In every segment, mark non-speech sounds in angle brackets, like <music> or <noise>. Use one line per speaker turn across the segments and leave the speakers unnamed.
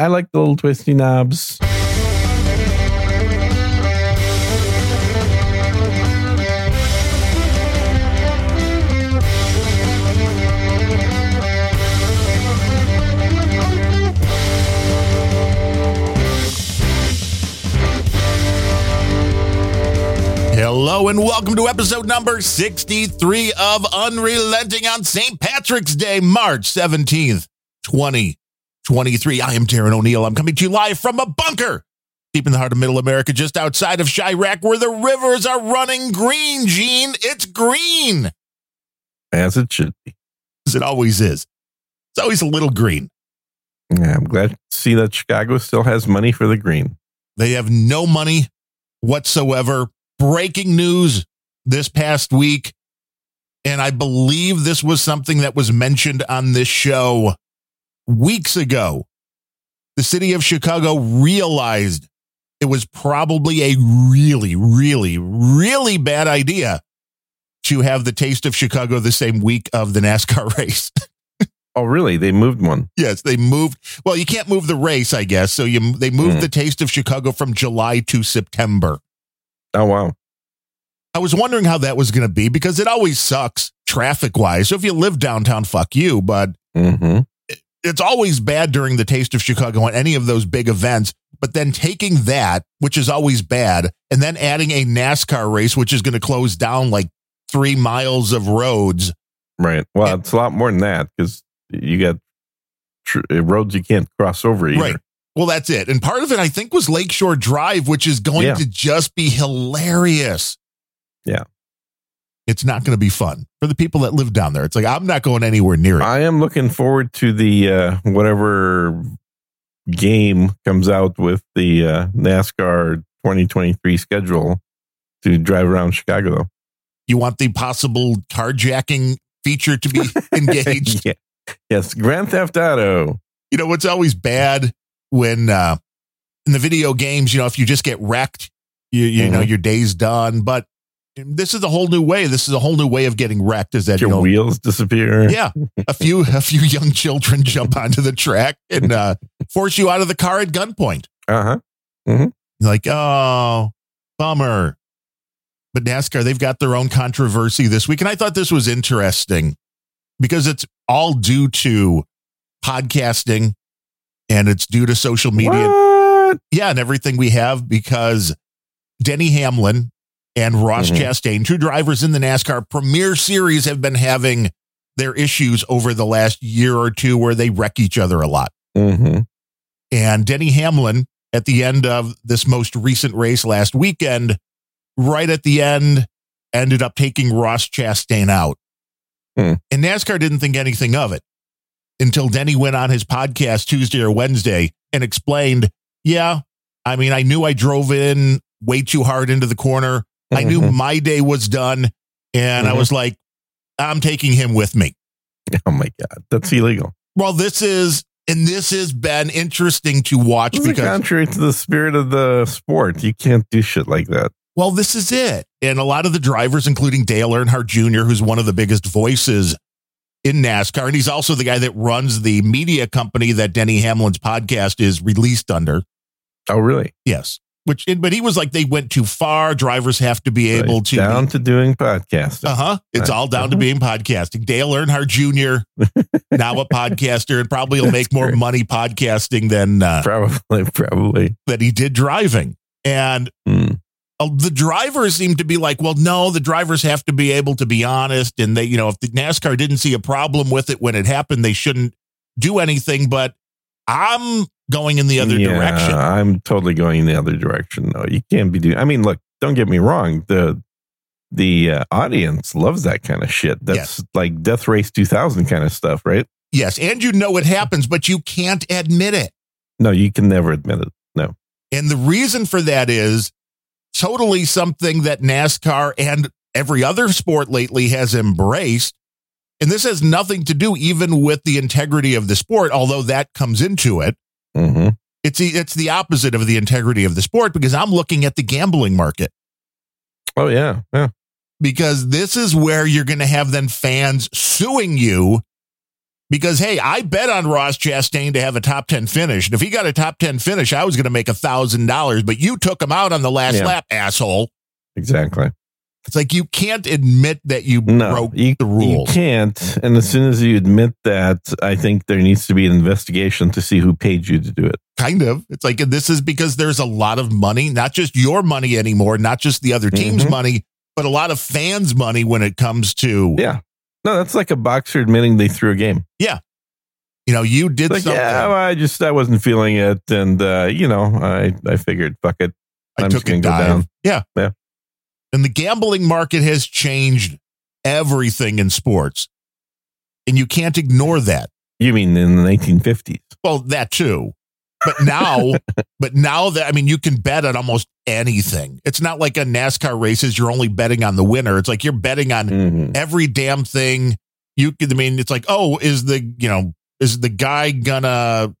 I like the little twisty knobs.
Hello and welcome to episode number 63 of Unrelenting on St. Patrick's Day, March 17th, 2023. I am Darren O'Neill. I'm coming to you live from a bunker deep in the heart of middle America, just outside of Chiraq, where the rivers are running green, Gene. It's green.
As it should be.
As it always is. It's always a little green.
Yeah, I'm glad to see that Chicago still has money for the green.
They have no money whatsoever breaking news this past week. And I believe this was something that was mentioned on this show weeks ago. The city of Chicago realized it was probably a really, really, really bad idea to have the taste of Chicago the same week of the NASCAR <laughs> race.
oh, really? They moved one.
Yes, they moved. Well, you can't move the race, I guess. So you they moved
Mm.
the taste of Chicago from July to September.
Oh, wow.
I was wondering how that was going to be because it always sucks traffic wise. So if you live downtown, fuck you. But
hmm
it's always bad during the Taste of Chicago and any of those big events. But then taking that, which is always bad, and then adding a NASCAR race, which is going to close down like three miles of roads.
Right. Well, it's a lot more than that because you got tr- uh, roads you can't cross over either.
Right. Well, that's it. And part of it, I think, was Lakeshore Drive, which is going
Yeah.
to just be hilarious.
Yeah.
It's not going to be fun for the people that live down there. It's like, I'm not going anywhere near it.
I am looking forward to the uh, whatever game comes out with the uh, NASCAR 2023 schedule to drive around Chicago. Though.
you want the possible carjacking feature to be <laughs> engaged.
yeah. Yes, Grand Theft Auto.
you know, what's always bad when uh, in the video games, you know, if you just get wrecked, you, you know,
Mhm.
your day's done. But this is a whole new way. This is a whole new way of getting wrecked. Is that, you
Your
know,
wheels disappear.
yeah, a few, a few young children <laughs> jump onto the track and uh, force you out of the car at gunpoint.
Uh huh.
Like, oh, bummer. But NASCAR, they've got their own controversy this week. And I thought this was interesting because it's all due to podcasting and it's due to social media.
What?
Yeah, and everything we have because Denny Hamlin and Ross
Mhm.
Chastain, two drivers in the NASCAR Premier Series, have been having their issues over the last year or two where they wreck each other a lot.
Mm-hmm.
And Denny Hamlin, at the end of this most recent race last weekend, right at the end, ended up taking Ross Chastain out.
Hmm.
And NASCAR didn't think anything of it until Denny went on his podcast Tuesday or Wednesday and explained, yeah, I mean, I knew I drove in way too hard into the corner. I knew <laughs> my day was done. And I
Mhm.
was like, I'm taking him with me. <laughs>
Oh my God, that's illegal.
Well, this is, and this has been interesting to watch
This
because
contrary to the spirit of the sport. You can't do shit like that.
Well, this is it. And a lot of the drivers, including Dale Earnhardt Jr., who's one of the biggest voices in NASCAR, and he's also the guy that runs the media company that Denny Hamlin's podcast is released under.
Oh, really?
Yes. Which, but he was like, they went too far. Drivers have to be able to.
down to doing podcasting.
Uh huh. It's
Right.
all down to
Uh-huh.
being podcasting. Dale Earnhardt Jr., <laughs> now a podcaster, and probably will make more
great.
money podcasting than uh,
Probably, probably.
that he did driving. And
Hmm.
uh, the drivers seem to be like, well, no, the drivers have to be able to be honest. And they, you know, if the NASCAR didn't see a problem with it when it happened, they shouldn't do anything. But I'm going in the other
Yeah,
direction.
I'm totally going in the other direction. No, you can't be doing. I mean, look, don't get me wrong. The the uh, audience loves that kind of shit. That's
Yes.
like Death Race 2000 kind of stuff, right?
Yes. And you know it happens, but you can't admit it.
No, you can never admit it. No.
And the reason for that is totally something that NASCAR and every other sport lately has embraced. And this has nothing to do even with the integrity of the sport, although that comes into it.
Hmm
It's the, it's the opposite of the integrity of the sport because I'm looking at the gambling market
Oh yeah, yeah.
because this is where you're going to have then fans suing you Because hey, I bet on Ross Chastain to have a top 10 finish. And if he got a top 10 finish, I was going to make a thousand dollars, but you took him out on the last
Yeah.
lap, asshole.
Exactly.
It's like you can't admit that you
No,
broke
you,
the
rule.
you
can't. And as soon as you admit that, I think there needs to be an investigation to see who paid you to do it.
Kind of. It's like this is because there's a lot of money, not just your money anymore, not just the other team's
Mhm.
money, but a lot of fans' money when it comes to,
Yeah. No, that's like a boxer admitting they threw a game. Yeah.
You know, you did
Like,
something.
yeah, well, I just I wasn't feeling it, and uh, you know, I I figured, fuck it.
I
I'm
took
just
a
gonna go
dive.
down.
Yeah.
Yeah.
And the gambling market has changed everything in sports. And you can't ignore that.
You mean in the 1950s?
Well, that too. But now, <laughs> but now that I mean, you can bet on almost anything. It's not like a NASCAR races. You're only betting on the winner. It's like you're betting on
Mhm.
every damn thing. You could. I mean, it's like, oh, is the you know is the guy gonna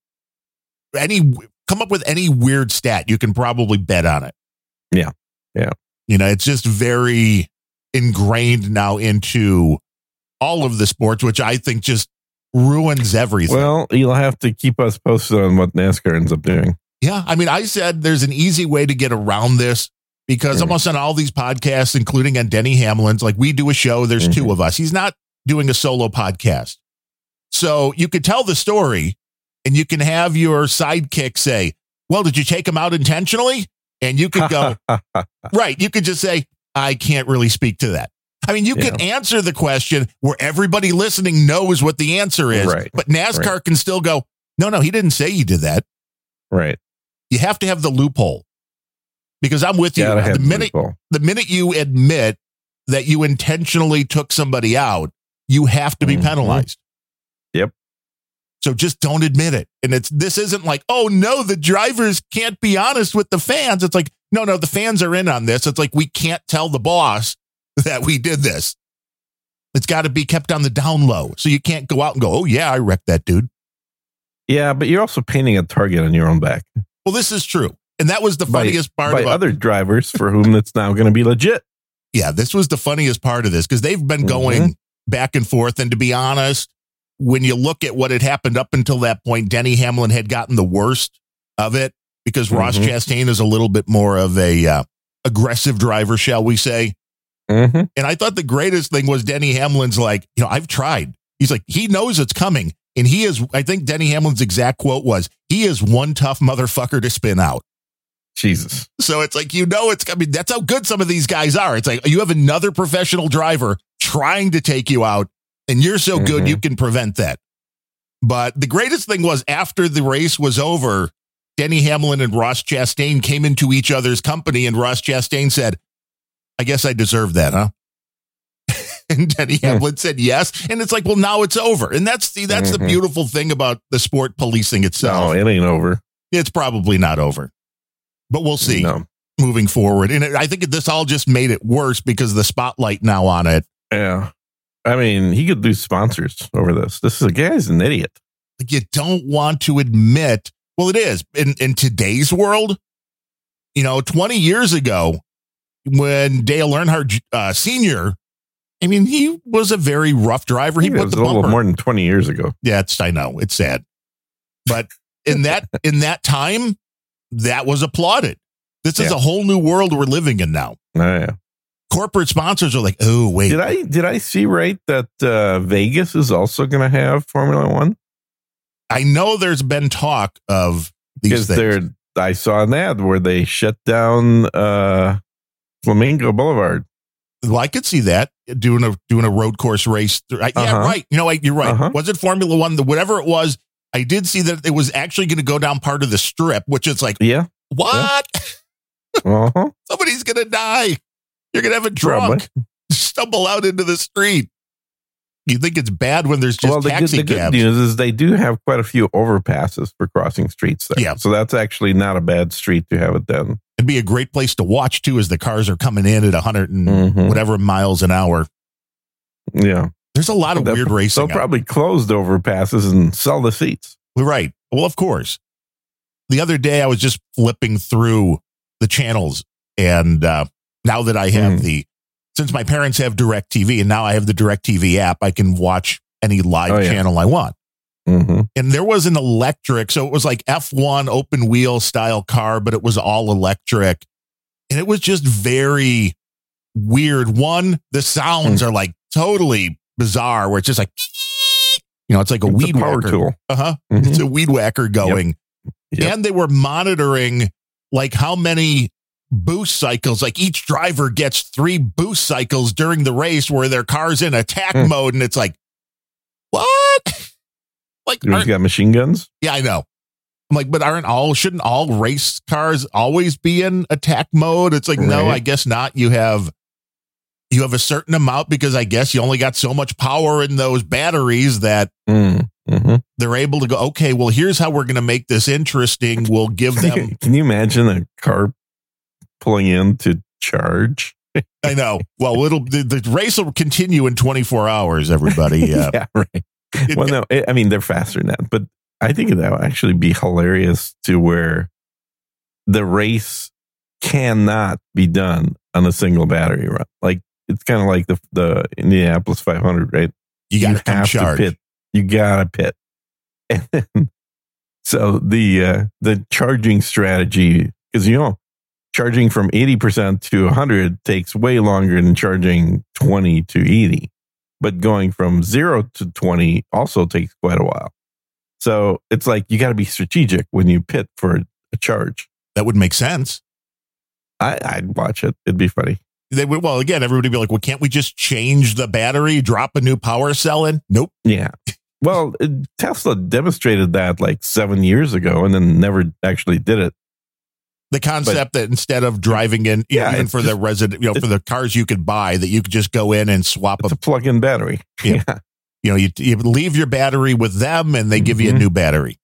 any come up with any weird stat? You can probably bet on it.
Yeah. Yeah.
You know, it's just very ingrained now into all of the sports, which I think just ruins everything.
Well, you'll have to keep us posted on what NASCAR ends up doing.
Yeah, I mean, I said there's an easy way to get around this because
Mm.
almost on all these podcasts, including on Denny Hamlin's, like we do a show, there's two
Mhm.
of us. He's not doing a solo podcast. So you could tell the story and you can have your sidekick say, Well, did you take him out intentionally? And you could go, <laughs> Right. You could just say, I can't really speak to that. I mean, you can answer the question where everybody listening knows what the answer is,
Right.
but NASCAR can still go, No, no, he didn't say he did that
right.
you have to have the loophole because I'm with you. The
the
minute
loophole.
the minute you admit that you intentionally took somebody out, you have to be
Mhm.
penalized. So just don't admit it. And it's this isn't like, oh no, the drivers can't be honest with the fans. It's like, no, no, the fans are in on this. It's like we can't tell the boss <laughs> that we did this. It's got to be kept on the down low. So you can't go out and go, oh yeah, I wrecked that dude.
Yeah, but you're also painting a target on your own back
Well, this is true. And that was the
By-
funniest part
by
about
other drivers for whom it's now going to be legit.
yeah, this was the funniest part of this because they've been
Mhm.
going back and forth. And to be honest, when you look at what had happened up until that point, Denny Hamlin had gotten the worst of it because Ross
Mhm.
Chastain is a little bit more of a uh, aggressive driver, shall we say?
hmm
And I thought the greatest thing was Denny Hamlin's like, you know, I've tried. He's like, he knows it's coming. And he is, I think Denny Hamlin's exact quote was, he is one tough motherfucker to spin out.
Jesus.
So it's like, you know, it's, I mean, that's how good some of these guys are. It's like you have another professional driver trying to take you out, and you're so good,
Mhm.
you can prevent that. But the greatest thing was after the race was over, Denny Hamlin and Ross Chastain came into each other's company, and Ross Chastain said, I guess I deserve that, huh? <laughs> and Denny
Hmm.
Hamlin said yes. And it's like, well, now it's over. And that's the that's the
Mhm.
beautiful thing about the sport policing itself.
No, it ain't over.
It's probably not over. But we'll see
No.
moving forward. And it, I think this all just made it worse because of the spotlight now on it.
Yeah. I mean, he could lose sponsors over this. This is a guy's an idiot.
Like you don't want to admit. Well, it is in in today's world. You know, twenty years ago, when Dale Earnhardt uh, Senior, I mean, he was a very rough driver. He
it
put
was
the
a little
bumper.
more than 20 years ago.
Yeah, it's I know it's sad, but in that <laughs> in that time, that was applauded. This is
Yeah.
a whole new world we're living in now.
Oh, yeah.
Corporate sponsors are like, oh wait,
Did I did I see right that uh, Vegas is also going to have Formula One?
I know there's been talk of these things.
I saw an ad where they shut down uh, Flamingo Boulevard.
Well, I could see that doing a doing a road course race. I, Yeah,
Uh-huh.
right. You know, I, you're right.
Uh-huh.
Was it Formula One? The whatever it was, I did see that it was actually going to go down part of the strip, which is like,
Yeah.
what? <laughs>
Uh-huh.
Somebody's going to die. You're to have a drunk <laughs> stumble out into the street. You think it's bad when there's just
well, the, good,
taxi
the good news is they do have quite a few overpasses for crossing streets there.
Yeah.
So that's actually not a bad street to have it done.
It'd be a great place to watch too, as the cars are coming in at 100 and
Mhm.
whatever miles an hour.
Yeah.
There's a lot of
They'll-
weird racing.
They'll
out
probably close the overpasses and sell the seats.
Right. Well, of course. The other day I was just flipping through the channels and uh now that I have
Mhm.
the since my parents have DirecTV and now I have the DirecTV app, I can watch any live
Oh, yeah.
channel I want.
hmm
and there was an electric. So it was like F1 open wheel style car, but it was all electric. And it was just very weird. One, the sounds are like totally bizarre, where it's just like, <sniffs> you know, it's like a
It's
weed
a power
whacker.
tool.
Uh huh.
Mhm.
It's a weed whacker going.
Yep.
And they were monitoring like how many boost cycles, like each driver gets three boost cycles during the race where their car's in attack
Hmm.
mode. And it's like, what? like, aren't-
got machine guns.
yeah, I know. I'm like, but aren't all, shouldn't all race cars always be in attack mode? It's like, no, I guess not. You have, you have a certain amount because I guess you only got so much power in those batteries that
Mm. hmm
they're able to go, okay, well, here's how we're going to make this interesting. We'll give <laughs> them,
Can you imagine a car pulling in to charge? <laughs>
I know. Well, it'll, the, the race will continue in 24 hours, everybody. <laughs> Yeah.
yeah, right. <laughs> Well, no, I I mean they're faster than that, but I think that would actually be hilarious to where the race cannot be done on a single battery run. Like it's kind of like the the Indianapolis 500, right?
you got to charge.
pit. You gotta pit. And then, so the uh, the charging strategy, because you know, charging from eighty percent to hundred takes way longer than charging twenty to eighty. But going from zero to twenty also takes quite a while. So it's like you got to be strategic when you pit for a charge.
That would make sense.
I, I'd watch it. It'd be funny.
They would, well, again, everybody would be like, well, can't we just change the battery, drop a new power cell in? Nope.
Yeah. Well, Tesla demonstrated that like seven years ago and then never actually did it.
The concept that instead of driving in,
Yeah,
even for the resident, you know, for the cars you could buy, that you could just go in and swap a,
a plug-in battery.
Yeah.
Yeah.
you know, you, you leave your battery with them and they give you a
Mhm.
new battery.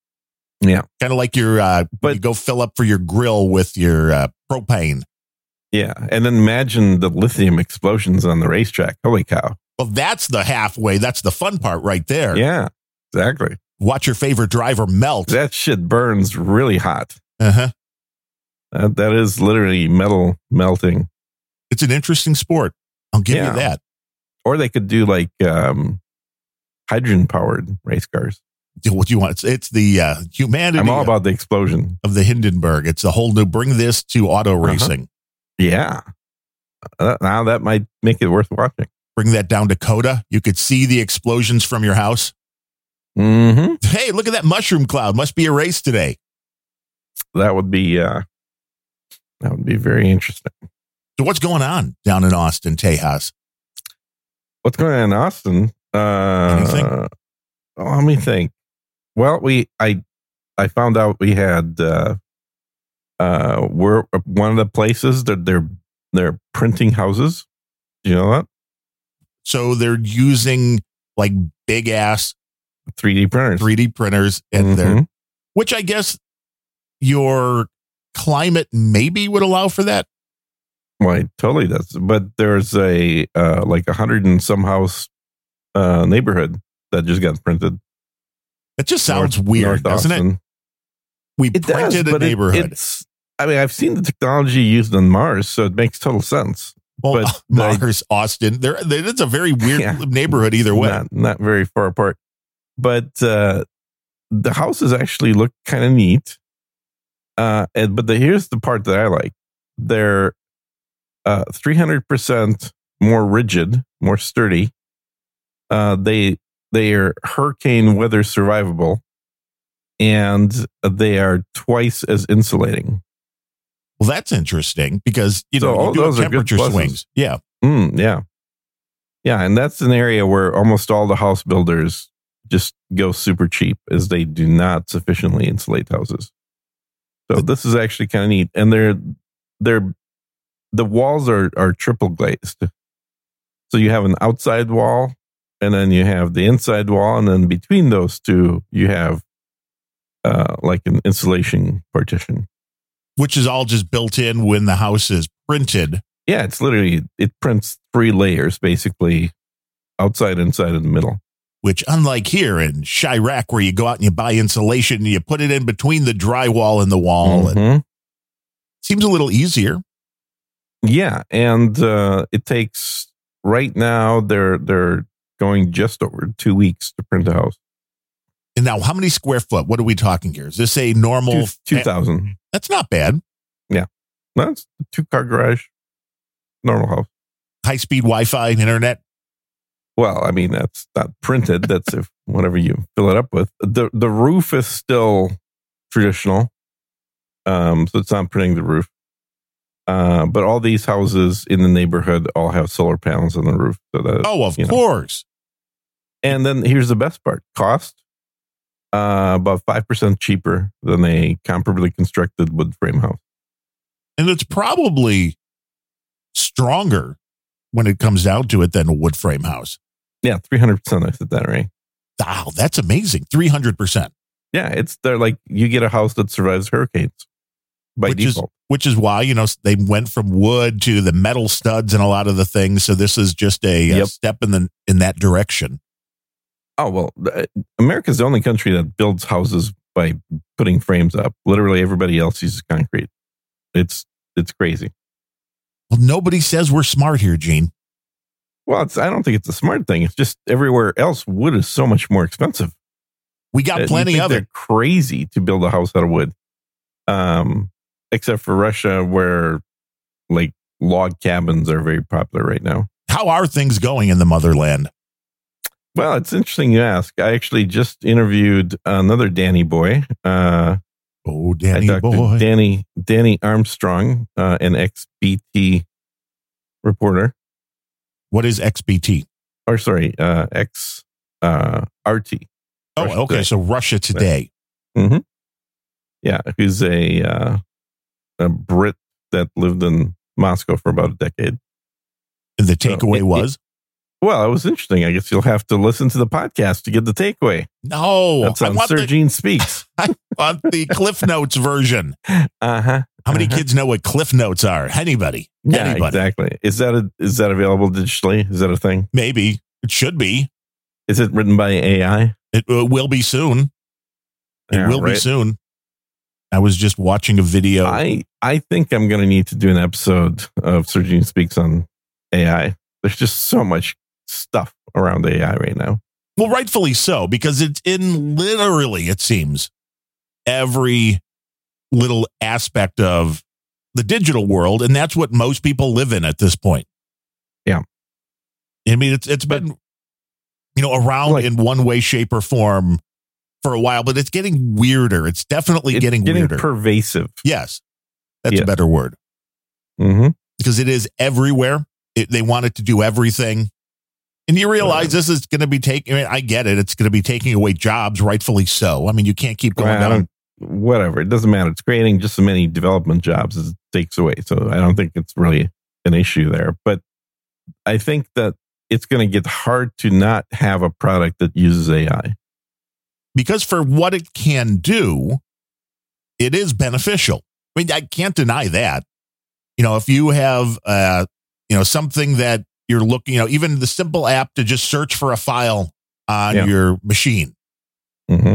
Yeah.
Kind of like your, uh,
But-
you go fill up for your grill with your uh, propane.
Yeah. And then imagine the lithium explosions on the racetrack. Holy cow.
Well, that's the halfway. That's the fun part right there.
Yeah. Exactly.
Watch your favorite driver melt.
That shit burns really hot.
Uh-huh.
That, that is literally metal melting.
It's an interesting sport. I'll give
Yeah.
you that.
Or they could do like um, hydrogen powered race cars.
What do you want? It's, it's the uh, humanity
I'm all about the explosion.
of the Hindenburg. It's a whole new. Bring this to auto
Uh-huh.
racing.
Yeah. Uh, now that might make it worth watching.
Bring that down to COTA. You could see the explosions from your house.
hmm
Hey, look at that mushroom cloud. Must be a race today.
That would be uh, that would be very interesting.
So what's going on down in Austin, Tejas?
What's going on in Austin? Uh,
Anything?
oh, let me think. Well, we I I found out we had uh, uh, we're one of the places that they're they're printing houses. Do you know that
So they're using like big ass
3D printers?
3D printers, and they're
Mhm.
which I guess your climate maybe would allow for that.
Well, totally does. But there's a uh, like a hundred and some house uh, neighborhood that just got printed.
That just sounds
North-
weird,
North
doesn't it? We
It does,
printed a
but it-
neighborhood.
it's. I mean, I've seen the technology used on Mars, so it makes total sense.
well,
but <laughs>
Mars, Austin, there. It's a very weird <laughs>
Yeah.
neighborhood either way.
Not, not very far apart. But uh, the houses actually look kind of neat. Uh, and, but the, here's the part that I like. They're uh, 300% more rigid, more sturdy. Uh, they they are hurricane weather survivable, and they are twice as insulating.
Well, that's interesting because you
So
know
all
you do have
those are good
temperature swings. Yeah,
Mm, yeah. Yeah. And that's an area where almost all the house builders just go super cheap as they do not sufficiently insulate houses. So this is actually kind of neat. And they're, they're, the walls are, are triple glazed. So you have an outside wall and then you have the inside wall. And then between those two, you have uh, like an insulation partition.
which is all just built in when the house is printed.
Yeah, it's literally it prints three layers basically, outside, inside, and the middle.
Which, unlike here in Chiraq, where you go out and you buy insulation and you put it in between the drywall and the wall, and
Mhm.
seems a little easier.
Yeah, and uh, it takes right now they're they're going just over two weeks to print a house.
And now, how many square foot? What are we talking here? Is this a normal?
Two thousand.
That's not bad.
Yeah, that's a two car garage, normal house.
High speed Wi Fi internet.
Well, I mean that's not printed. That's if whatever you fill it up with. the The roof is still traditional, um, so it's not printing the roof. Uh, but all these houses in the neighborhood all have solar panels on the roof. So that
Oh, of
you know.
course.
And then here's the best part: cost uh, about five percent cheaper than a comparably constructed wood frame house.
And it's probably stronger when it comes down to it than a wood frame house.
Yeah, three hundred percent. I said that right.
Wow, that's amazing. 300%,
Yeah, it's they're like you get a house that survives hurricanes by
Which is- which is why, you know, they went from wood to the metal studs and a lot of the things. So this is just a, a step in the in that direction.
Oh well, uh, America's the only country that builds houses by putting frames up. Literally, everybody else uses concrete. It's it's crazy.
Well, nobody says we're smart here, Gene.
Well, it's I don't think it's a smart thing. It's just everywhere else, wood is so much more expensive.
We
Uh,
got
you
plenty of it.
Crazy to build a house out of wood, um, except for Russia, where like log cabins are very popular right now.
How are things going in the motherland?
Well, it's interesting you ask. I actually just interviewed another Danny boy. Uh,
Oh, Danny boy.
Danny Danny Armstrong, uh, an ex BT reporter,
what is XBT?
or sorry, uh, ex uh, RT.
Oh,
Russia
okay.
Today.
So Russia Today.
Yeah, who's a uh, a Brit that lived in Moscow for about a decade.
And the
So,
takeaway
it-
was
Well, it was interesting. I guess you'll have to listen to the podcast to get the takeaway.
no.
That's
I
on
want,
Sir
the,
Gene Speaks. <laughs>
I want the Cliff Notes version. <laughs>
Uh huh.
How many
Uh-huh.
kids know what Cliff Notes are? Anybody?
Yeah,
Anybody?
exactly. Is that a, is that available digitally? Is that a thing?
Maybe it should be.
Is it written by AI?
It uh, will be soon. It
Yeah,
will be soon. I was just watching a video.
I I think I'm going to need to do an episode of Sir Gene Speaks on AI. There's just so much stuff around AI right now.
well, rightfully so, because it's in literally, it seems, every little aspect of the digital world, and that's what most people live in at this point.
Yeah.
I mean, it's it's been you know around
Like-
in one way, shape, or form for a while, but it's getting weirder. It's definitely
It's
getting, weirder.
pervasive.
yes, that's a better word
hmm
because it is everywhere. It, they want it to do everything. And you realize this is going to be taking, I mean, I get it. It's going to be taking away jobs, rightfully so. I mean, you can't keep going
Well,
down.
Whatever. It doesn't matter. It's creating just as many development jobs as it takes away. So I don't think it's really an issue there. But I think that it's going to get hard to not have a product that uses AI.
Because for what it can do, it is beneficial. I mean, I can't deny that. You know, if you have, uh, you know, something that you're looking, you know, even the simple app to just search for a file on
Yeah.
your machine,
hmm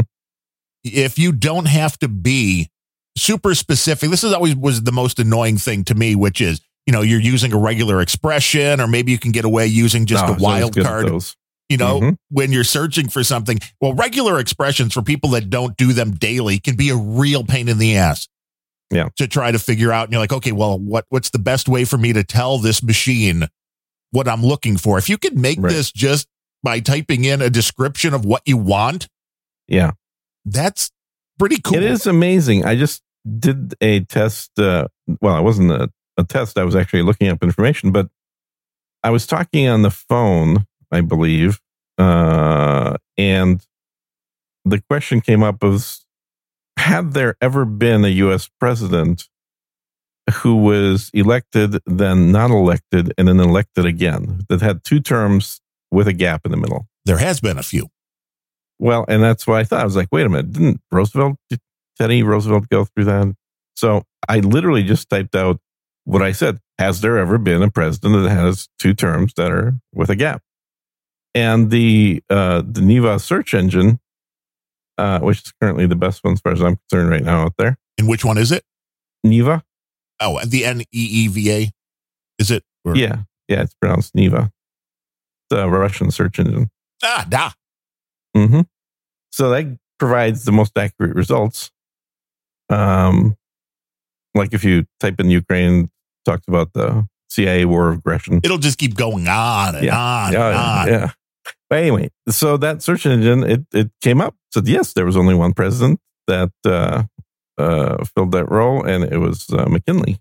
if you don't have to be super specific, this is always was the most annoying thing to me, which is, you know, you're using a regular expression, or maybe you can get away using just a wild card, you know,
Mhm.
when you're searching for something. Well, regular expressions for people that don't do them daily can be a real pain in the ass.
Yeah.
To try to figure out. And you're like, okay, well, what what's the best way for me to tell this machine what I'm looking for? If you could make
Right.
this just by typing in a description of what you want,
Yeah.
That's pretty cool.
It is amazing. I just did a test. Uh, well, it wasn't a, a test. I was actually looking up information, but I was talking on the phone, I believe, uh, and the question came up of had there ever been a U.S. president who was elected, then not elected, and then elected again that had two terms with a gap in the middle?
There has been a few.
Well, and that's what I thought I was like, wait a minute, didn't Roosevelt, did Teddy Roosevelt go through that? So I literally just typed out what I said. Has there ever been a president that has two terms that are with a gap? And the uh, the Neeva search engine, uh, which is currently the best one as far as I'm concerned right now out there,
And which one is it?
Neeva.
Oh, the N E E V A. Is it? Or-
Yeah, yeah, it's pronounced Neva. It's a Russian search engine.
Ah, da.
Hmm So that provides the most accurate results. Um, like if you type in Ukraine, talks about the CIA war of aggression.
It'll just keep going on and
Yeah.
on
yeah,
and on.
yeah. But anyway, so that search engine it it came up said yes, there was only one president that uh, uh, filled that role, and it was uh, McKinley.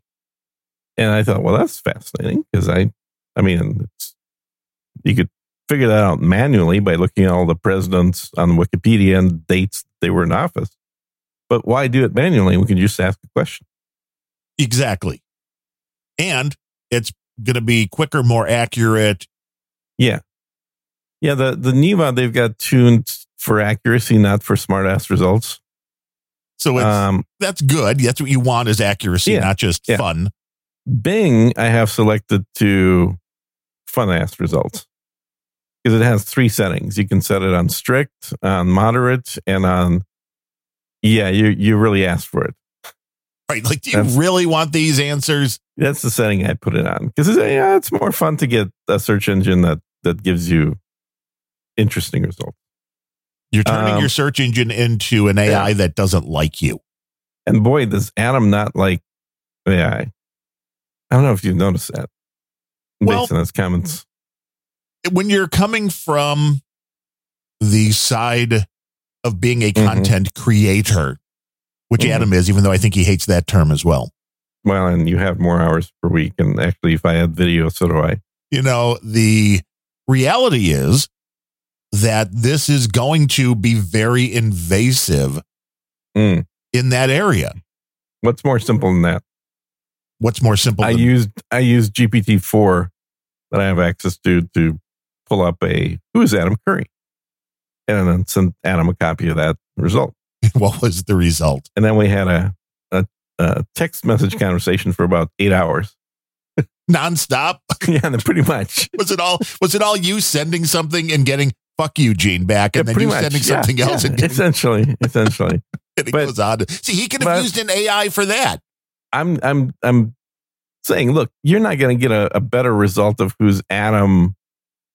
And I thought, well, that's fascinating because I, I mean, it's, you could figure that out manually by looking at all the presidents on Wikipedia and dates they were in office. But why do it manually? We can just ask a question.
Exactly. And it's going to be quicker, more accurate.
Yeah. Yeah, the the Neeva they've got tuned for accuracy, not for smartass results.
So it's,
Um,
that's good. That's what you want is accuracy,
Yeah.
not just
Yeah.
fun.
Bing, I have selected to fun ass results because it has three settings. You can set it on strict, on moderate, and on yeah. You you really asked for it.
Right. Like, do you
That's-
really want these answers?
That's the setting I put it on because it's, yeah, it's more fun to get a search engine that that gives you interesting results.
You're turning
Um,
your search engine into an AI that doesn't like you.
And boy, does Adam not like AI. I don't know if you've noticed that
Well-
based on his comments.
When you're coming from the side of being a
Mhm.
content creator, which
Mhm.
Adam is, even though I think he hates that term as well.
Well, and you have more hours per week. And actually, if I had video, so do I.
you know, the reality is that this is going to be very invasive
Mm.
in that area.
What's more simple than that?
What's more simple?
I used I used GPT four that I have access to to pull up a who is Adam Curry, and then send Adam a copy of that result. <laughs>
what was the result?
And then we had a a, a text message <laughs> conversation for about eight hours. <laughs>
Nonstop?
yeah, pretty much.
Was it all? Was it all you sending something and getting "fuck you, Gene" back, and
Yeah,
then you
much.
sending
Yeah,
something else
yeah,
and getting,
essentially, essentially.
it
but-
goes on? See, he could have
but-
used an AI for that.
I'm I'm I'm saying, look, you're not going to get a, a better result of who's Adam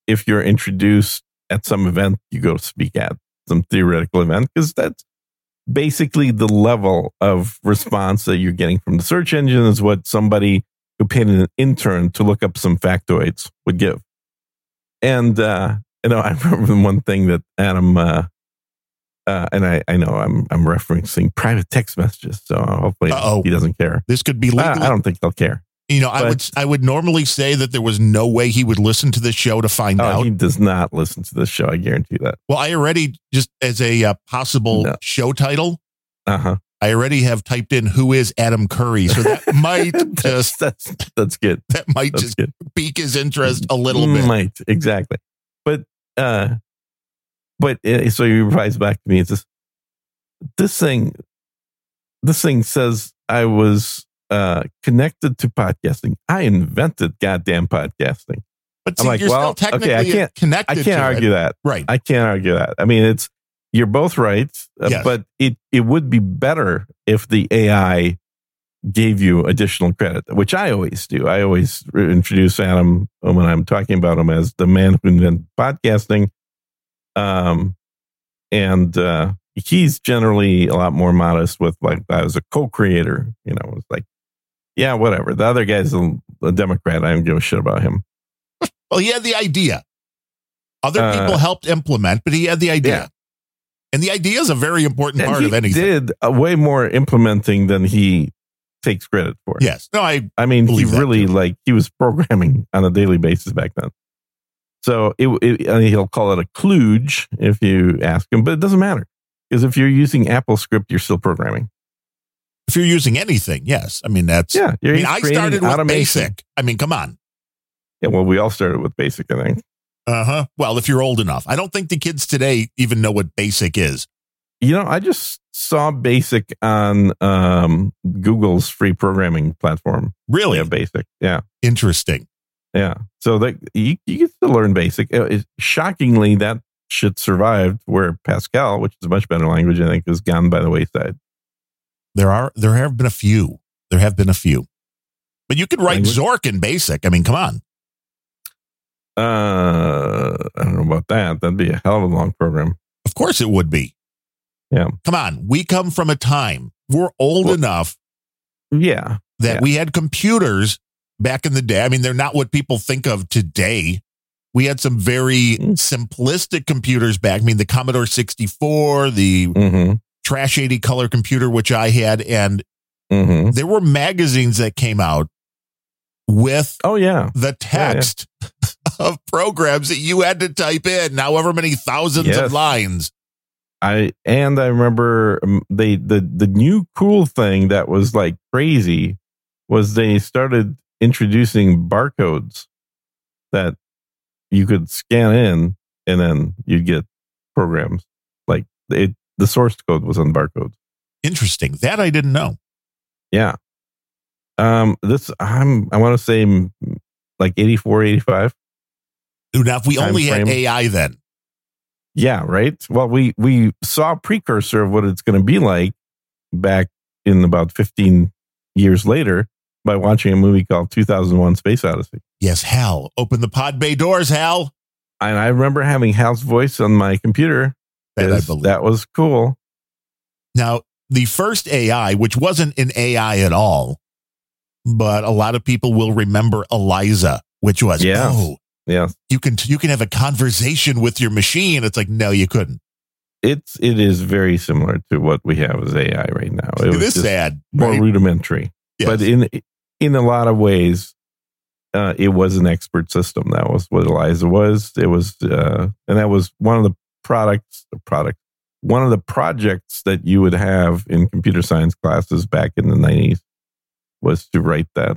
if you're introduced at some event you go to speak at some theoretical event because that's basically the level of response that you're getting from the search engine is what somebody who paid an intern to look up some factoids would give. And uh, you know, <laughs> I remember the one thing that Adam uh, uh, and I, I know I'm I'm referencing private text messages, so hopefully
Uh-oh.
he doesn't care.
This could be
I,
legal.
I don't think they'll care.
You know, I would I would normally say that there was no way he would listen to this show to find
Oh,
out.
he does not listen to this show. I guarantee that.
well, I already just as a uh, possible
No.
show title,
Uh huh.
I already have typed in who is Adam Curry, so that <laughs> might
that's,
just
that's that's good. <laughs>
that might
That's
just
good.
pique his interest a little bit.
Might exactly, but uh, but uh, so he replies back to me. It's this this thing. This thing says I was uh connected to podcasting. I invented goddamn podcasting.
But
I'm like,
you're
well,
still
okay, I can't-
connected.
I can't argue
it.
that.
Right.
I can't argue that. I mean, it's you're both right, uh,
Yes.
but it it would be better if the AI gave you additional credit, which I always do. I always introduce Adam when I'm talking about him as the man who invented podcasting. Um, and uh, he's generally a lot more modest with like I was a co-creator. You know, it's like, yeah, whatever. The other guy's a, a Democrat. I don't give a shit about him.
Well, he had the idea. Other
Uh,
people helped implement, but he had the idea.
Yeah.
And the idea is a very important
And
part of anything.
He did a way more implementing than he takes credit for.
Yes. No, I
I mean, he really
too.
like he was programming on a daily basis back then. So it, it I mean, he'll call it a kludge if you ask him, but it doesn't matter because if you're using Apple script, you're still programming.
If you're using anything, yes. I mean that's
Yeah,
I mean, I started with
automation.
basic. I mean, come on.
Yeah, well, we all started with basic, I think.
Uh-huh. Well, if you're old enough. I don't think the kids today even know what basic is.
You know, I just saw basic on um, Google's free programming platform.
Really
Yeah, basic. Yeah.
interesting.
Yeah. So that you, you get to learn basic. Uh, it- shockingly, that shit survived where Pascal, which is a much better language, I think, has gone by the wayside.
There are there have been a few. There have been a few. But you could write
Language?
Zork in basic. I mean, come on.
Uh, I don't know about that. That'd be a hell of a long program.
Of course it would be.
Yeah.
Come on. We come from a time, we're old
Well-
enough
Yeah.
that
Yeah.
we had computers back in the day. I mean, they're not what people think of today. We had some very
Mm.
simplistic computers back. I mean, the Commodore 64, the
Mm-hmm.
Trash 80 color computer, which I had, and
Mm-hmm.
there were magazines that came out with
Oh yeah.
the text <laughs> of programs that you had to type in, however many thousands
Yes.
of lines.
I and I remember um, they the the new cool thing that was like crazy was they started introducing barcodes that you could scan in and then you'd get programs like it the source code was on barcodes.
Interesting. That I didn't know.
Yeah. Um this I'm I want to say like 84 85.
Now, if we only had. AI then,
Yeah, right. Well, we we saw a precursor of what it's going to be like back in about 15 years later by watching a movie called 2001: Space Odyssey.
yes, Hal, open the pod bay doors, Hal.
And I remember having Hal's voice on my computer.
That I
'cause
believe.
that was cool.
Now, the first AI, which wasn't an AI at all, but a lot of people will remember Eliza, which was
Yes.
oh,
Yeah,
you can you can have a conversation with your machine. It's like no, you couldn't.
it's it is very similar to what we have as AI right now. It
It
was
is sad,
more
right?
rudimentary,
Yes.
but in in a lot of ways, uh, it was an expert system. That was what Eliza was. It was, uh, and that was one of the products. The product, one of the projects that you would have in computer science classes back in the nineties was to write that.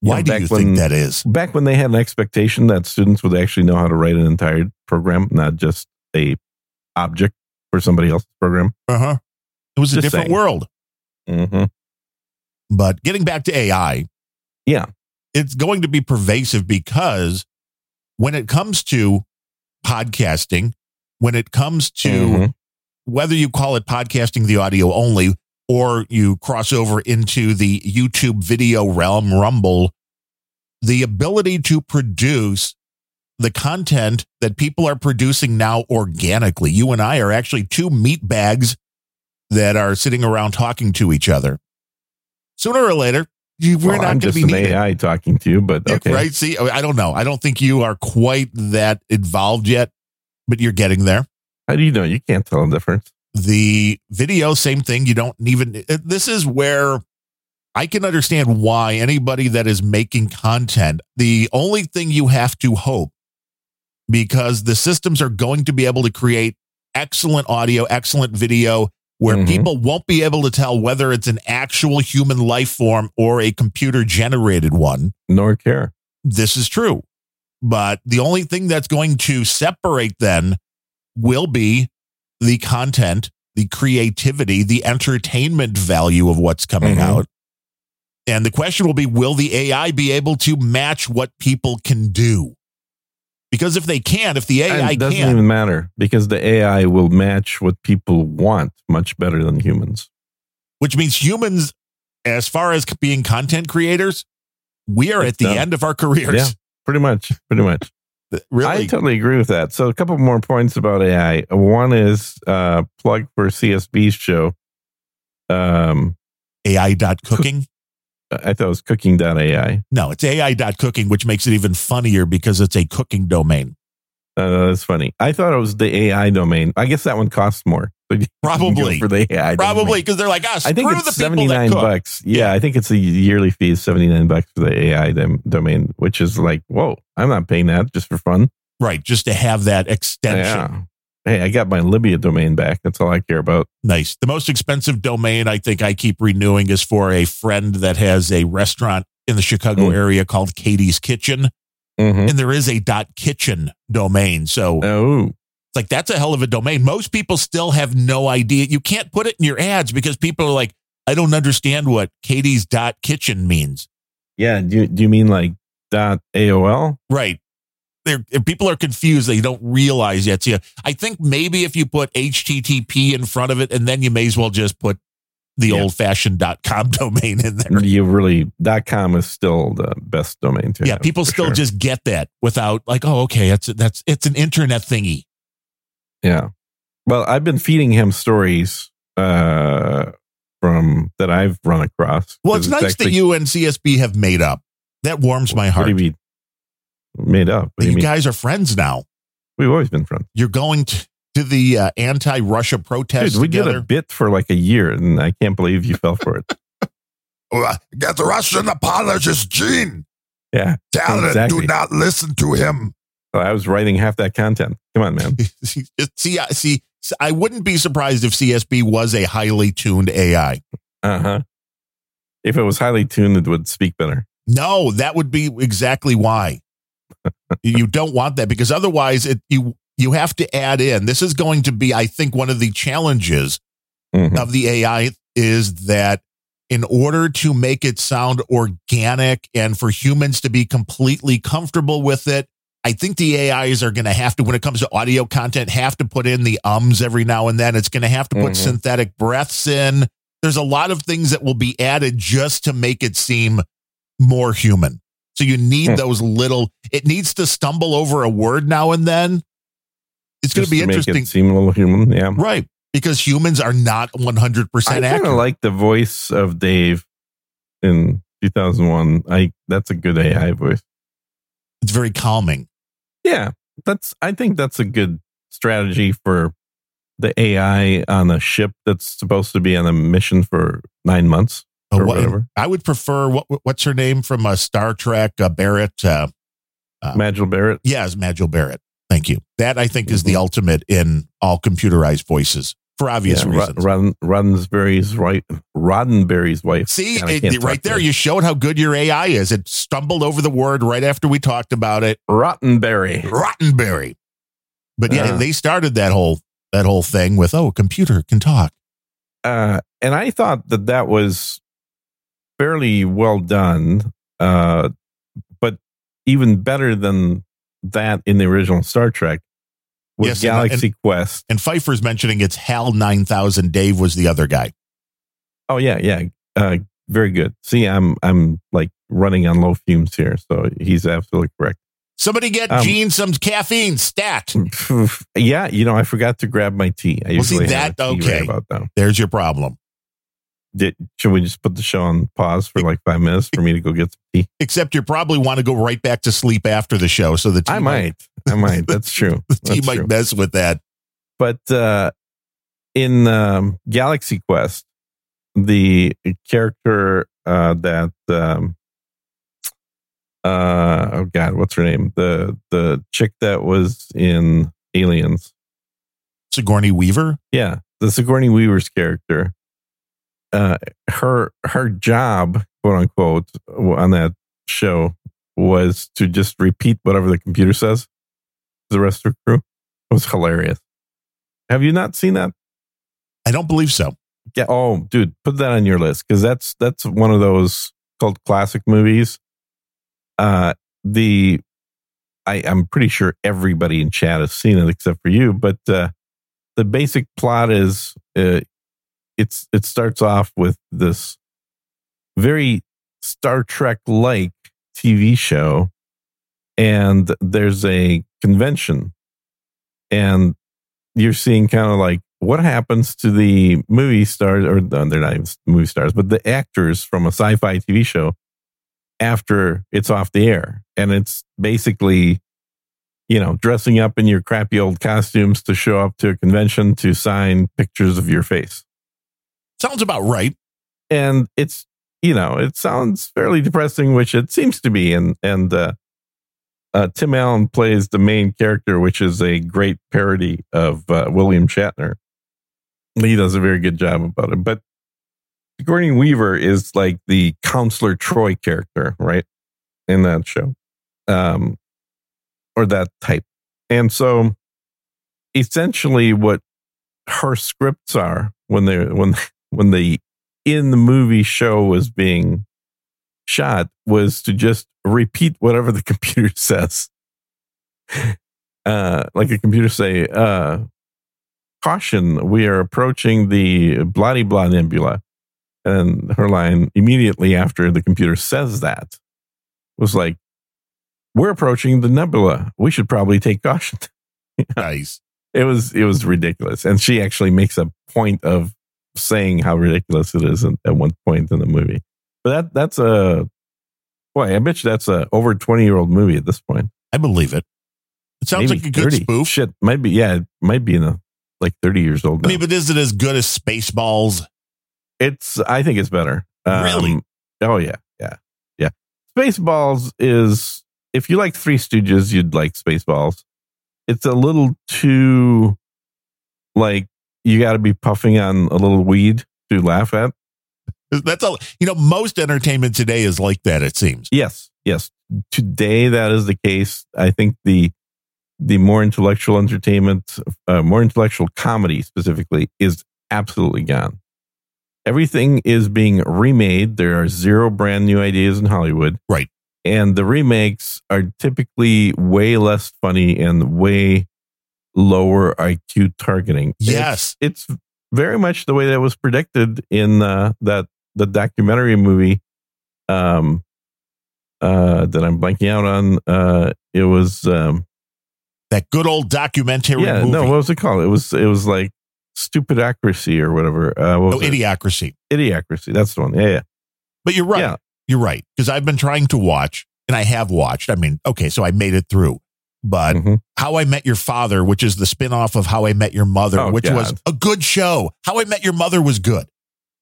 Why
know,
do you
when-
think that is?
Back when they had an expectation that students would actually know how to write an entire program, not just a object for somebody else's program.
Uh huh. It was a different
saying.
world.
Mm-hmm.
But getting back to AI,
Yeah.
it's going to be pervasive because when it comes to podcasting, when it comes to
Mhm.
whether you call it podcasting the audio only or you cross over into the YouTube video realm, Rumble, the ability to produce the content that people are producing now organically. You and I are actually two meat bags that are sitting around talking to each other. Sooner or later, you- we're
Well,
not going to
just
be
an
needed.
AI talking to you, but okay.
Right? See, I don't know. I don't think you are quite that involved yet, but you're getting there.
How do you know? You can't tell the difference.
The video, same thing. You don't even, this is where I can understand why anybody that is making content, the only thing you have to hope, because the systems are going to be able to create excellent audio, excellent video, where
Mhm.
people won't be able to tell whether it's an actual human life form or a computer generated one
Nor care.
this is true. But the only thing that's going to separate then will be the content, the creativity, the entertainment value of what's coming
Mhm.
out. And the question will be will the AI be able to match what people can do? Because if they can, if the
And
AI
it doesn't
can,
even matter because the AI will match what people want much better than humans.
which means humans, as far as being content creators, we are
It's
at the
done.
end of our careers.
Yeah. Pretty much. Pretty much.
Really?
I totally agree with that. So a couple more points about AI. One is uh plug for CSB's show. Um
AI dot cooking.
I thought it was cooking.ai.
No, it's AI.cooking, which makes it even funnier because it's a cooking domain.
Uh, that's funny. I thought it was the AI domain. I guess that one costs more. <laughs> So you can go
Probably.
for the AI.
Probably because they're like, ah,
I think it's seventy nine bucks. Yeah,
Yeah.
I think it's a yearly fee is seventy nine bucks for the AI dom- domain, which is like, whoa, I'm not paying that just for fun.
Right, just to have that extension.
Yeah. Hey, I got my Libya domain back. That's all I care about.
Nice. The most expensive domain I think I keep renewing is for a friend that has a restaurant in the Chicago
Mm.
area called Katie's Kitchen.
Mm-hmm.
And there is a dot kitchen domain. So
Oh,
it's like that's a hell of a domain. Most people still have no idea. You can't put it in your ads because people are like, I don't understand what Katie's dot kitchen means.
yeah. Do you, do you mean like dot AOL?
Right. They're, people are confused, they don't realize yet. So yeah, I think maybe if you put HTTP in front of it, and then you may as well just put the
Yeah.
old fashioned .com <laughs> domain in there.
You really dot com is still the best domain to
Yeah,
have,
people still
sure.
just get that without like, oh, okay, that's that's it's an internet thingy.
yeah. Well, I've been feeding him stories uh, from that I've run across.
Well, it's nice that you and CSB have made up. That warms my
What
heart.
do you mean? Made up. What
you
you
guys are friends now.
We've always been friends.
You're going to, to the uh, anti-Russia protest
Dude, we did a bit for like a year, and I can't believe you fell for it. <laughs>
Get Russian apologist Gene.
Yeah,
Tell it,
Exactly.
do not listen to him.
I was writing half that content. Come on, man. <laughs>
see, I- see, I wouldn't be surprised if CSB was a highly tuned AI.
Uh huh. If it was highly tuned, it would speak better.
No, that would be exactly why. <laughs> you don't want that because otherwise it you you have to add in. This is going to be I think one of the challenges
Mhm.
of the AI is that in order to make it sound organic and for humans to be completely comfortable with it, I think the AIs are going to have to, when it comes to audio content, have to put in the ums every now and then. It's going to have to put
Mhm.
synthetic breaths in. There's a lot of things that will be added just to make it seem more human. So you need
Hmm.
those little, it needs to stumble over a word now and then. It's going to be
make
interesting.
it seem a little human. Yeah.
Right. Because humans are not 100%
I kind of like the voice of Dave in 2001. I that's a good AI voice.
it's very calming.
Yeah, that's. I think that's a good strategy for the AI on a ship that's supposed to be on a mission for nine months
Uh,
or
what-
whatever.
I would prefer what what's her name from uh, Star Trek uh, Barrett. Uh, Uh,
Majel Barrett.
yes, Majel Barrett. Thank you. That I think is the
Mhm.
ultimate in all computerized voices for obvious
Yeah,
reasons.
Rodden, Roddenberry's wife. Roddenberry's wife.
See, it- right there, you showed how good your AI is. It stumbled over the word right after we talked about it.
Rottenberry.
Rottenberry. But yeah,
Uh.
they started that whole that whole thing with oh, a computer can talk.
uh, and I thought that that was fairly well done, uh, but even better than that in the original Star Trek was
Yes, and-
Galaxy Quest.
And Phifer's mentioning it's Hal nine thousand. Dave was the other guy.
Oh yeah, yeah, uh, very good. See, I'm I'm like running on low fumes here, so he's absolutely correct.
Somebody get
Um,
Gene some caffeine stat. <laughs>
yeah, you know, I forgot to grab my tea. I
Well,
usually have
that- okay.
right about.
There's your problem.
Did, should we just put the show on pause for like five minutes for me to go get some tea?
Except you probably want to go right back to sleep after the show. So the tea
I might. I might. <laughs> That's true.
the tea
That's
might
true.
mess with that.
but uh, in um, Galaxy Quest, the character uh, that um, uh, oh god, what's her name? The the chick that was in Aliens.
Sigourney Weaver.
Yeah, the Sigourney Weaver's character. Uh, her her job, quote unquote, on that show was to just repeat whatever the computer says. to The rest of the crew it was hilarious. Have you not seen that?
I don't believe so.
Yeah. Oh, dude, put that on your list because that's that's one of those cult classic movies. Uh, the I I'm pretty sure everybody in chat has seen it except for you, but uh, the basic plot is uh, it's it starts off with this very Star Trek like TV show, and there's a convention, and you're seeing kind of like what happens to the movie stars, or no, they're not even movie stars, but the actors from a sci-fi TV show after it's off the air, and it's basically, you know, dressing up in your crappy old costumes to show up to a convention to sign pictures of your face,
Sounds about right.
and it's you know it sounds fairly depressing, which it seems to be, and and uh, uh, Tim Allen plays the main character, which is a great parody of uh, William Shatner. He does a very good job about it. But Gordon Weaver is like the counselor Troi character, right? In that show. Um, or that type. And so essentially what her scripts are when they when when the in the movie show was being shot was to just repeat whatever the <laughs> computer says. Uh, like a computer say, uh, caution, we are approaching the bloody blah nebula. And her line immediately after the computer says that was like, we're approaching the nebula. We should probably take caution. <laughs>
Nice.
it was it was ridiculous, and she actually makes a point of saying how ridiculous it is at, at one point in the movie. But that that's a boy. I bet you that's a over twenty year old movie at this point.
I believe it. It sounds
Maybe
like a good
30.
spoof.
Shit, might be. Yeah, it might be in a like thirty years old.
I
Now.
mean, but is it as good as Spaceballs?
It's. I think it's better. Um,
Really?
Oh yeah, yeah, yeah. Spaceballs is. If you like Three Stooges, you'd like Spaceballs. It's a little too, like you got to be puffing on a little weed to laugh at.
That's all. You know, most entertainment today is like that. It seems.
Yes, yes. Today that is the case. I think the the more intellectual entertainment, uh, more intellectual comedy specifically, is absolutely gone. Everything is being remade. There are zero brand new ideas in Hollywood.
Right.
And the remakes are typically way less funny and way lower IQ targeting.
Yes.
It's, it's very much the way that was predicted in uh, that the documentary movie um, uh, that I'm blanking out on. Uh, it was um,
That good old documentary
yeah,
movie.
no, what was it called? It was it was like stupid accuracy or whatever. Uh, what it?
Idiocracy.
Idiocracy. That's the one. Yeah, yeah.
But you're right.
Yeah.
You're right. Because I've been trying to watch, and I have watched. I mean, okay, so I made it through. But
Mhm.
How I Met Your Father, which is the spinoff of How I Met Your Mother,
Oh,
which was a good show. How I Met Your Mother was good.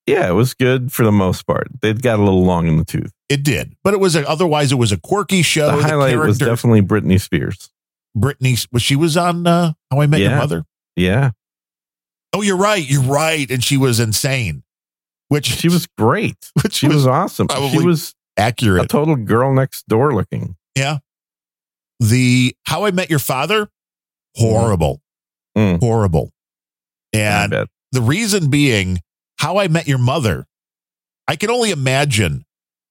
Yeah, it was good for the most part. It got a little long in the tooth.
It did, but it was a, otherwise it was a quirky show.
the highlight was definitely Britney Spears.
Brittany. Was she was on uh, How I Met Your Mother?
Yeah,
Oh, you're right. You're right, and she was insane. Which
she was great. <laughs>
which
She was awesome. She was
accurate.
a total girl next door looking.
The How I Met Your Father, horrible,
Mm.
horrible, and the reason being How I Met Your Mother. I can only imagine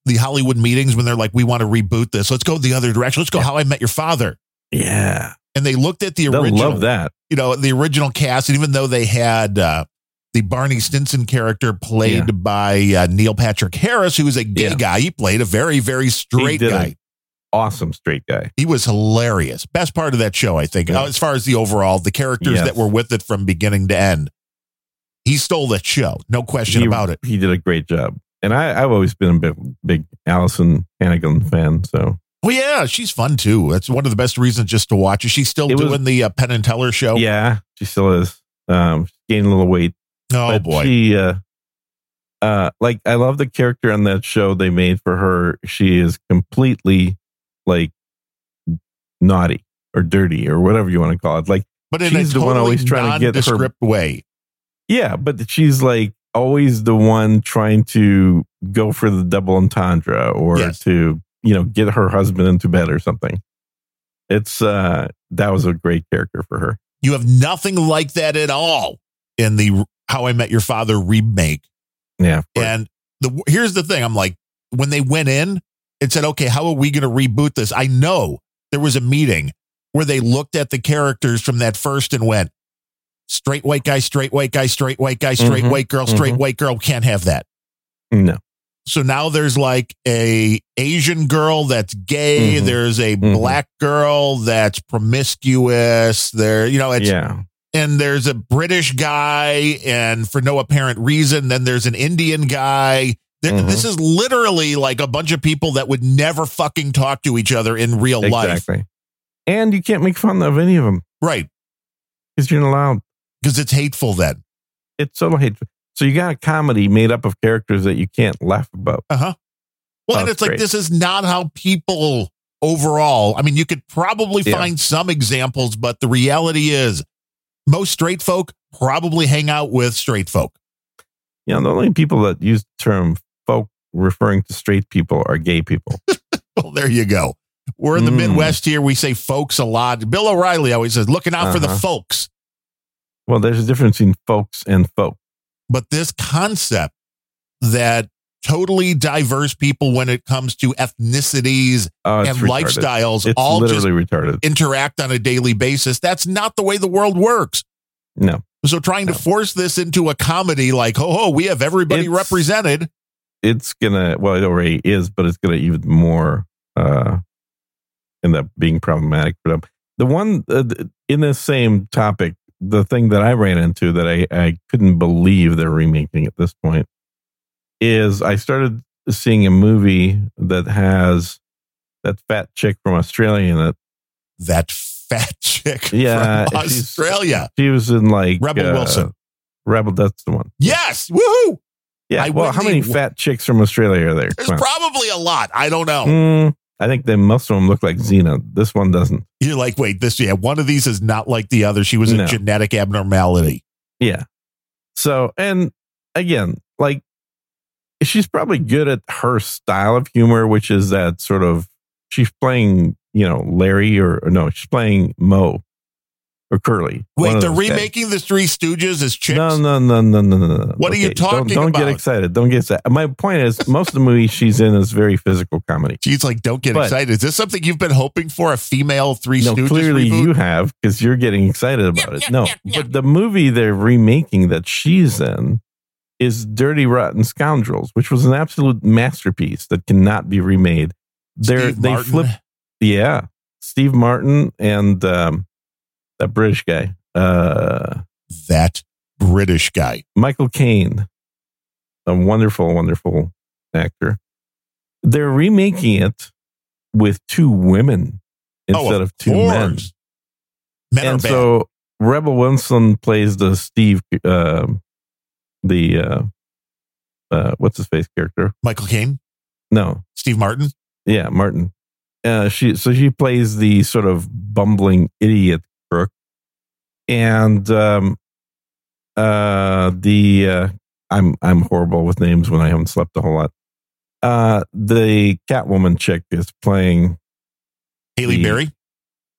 the Hollywood meetings when they're like, "We want to reboot this. Let's go the other direction. Let's go How I Met Your Father."
Yeah,
And they looked at the
they'll
original,
love that.
you know, the original cast, and even though they had uh, the Barney Stinson character played
Yeah.
by uh, Neil Patrick Harris, who was a gay
Yeah.
guy, he played a very, very straight guy.
Awesome straight guy.
He was hilarious. Best part of that show, I think,
Yeah.
as far as the overall, the characters
Yes.
that were with it from beginning to end. He stole that show, no question
he,
about it.
He did a great job. And I, I've always been a big, big Alyson Hannigan fan. So
Oh yeah, she's fun too. That's one of the best reasons just to watch. Is she still
It was-
doing the uh, Penn and Teller show?
yeah, she still is. Um, she's gaining a little weight.
Oh
but
boy.
She, uh, uh, like I love the character on that show they made for her. She is completely like naughty or dirty or whatever you want to call it. Like,
but
she's the one always trying to get her-
way.
yeah, but she's like always the one trying to go for the double entendre or
Yes.
to, you know, get her husband into bed or something. It's, uh, that was a great character for her.
You have nothing like that at all in the How I Met Your Father remake.
Yeah.
And the here's the thing: I'm like, when they went in and said, "Okay, how are we going to reboot this?" I know there was a meeting where they looked at the characters from that first and went, "Straight white guy, straight white guy, straight white guy, straight
Mhm,
white girl, straight
mhm.
white girl." Can't have that.
no.
So now there's like a Asian girl that's gay.
Mhm.
There's a
Mhm.
black girl that's promiscuous. There, you know, it's
yeah.
and there's a British guy, and for no apparent reason, then there's an Indian guy.
Mhm.
This is literally like a bunch of people that would never fucking talk to each other in real life,
Exactly. And you can't make fun of any of them
right?
because you're not allowed.
Because it's hateful. Then,
It's so hateful. So you got a comedy made up of characters that you can't laugh about.
uh huh. Well, and it's like
great.
this is not how people overall. I mean, you could probably
Yeah.
find some examples, but the reality is, most straight folk probably hang out with straight folk.
You know, the only people that use the term folk referring to straight people are gay people. <laughs>
Well, there you go. We're in the
Mm.
Midwest here. We say folks a lot. Bill O'Reilly always says, looking out for the
Uh-huh.
folks.
well, there's a difference between folks and folk.
But this concept that totally diverse people, when it comes to ethnicities
Oh, it's
and
retarded.
lifestyles,
It's
all just
retarded.
interact on a daily basis, that's not the way the world works.
No,
So trying to force this into a comedy like, ho ho, we have everybody
It's-
represented.
It's gonna. Well, it already is, but it's gonna even more uh, end up being problematic for them. The one uh, in the same topic, the thing that I ran into that I, I couldn't believe they're remaking at this point is I started seeing a movie that has that fat chick from Australia in it.
That fat <laughs> chick
Yeah,
from Australia.
She was in like
Rebel
uh,
Wilson.
Rebel, that's the one.
Yes. Woohoo.
Yeah.
I
well, how many
wouldn't-
fat chicks from Australia are there?
There's
Come
probably a lot. I don't know.
Mm, I think they most of them look like Xena. This one doesn't.
You're like, wait, this, yeah, one of these is not like the other. She was a
No.
genetic abnormality.
Yeah. So, and again, like she's probably good at her style of humor, which is that sort of she's playing, you know, Larry or, or no, she's playing Mo or Curly.
Wait,
of
they're
those guys.
remaking the Three Stooges as chicks?
No, no, no, no, no, no, no.
What are you talking
don't, don't get excited. Don't get excited. My point is, most of the movies she's in is very physical comedy.
She's like, don't get
But-
excited. Is this something you've been hoping for? A female Three
No,
Stooges
clearly
reboot?
you have because you're getting excited about it.
yeah,
No,
yeah, yeah.
but the movie they're remaking that she's in is Dirty Rotten Scoundrels, which was an absolute masterpiece that cannot be remade. They're,
Steve
they
Martin.
flip, yeah, Steve Martin and um, that British guy, uh,
that British guy.
Michael Caine, a wonderful, wonderful actor. They're remaking it with two women instead
oh,
of two men.
course. Men are
and so Rebel Wilson plays the Steve, um the uh, uh, what's his face character?
Michael Caine,
No,
Steve Martin.
yeah, Martin. Uh, she so she plays the sort of bumbling idiot crook, and um, uh, the uh, I'm I'm horrible with names when I haven't slept a whole lot. Uh, the Catwoman chick is playing Halle
Berry,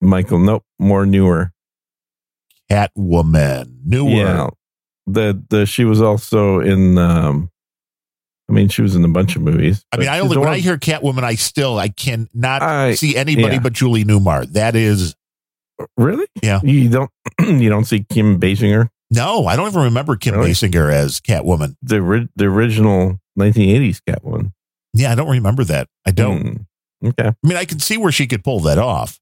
Michael. Nope, more newer.
Catwoman, newer.
Yeah. The the she was also in um I mean she was in a bunch of movies.
I mean, I only when
one-
I hear Catwoman, I still I cannot
I-
see anybody
yeah.
but Julie Newmar. That is
Really?
Yeah.
You don't <clears throat> you don't see Kim Basinger?
no, I don't even remember Kim
Really?
Basinger as Catwoman.
The ri- the original 1980s Catwoman.
Yeah, I don't remember that. I don't.
Hmm. Okay.
I mean, I can see where she could pull that off.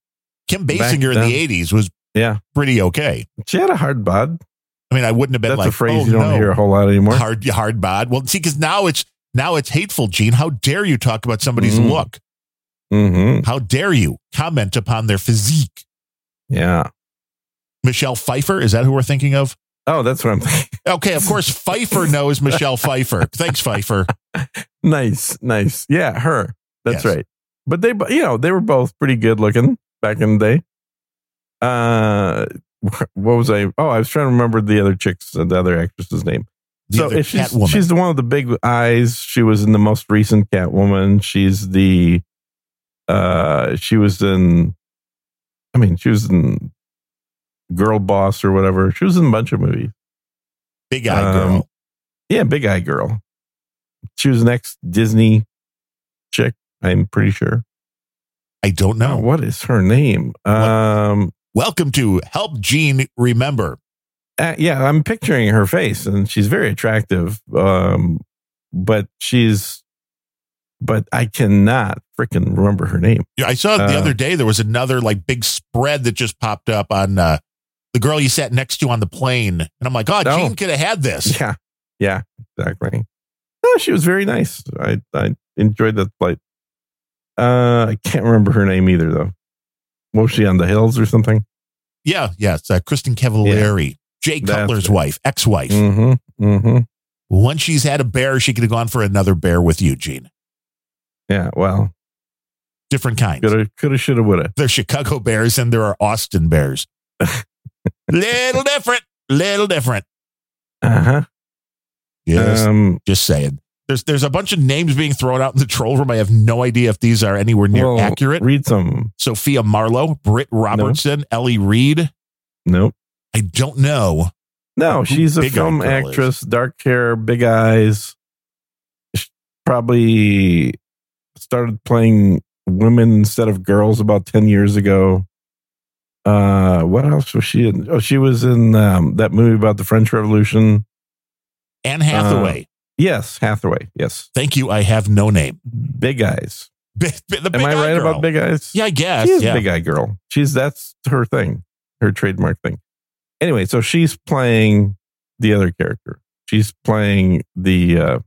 Kim Basinger in the '80s was
Yeah.
pretty okay.
She had a hard bod.
I mean, I wouldn't have been
That's
like
a phrase
oh,
you don't
no.
hear a whole lot anymore.
hard hard bod. Well, see, because now it's now it's hateful, Gene. How dare you talk about somebody's
Mm.
look?
hmm
How dare you comment upon their physique?
Yeah.
Michelle Pfeiffer is that who we're thinking of?
Oh, that's what I'm thinking. <laughs>
Okay, of course, Phifer knows Michelle Pfeiffer. Thanks, Phifer. <laughs>
nice, nice. Yeah, her. That's
Yes.
right. But they, you know, they were both pretty good looking back in the day. Uh, <laughs> what was I? Oh, I was trying to remember the other chick's, the other actress's name.
The
so if she's
Catwoman.
she's the one with the big eyes. She was in the most recent Catwoman. She's the, uh, she was in. I mean, she was in Girl Boss or whatever. She was in a bunch of movies.
big eye
um,
girl.
Yeah, Big Eye Girl. She was next Disney chick. I'm pretty sure.
I don't know.
Oh, what is her name? Um,
Welcome to Help Gene Remember.
uh, yeah, I'm picturing her face, and she's very attractive. Um, but she's, but I cannot freaking remember her name.
Yeah, I saw it the
Uh,
other day there was another like big spread that just popped up on uh, the girl you sat next to on the plane, and I'm like, oh,
Oh.
Gene could have had this. <laughs>
Yeah, yeah, exactly. No, she was very nice. I I enjoyed that flight. Uh, I can't remember her name either, though. Was she on the hills or something?
Yeah, yeah. It's uh, Kristin Cavallari, Jay
That's
Cutler's wife, ex-wife.
Mm-hmm. Mm-hmm.
Once she's had a bear, she could have gone for another bear with you, Gene.
Yeah. Well,
Different kinds.
coulda, coulda, shoulda, woulda.
There's Chicago Bears and there are Austin Bears. <laughs> little different. Little different.
Uh huh.
Yes.
Um,
just saying. There's there's a bunch of names being thrown out in the troll room. I have no idea if these are anywhere near
well,
accurate.
Read some.
Sophia Marlowe, Britt Robertson, Ellie Reed.
Nope.
I don't know.
No, she's a film
Girl is?
actress, dark hair, big eyes. She Probably started playing women instead of girls about 10 years ago. Uh, what else was she in? Oh, she was in um, that movie about the French Revolution.
Anne Hathaway.
Yes, Hathaway. Yes.
Thank you. I have no name.
Big eyes. <laughs>
Bi- bi- the
Am I right
girl.
about big eyes?
Yeah, I guess.
She is
yeah.
big eye girl. She's that's her thing, her trademark thing. anyway, so she's playing the other character. She's playing the. Uh,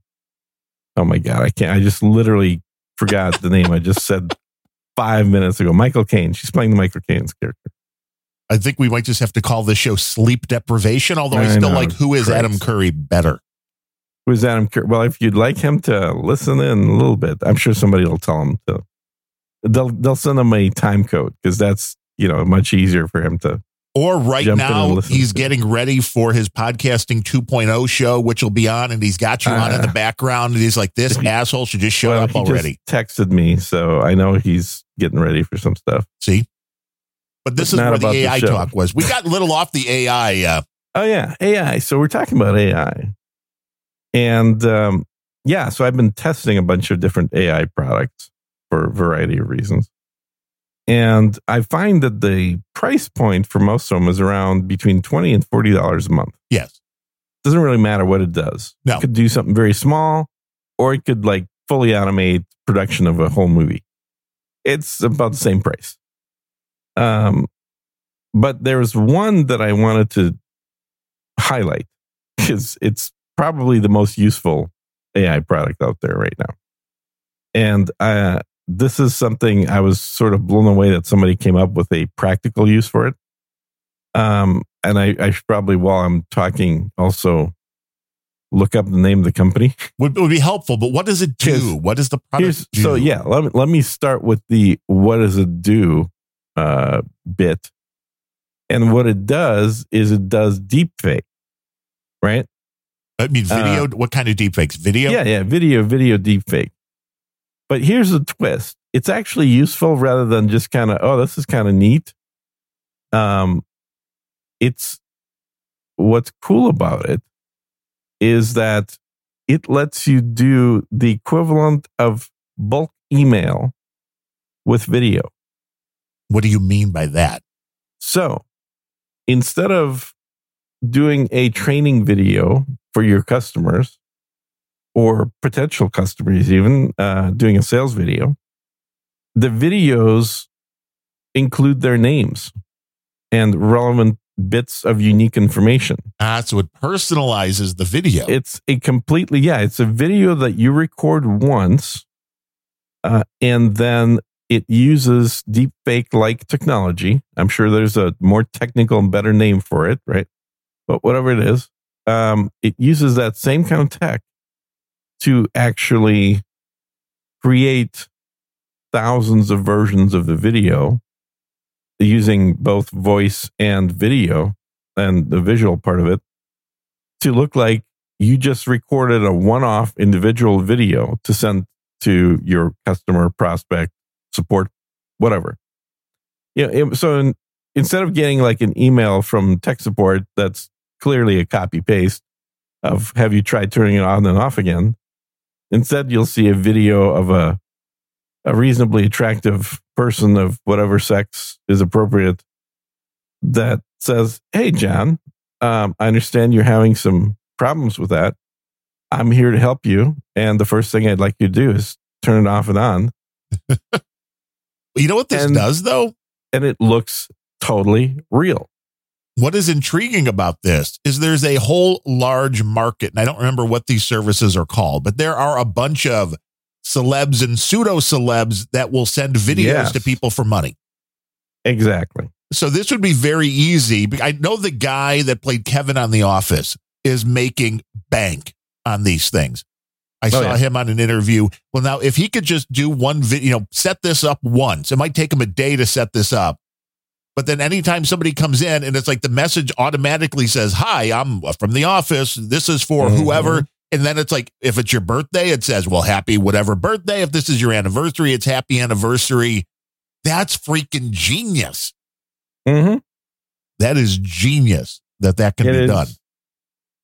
oh my god, I can't. I just literally forgot the name I just said five minutes ago. Michael Caine. She's playing the Michael Caine's character.
I think we might just have to call this show sleep deprivation, although I,
I
still
know,
like who is
Christ.
Adam Curry better.
Who's Adam? Curry? Well, if you'd like him to listen in a little bit, I'm sure somebody will tell him to. They'll they'll send him a time code because that's you know much easier for him to.
Or right
Jump
now, he's getting ready for his podcasting 2.0 show, which will be on, and he's got you on in the
Ah.
background. And he's like, this
he- <laughs>
asshole should just show
well,
up
he
already.
Texted me, so I know he's getting ready for some stuff.
See? But this
But
is
not
where the
about the
AI talk was. We got a little off the AI. Uh,
Oh yeah, AI. So we're talking about AI, and um, yeah, so I've been testing a bunch of different AI products for a variety of reasons, and I find that the price point for most of them is around between twenty and forty dollars a month.
yes.
Doesn't really matter what it does.
No.
it could do something very small, or it could like fully automate production of a whole movie. It's about the same price. Um, but there's one that I wanted to highlight because it's probably the most useful AI product out there right now. And uh, this is something I was sort of blown away that somebody came up with a practical use for it. Um, and I, I should probably, while I'm talking, also look up the name of the company. <laughs>
Would, would be helpful, but what does it do? What does the product do?
so yeah, let me let me start with the what does it do uh, bit, and what it does is it does deep fake, right?
I mean, video. what kind of deepfakes? Video?
Uh, Yeah, yeah, video, video deep fake. But here's the twist: it's actually useful rather than just kind of oh, this is kind of neat. Um, it's what's cool about it is that it lets you do the equivalent of bulk email with video.
What do you mean by that?
So instead of doing a training video for your customers or potential customers, even uh, doing a sales video, the videos include their names and relevant bits of unique information.
That's what personalizes the video.
It's a completely, yeah, it's a video that you record once uh, and then it uses deep fake like technology. I'm sure there's a more technical and better name for it, right? But whatever it is, um, it uses that same kind of tech to actually create thousands of versions of the video using both voice and video and the visual part of it to look like you just recorded a one-off individual video to send to your customer prospect support whatever. Yeah it- so in, instead of getting like an email from tech support that's clearly a copy paste of have you tried turning it on and off again instead you'll see a video of a a reasonably attractive person of whatever sex is appropriate that says hey john um, I understand you're having some problems with that. I'm here to help you. And the first thing I'd like you to do is turn it off and on. <laughs>
you know what this
and-
does, though?
And it looks totally real.
What is intriguing about this is there's a whole large market, and I don't remember what these services are called, but there are a bunch of celebs and pseudo celebs that will send videos
Yes.
to people for money.
Exactly.
So this would be very easy. I know the guy that played Kevin on The Office is making bank on these things. I
Oh,
saw
yeah.
him on an interview. Well, now if he could just do one video, you know, set this up once, it might take him a day to set this up. But then anytime somebody comes in and it's like the message automatically says, Hi, I'm from the office. This is for
Mhm.
whoever. And then it's like, if it's your birthday, it says, Well, happy whatever birthday. If this is your anniversary, it's happy anniversary. That's freaking genius.
Mm-hmm.
That is genius that that can
It
be
is.
done.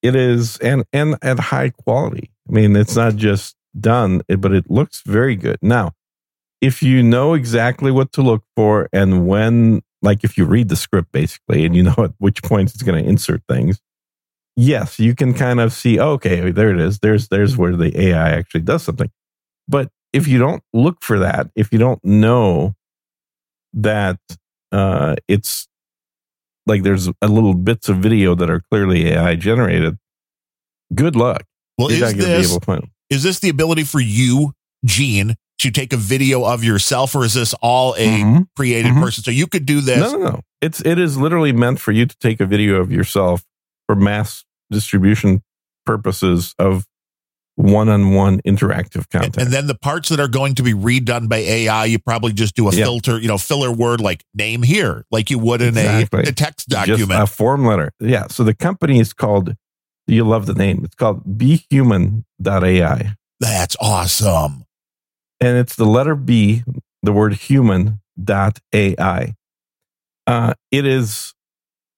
It is, and and at high quality. I mean, it's not just done, but it looks very good. Now, if you know exactly what to look for and when, like if you read the script basically, and you know <laughs> at which points it's going to insert things, yes, you can kind of see. oh, Okay, there it is. There's there's where the AI actually does something. But if you don't look for that, if you don't know that uh, it's like there's a little bits of video that are clearly AI generated, good luck.
Well,
You're
is this
able to
is this the ability for you, Gene, to take a video of yourself, or is this all a
Mhm.
created
Mhm.
person? So you could do this.
No, no, no. It's it is literally meant for you to take a video of yourself for mass distribution purposes of one-on-one interactive content.
and then the parts that are going to be redone by AI, you probably just do a
Yeah.
filter, you know, filler word like name here, like you would in
Exactly.
a, a text
Just
document.
a form letter. Yeah. So the company is called. You love the name. It's called BeHuman.ai,
That's awesome.
And it's the letter B, the word human dot AI. Uh, it is,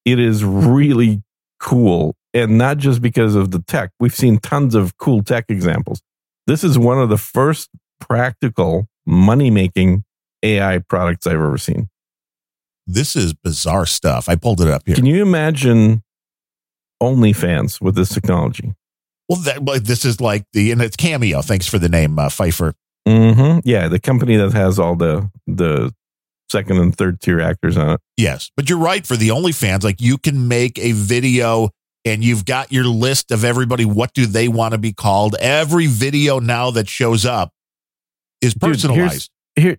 it is really cool, and not just because of the tech. We've seen tons of cool tech examples. This is one of the first practical money making AI products I've ever seen.
This is bizarre stuff. I pulled it up here.
Can you imagine OnlyFans with this technology?
well, that, this is like the, and it's Cameo. Thanks for the name, uh, Phifer.
Hmm Yeah, the company that has all the the second and third tier actors on it.
Yes, but you're right. For the OnlyFans, like you can make a video and you've got your list of everybody. What do they want to be called? Every video now that shows up is
Dude,
personalized.
Here,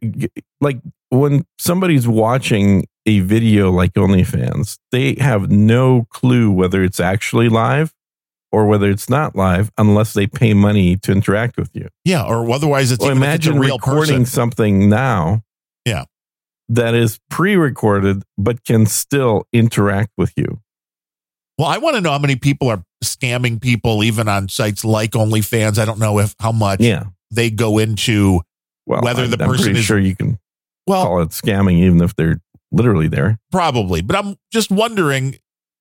like when somebody's watching a video like OnlyFans, they have no clue whether it's actually live or whether it's not live unless they pay money to interact with you.
yeah, or otherwise it's
Well,
even if it's a
imagine
real
recording
person.
something now.
Yeah.
That is pre-recorded but can still interact with you.
Well, I want to know how many people are scamming people, even on sites like OnlyFans. I don't know if how much
Yeah.
they go into.
Well,
Whether
I-
the
I'm
person is-
sure you can
Well,
call it scamming even if they're literally there.
probably, but I'm just wondering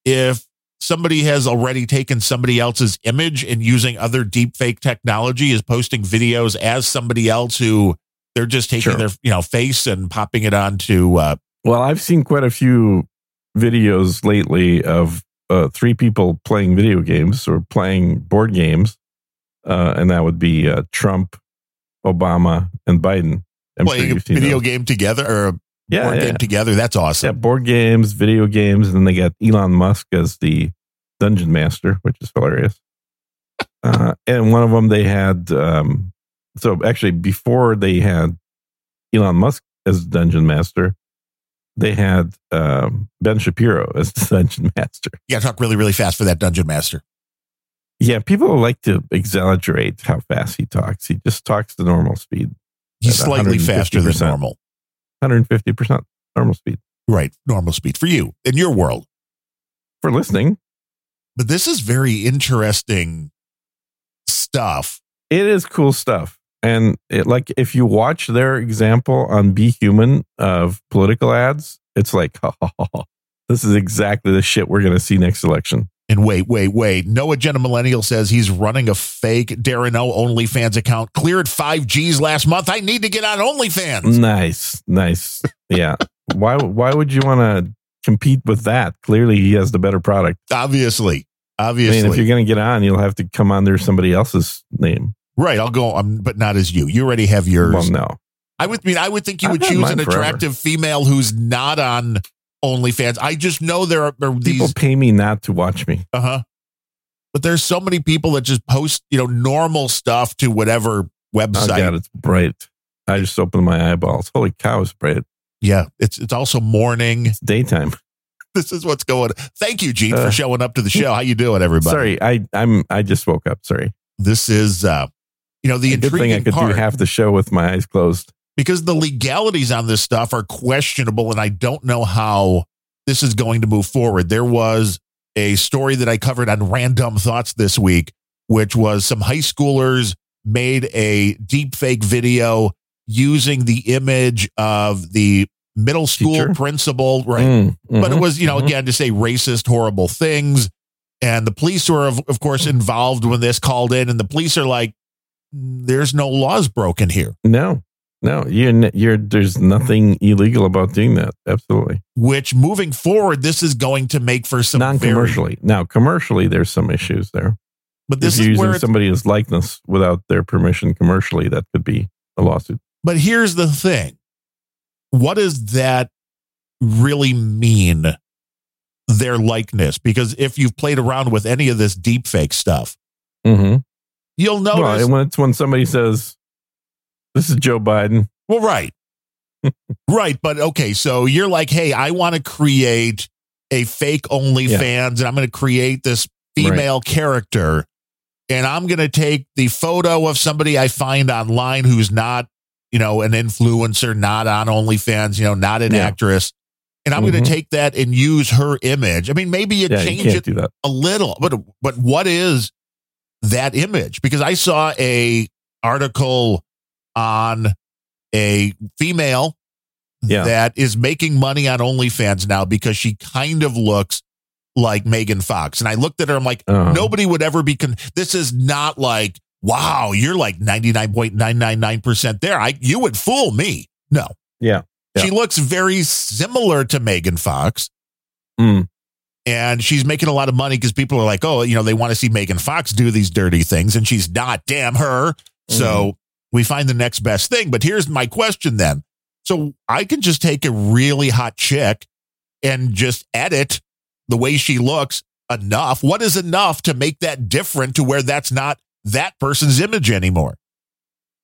if somebody has already taken somebody else's image and using other deepfake technology is posting videos as somebody else who they're just taking
Sure.
their you know face and popping it onto. Uh,
Well, I've seen quite a few videos lately of uh, three people playing video games or playing board games, uh, and that would be uh, Trump, Obama, and Biden. I'm sure
playing a video
those.
game together or a
Yeah,
board
yeah,
game together. That's awesome.
yeah, board games, video games, and then they got Elon Musk as the dungeon master, which is hilarious. <laughs> uh, and one of them they had. Um, so actually, before they had Elon Musk as dungeon master, they had um, Ben Shapiro <laughs> as the dungeon master.
To talk really, really fast for that dungeon master.
Yeah, people like to exaggerate how fast he talks. He just talks the normal speed,
He's slightly faster than normal.
150% normal speed
Right. Normal speed for you in your world.
for listening.
But this is very interesting stuff.
It is cool stuff. And it, like if you watch their example on Be Human of political ads, it's like, <laughs> this is exactly the shit we're going to see next election.
And wait, wait, wait. No agenda Millennial says he's running a fake Darren O OnlyFans account. Cleared five G's last month. I need to get on OnlyFans.
Nice, nice. Yeah. <laughs> why? Why would you want to compete with that? Clearly, he has the better product.
Obviously.
I
Obviously.
mean, if you're going to get on, you'll have to come under somebody else's name.
right. I'll go, um, but not as you. You already have yours.
Well, no.
I would mean, I would think you would choose an
forever.
attractive female who's not on OnlyFans. I just know there are, there are
People pay me not to watch me.
uh huh. But there's so many people that just post, you know, normal stuff to whatever website.
Oh
website.
God, it's bright. I just opened my eyeballs. Holy cow, it's bright.
Yeah, it's it's also morning.
It's daytime. <laughs>
This is what's going. On. Thank you, Gene, for
Uh,
showing up to the show. How you doing, everybody?
Sorry, I I'm I just woke up. Sorry.
This is, uh, you know, the
A good thing I could
part
do half the show with my eyes closed.
Because the legalities on this stuff are questionable, and I don't know how this is going to move forward. There was a story that I covered on Randumb Thoughts this week, which was some high schoolers made a deep fake video using the image of the middle school
Teacher?
principal, right?
Mm,
but it
mhm,
was you know
mhm.
again to say racist horrible things and the police were of, of course involved when this called in and the police are like "Mm, there's no laws broken here
no, no. You're you're there's nothing illegal about doing that. Absolutely.
which moving forward this is going to make for some
Non-commercially. Now, commercially, there's some issues there.
but this
if you're
is
using somebody's likeness without their permission commercially, that could be a lawsuit.
but here's the thing what does that really mean their likeness because if you've played around with any of this deepfake stuff,
Mm-hmm.
you'll notice.
Well, when it's when somebody says, "This is Joe Biden,"
Well, right. <laughs> right. But okay. So you're like, hey, I want to create a fake OnlyFans and I'm going to create this female character. And I'm going to take the photo of somebody I find online who's not, you know, an influencer, not on OnlyFans, you know, not an
Yeah.
actress. And I'm going
Mhm.
to take that and use her image. I mean, maybe you
yeah,
change
can't
it a little but but what is that image because i saw a article on a female
Yeah.
that is making money on OnlyFans now because she kind of looks like Megan Fox. And I looked at her, I'm like,
Uh-huh.
nobody would ever be. Con- this is not like, wow, you're like 99.999% there. I you would fool me. No.
Yeah. Yeah.
She looks very similar to Megan Fox
Mm.
and she's making a lot of money because people are like, oh, you know, they want to see Megan Fox do these dirty things, and she's not. Damn her. So we find the next best thing. But here's my question then. So I can just take a really hot chick and just edit the way she looks enough. What is enough to make that different to where that's not that person's image anymore?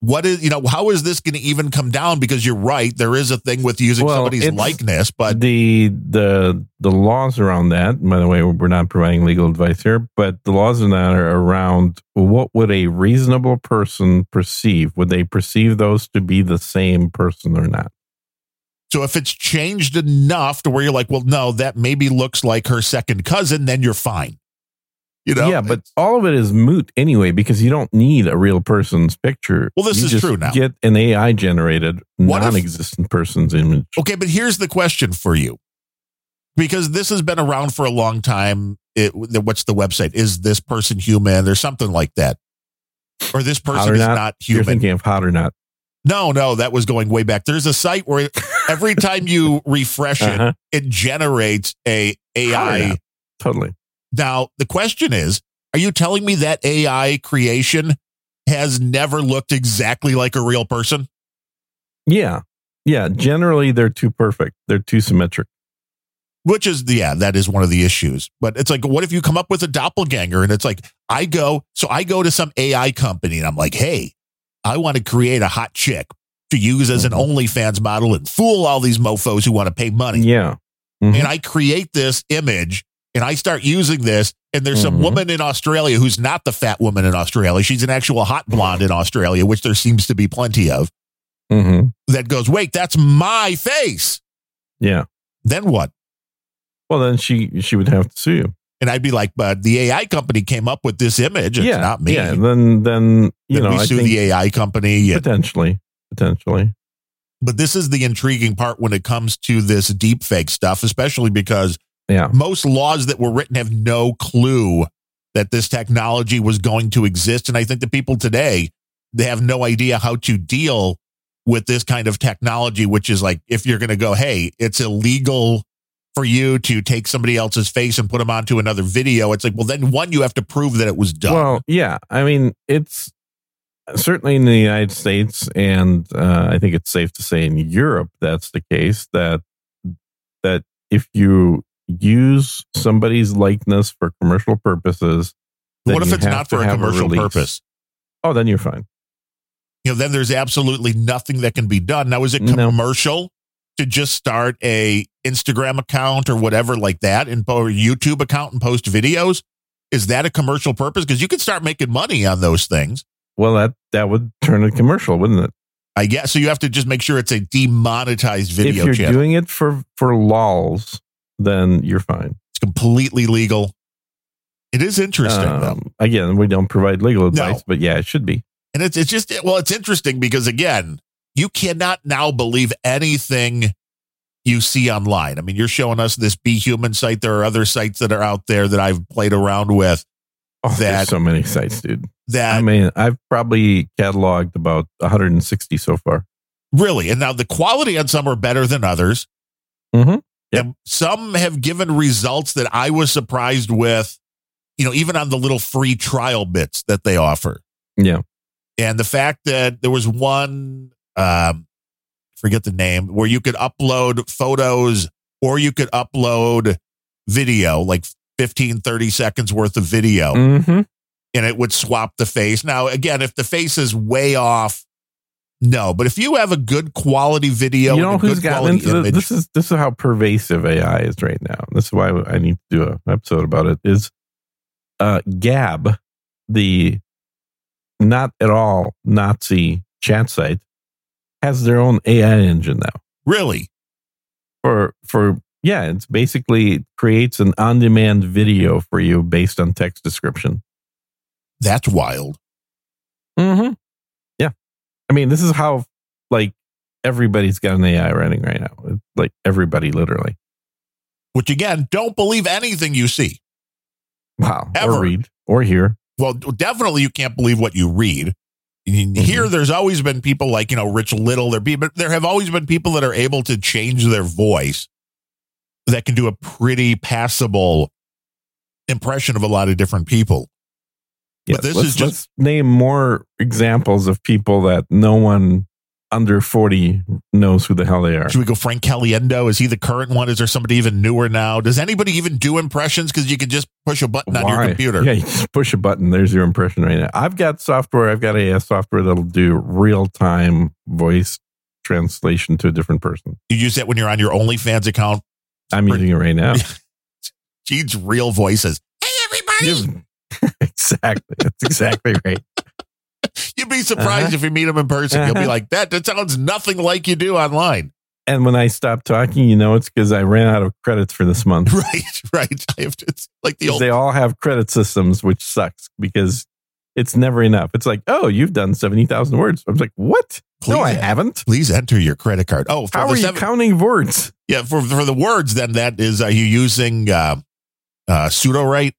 What is, you know, how is this going to even come down? Because you're right. There is a thing with using
Well,
somebody's likeness, but
the the the laws around that. By the way, we're not providing legal advice here, but the laws in that are around what would a reasonable person perceive? Would they perceive those to be the same person or not?
So if it's changed enough to where you're like, well, no, that maybe looks like her second cousin, then you're fine. You know?
yeah, but all of it is moot anyway because you don't need a real person's picture.
Well, this
You
is
just
true now.
Get an AI generated non-existent person's image.
Okay, but here's the question for you. Because this has been around for a long time. It, the- what's the website? Is this person human or something like that? Or this person
or
is
not?
not
You're
human.
thinking of hot or not?
No, no, that was going way back. There's a site where <laughs> every time you refresh it,
Uh-huh.
it generates a AI.
Totally.
Now, the question is, are you telling me that AI creation has never looked exactly like a real person?
Yeah. Yeah. Generally, they're too perfect. They're too symmetric.
Which is, yeah, that is one of the issues. But it's like, what if you come up with a doppelganger and it's like, I go, so I go to some AI company and I'm like, hey, I want to create a hot chick to use as an
Mhm.
OnlyFans model and fool all these mofos who want to pay money.
Yeah. Mhm.
And I create this image and I start using this. And there's some
Mhm.
woman in Australia who's not the fat woman in Australia. She's an actual hot blonde in Australia, which there seems to be plenty of,
Mhm.
that goes, wait, that's my face.
Yeah.
Then what?
Well, then she she would have to sue you.
And I'd be like, but the AI company came up with this image. It's
yeah.
not me.
Yeah. Then then you
Then
know
we
I
sue the AI company.
potentially potentially.
but this is the intriguing part when it comes to this deep fake stuff, especially because
Yeah.
most laws that were written have no clue that this technology was going to exist. And I think the people today, they have no idea how to deal with this kind of technology, which is like, if you're going to go, hey, it's illegal for you to take somebody else's face and put them onto another video. It's like, well, then one, you have to prove that it was done.
Well, yeah. I mean, it's certainly in the United States, and uh, I think it's safe to say in Europe that's the case. That that if you use somebody's likeness for commercial purposes,
what if it's not for a commercial
release.
purpose?
Oh, then you're fine.
you know, then there's absolutely nothing that can be done. Now, is it
No.
commercial to just start a Instagram account or whatever like that and or YouTube account and post videos? Is that a commercial purpose? Because you can start making money on those things.
Well, that that would turn it commercial, wouldn't it?
I guess so. You have to just make sure it's a demonetized video.
if you're
channel.
doing it for for lols, then you're fine.
it's completely legal. It is interesting though.
Um, again, we don't provide legal advice,
No.
but yeah, it should be.
And it's it's just well, it's interesting because again, you cannot now believe anything you see online. I mean, you're showing us this Be Human site. There are other sites that are out there that I've played around with
Oh,
That-
there's so many sites, dude.
that
I mean, I've probably cataloged about 160 so far.
really, and now the quality on some are better than others.
Mhm. Yep.
And some have given results that I was surprised with, you know, even on the little free trial bits that they offer.
Yeah.
and the fact that there was one um forget the name where you could upload photos or you could upload video, like 15, 30 seconds worth of video,
Mm-hmm.
and it would swap the face. Now, again, if the face is way off, no. But if you have a good quality video,
you know who's
quality
into the,
image,
this is this is how pervasive AI is right now. This is why I need to do an episode about it. Is uh, Gab, the not at all Nazi chat site, has their own AI engine now
really,
for for yeah. It's basically creates an on demand video for you based on text description.
that's wild.
Mm-hmm. I mean this is how like everybody's got an AI running right now. Like everybody literally.
Which again, don't believe anything you see.
Wow.
Ever.
Or read or hear.
Well, definitely you can't believe what you read.
Mm-hmm.
Here, there's always been people like you know Rich Little. There be, but there have always been people that are able to change their voice that can do a pretty passable impression of a lot of different people.
Yeah,
But this is just-
name more examples of people that no one under 40 knows who the hell they are.
Should we go Frank Caliendo? Is he the current one? Is there somebody even newer now? Does anybody even do impressions? Because you can just push a button on your computer.
Yeah, you just push a button. There's your impression right now. I've got software. I've got AI software that'll do real time voice translation to a different person.
You use that when you're on your OnlyFans account.
I'm using it right now. <laughs>
Gene's real voices. Hey, everybody! <laughs>
exactly. That's exactly right.
You'd be surprised
Uh-huh.
if you meet him in person. You'll be
Uh-huh.
like, that, that sounds nothing like you do online.
And when I stop talking, you know, it's because I ran out of credits for this month. <laughs>
Right, right. <laughs> I have to, it's like the old.
they all have credit systems, which sucks because it's never enough. It's like, oh, you've done 70,000 words. I was like, what? no, I
Please,
haven't.
Please enter your credit card. Oh, for
How
the
are you counting words?
yeah, for for the words, then that is are you using uh, uh, Sudowrite?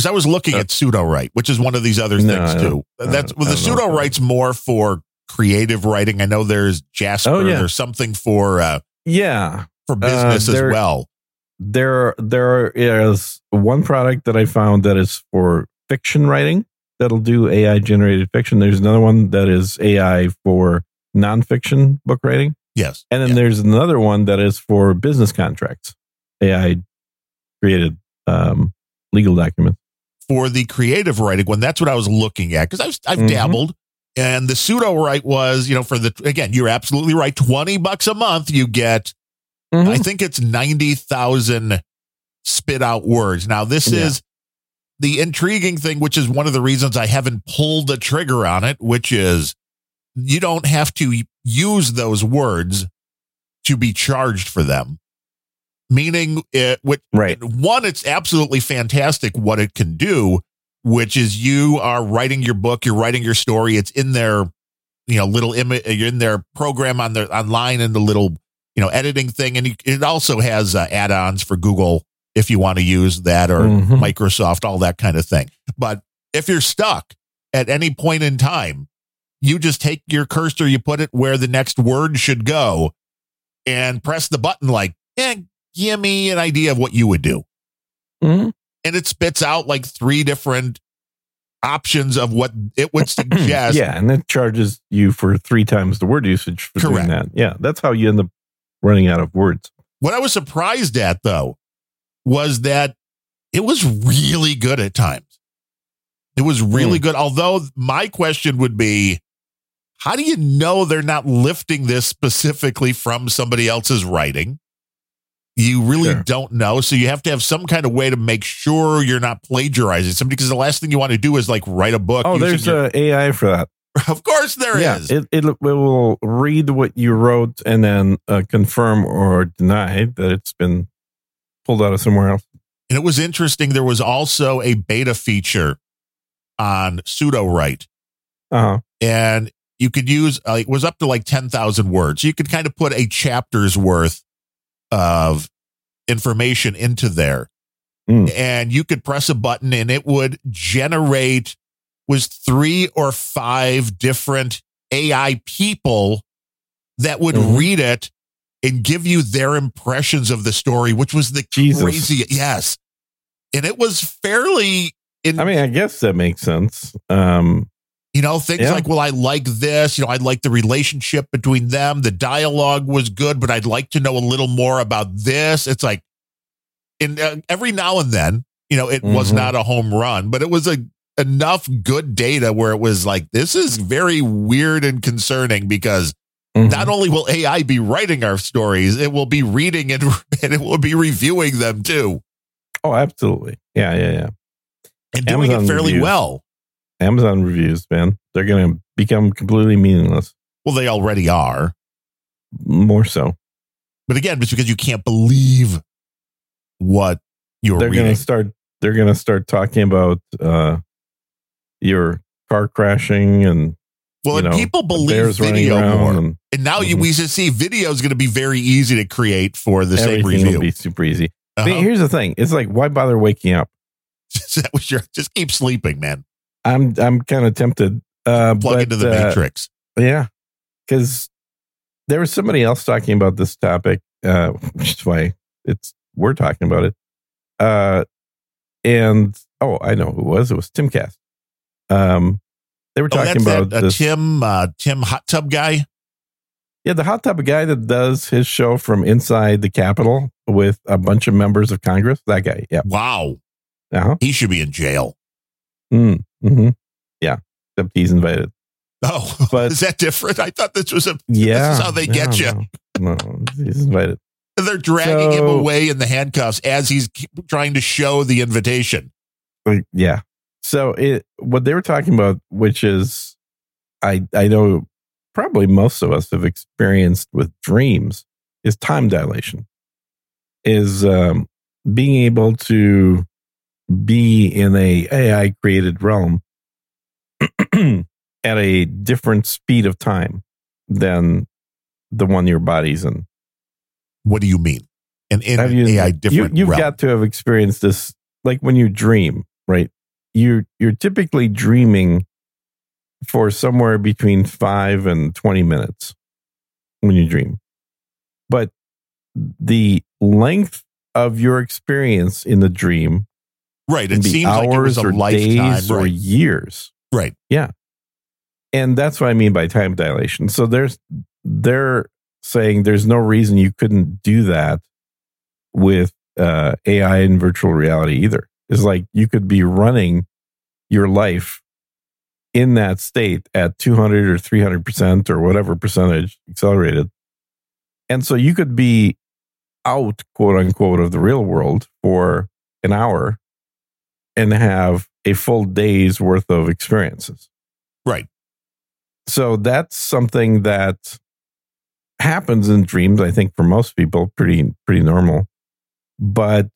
Because I was looking
Uh,
at Sudowrite, which is one of these other
No,
things too. That's well, the Sudowrite's more for creative writing. I know there's Jasper.
Oh, yeah.
There's something for uh,
Yeah.
for business as
there-
well.
There, there is one product that I found that is for fiction writing that'll do AI generated fiction. There's another one that is AI for nonfiction book writing.
Yes,
And then
Yeah.
there's another one that is for business contracts, AI created um, legal documents.
For the creative writing one. That's what I was looking at because I've I've
Mhm.
dabbled. And the Sudowrite was, you know, for the again, you're absolutely right. Twenty bucks a month, you get I think it's 90,000 spit out words. Now, this
Yeah.
is the intriguing thing, which is one of the reasons I haven't pulled the trigger on it, which is you don't have to use those words to be charged for them. Meaning, it, which,
Right.
one, it's absolutely fantastic what it can do, which is you are writing your book, you're writing your story, it's in their, you know, little image, you're in their program on their online in the little you know, editing thing. And it also has uh, add ons for Google if you want to use that or
Mhm.
Microsoft, all that kind of thing. But if you're stuck at any point in time, you just take your cursor, you put it where the next word should go and press the button like, give me an idea of what you would do.
Mhm.
And it spits out like three different options of what it would <clears throat> suggest.
yeah, and it charges you for three times the word usage for
Correct.
doing that. Yeah, that's how you end up running out of words.
What I was surprised at though was that it was really good at times. It was really
Hmm.
good. Although my question would be, how do you know they're not lifting this specifically from somebody else's writing? You really
Sure.
don't know. So you have to have some kind of way to make sure you're not plagiarizing somebody because the last thing you want to do is like write a book.
Oh, there's
your-
a AI for that. <laughs>
of course there is.
yeah, It, it it will read what you wrote and then uh, confirm or deny that it's been pulled out of somewhere else.
And it was interesting. There was also a beta feature on Sudowrite.
Uh-huh.
and you could use uh, it was up to like 10,000 words. You could kind of put a chapter's worth of information into there.
Mm.
And you could press a button and it would generate was three or five different AI people that would
Mhm.
read it and give you their impressions of the story, which was the
Jesus.
crazy. Yes. And it was fairly in
I mean, I guess that makes sense. Um,
You know, things
Yeah.
like, well, I like this. You know, I like the relationship between them. The dialogue was good, but I'd like to know a little more about this. It's like, in uh, every now and then, you know, it was
Mhm.
not a home run, but it was a enough good data where it was like, this is very weird and concerning because
Mhm.
not only will AI be writing our stories, it will be reading and, <laughs> and it will be reviewing them too,
oh, absolutely. Yeah, yeah, yeah.
and doing
Amazon
it fairly
reviews.
well.
Amazon reviews, man, they're going to become completely meaningless.
Well, they already are.
More so,
But again, it's because you can't believe what you're
they're going
reading.
to start. They're going to start talking about uh, your car crashing and
well,
you
and
know,
people believe video more.
and
And now you,
Mhm.
we should see video is going to be very easy to create for the same
everything
review.
will be super easy.
Uh-huh.
here's the thing: it's like, why bother waking up? <laughs>
that was your just keep sleeping, man.
I'm I'm kind of tempted. Uh,
Plug
but,
into the
uh,
matrix.
Yeah, because there was somebody else talking about this topic, uh, <laughs> which is why it's we're talking about it. Uh, and oh, I know who it was. It was Timcast. Um, they were
Oh,
talking about
that uh. Tim uh, Tim Hot Tub guy.
Yeah, the hot tub guy that does his show from inside the Capitol with a bunch of members of Congress. That guy. Yeah.
Wow,
Uh-huh.
he should be in jail.
Mm, hmm Yeah. Except he's invited.
Oh, <laughs>
But-
is that different? I thought this was a.
Yeah.
how they get
you. No, no, he's invited.
They're dragging him away in the handcuffs as he's trying to show the invitation.
Like, yeah. So it what they were talking about, which is I I know probably most of us have experienced with dreams, is time dilation. Is um being able to be in a AI created realm <clears throat> at a different speed of time than the one your body's in.
What do you mean? And in
Have
an
you,
AI different
you, have got to have experienced this like when you dream right You're you're typically dreaming for somewhere between 5 and 20 minutes when you dream but the length of your experience in the dream
right. It seems like it was
hours
a
or
lifetime.
days or years
right. Yeah.
And that's what I mean by time dilation. So there's they're saying there's no reason you couldn't do that with uh, AI and virtual reality either. It's like you could be running your life in that state at 200 or 300 percent or whatever percentage accelerated, and so you could be out quote unquote of the real world for an hour and have a full day's worth of experiences
Right.
so that's something that happens in dreams i think for most people pretty pretty normal but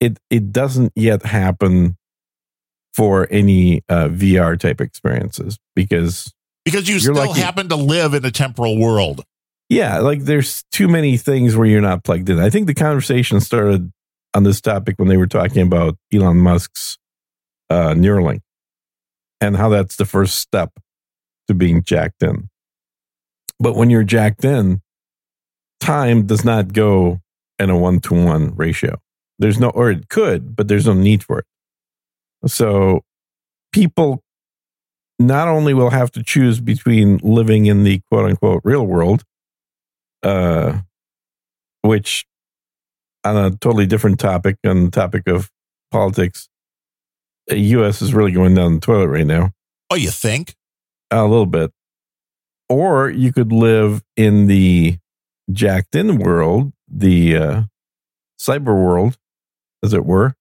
it it doesn't yet happen for any uh, vr type experiences because
Because you still happen to live in a temporal world.
yeah like there's too many things where you're not plugged in i think the conversation started on this topic when they were talking about elon musk's uh, neuralink and how that's the first step to being jacked in. But when you're jacked in time does not go in a one-to-one ratio. There's no or it could but there's no need for it. So people not only will have to choose between living in the quote unquote real world, uh, which on a totally different topic, on the topic of politics, the U.S. is really going down the toilet right now,
Oh, you think?
a little bit. Or you could live in the jacked in world, the uh, cyber world, as it were,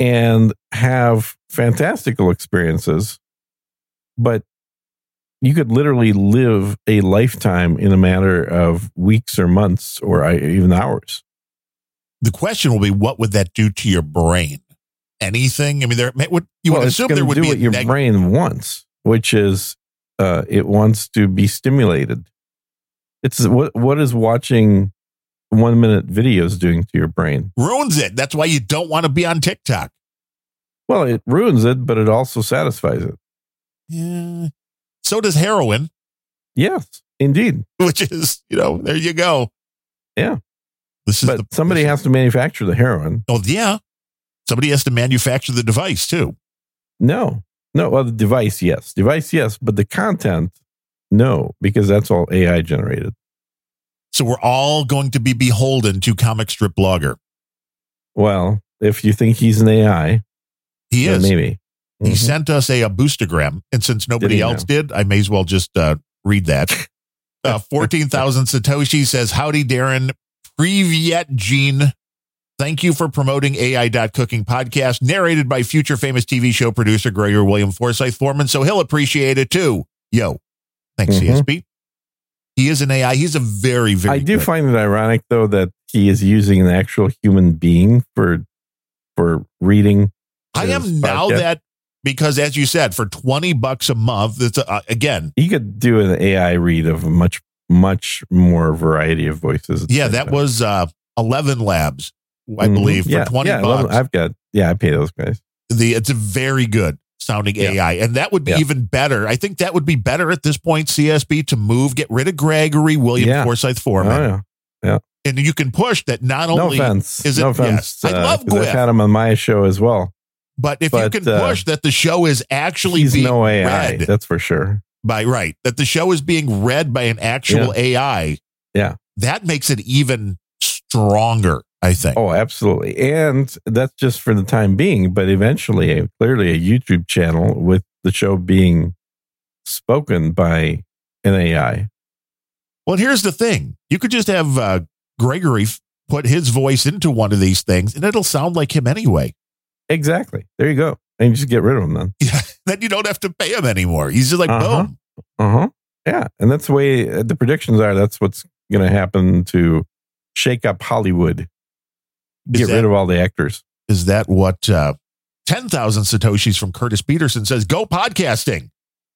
and have fantastical experiences. But you could literally live a lifetime in a matter of weeks or months or even hours.
The question will be, what would that do to your brain? Anything? I mean, there would you
well,
would assume there would
do
be
what your
neg-
brain wants, which is uh, it wants to be stimulated. It's what what is watching one minute videos doing to your brain?
ruins it. That's why you don't want to be on TikTok.
Well, it ruins it, but it also satisfies it.
Yeah. So does heroin,
Yes, indeed. <laughs>
which is, you know, there you go.
Yeah.
This is
But
the,
somebody
this-
has to manufacture the heroin.
Oh, yeah. Somebody has to manufacture the device too.
No, no. Well, the device, yes, device, yes, but the content, no, because that's all AI generated.
So we're all going to be beholden to comic strip blogger.
Well, if you think he's an AI,
He is.
maybe.
He
Mhm.
sent us a, a boostergram, and since nobody
he
else
now?
did, I may as well just uh, read that. <laughs> Uh, Fourteen thousand <laughs> Satoshi says, "Howdy, Darren. Privyet Gene. Thank you for promoting AI.cooking podcast, narrated by future famous TV show producer Gregor William Forsyth Foreman. So he'll appreciate it too. Yo, thanks,
Mhm.
CSB. He is an AI. He's a very, very.
I do
good-
find it ironic though that he is using an actual human being for for reading.
I am now that because, as you said, for twenty bucks a month, it's uh, again
He could do an AI read of a much much more variety of voices.
Yeah, that
time.
was uh, Eleven Labs, I
Mhm.
believe, for twenty
yeah,
bucks.
11 I've got yeah, I pay those guys.
the it's a very good sounding
Yeah.
AI, and that would be
Yeah.
even better. I think that would be better at this point. CSB to move, get rid of Gregory William
Yeah.
Forsyth
Oh
Foreman,
yeah.
and you can push that not only No
offense.
is it-
no offense.
yes. I
uh,
love
'cause I've had him on my show as well.
But if
but,
you can
uh,
push that the show is actually being
no AI,
read
that's for sure.
By right, that the show is being read by an actual AI,
Yeah.
that makes it even stronger. I think.
Oh, absolutely. And that's just for the time being, but eventually, clearly, a YouTube channel with the show being spoken by an AI.
Well, here's the thing: you could just have uh, Gregory f- put his voice into one of these things, and it'll sound like him anyway.
Exactly. There you go. And you just get rid of them then.
Yeah, <laughs> then you don't have to pay him anymore. He's just like
Uh-huh.
boom.
Uh huh. Yeah. And that's the way uh, the predictions are. That's what's going to happen to shake up Hollywood. Get
that-
rid of all the actors.
Is that what uh, ten thousand satoshis from Curtis Peterson says? Go podcasting.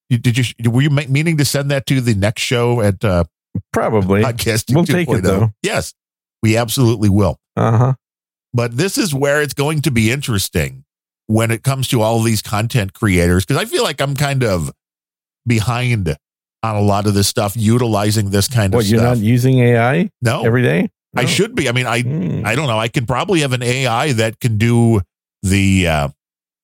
You, did you were you meaning to send that to the next show at uh,
Probably.
podcasting?
We'll take it, though.
Yes, we absolutely will.
Uh huh.
But this is where it's going to be interesting when it comes to all these content creators because I feel like I'm kind of behind on a lot of this stuff, utilizing this kind of stuff.
What,
of
you're
stuff.
not using AI
no,
every day?
I should be. I mean, I
Hmm.
I don't know. I can probably have an AI that can do the uh,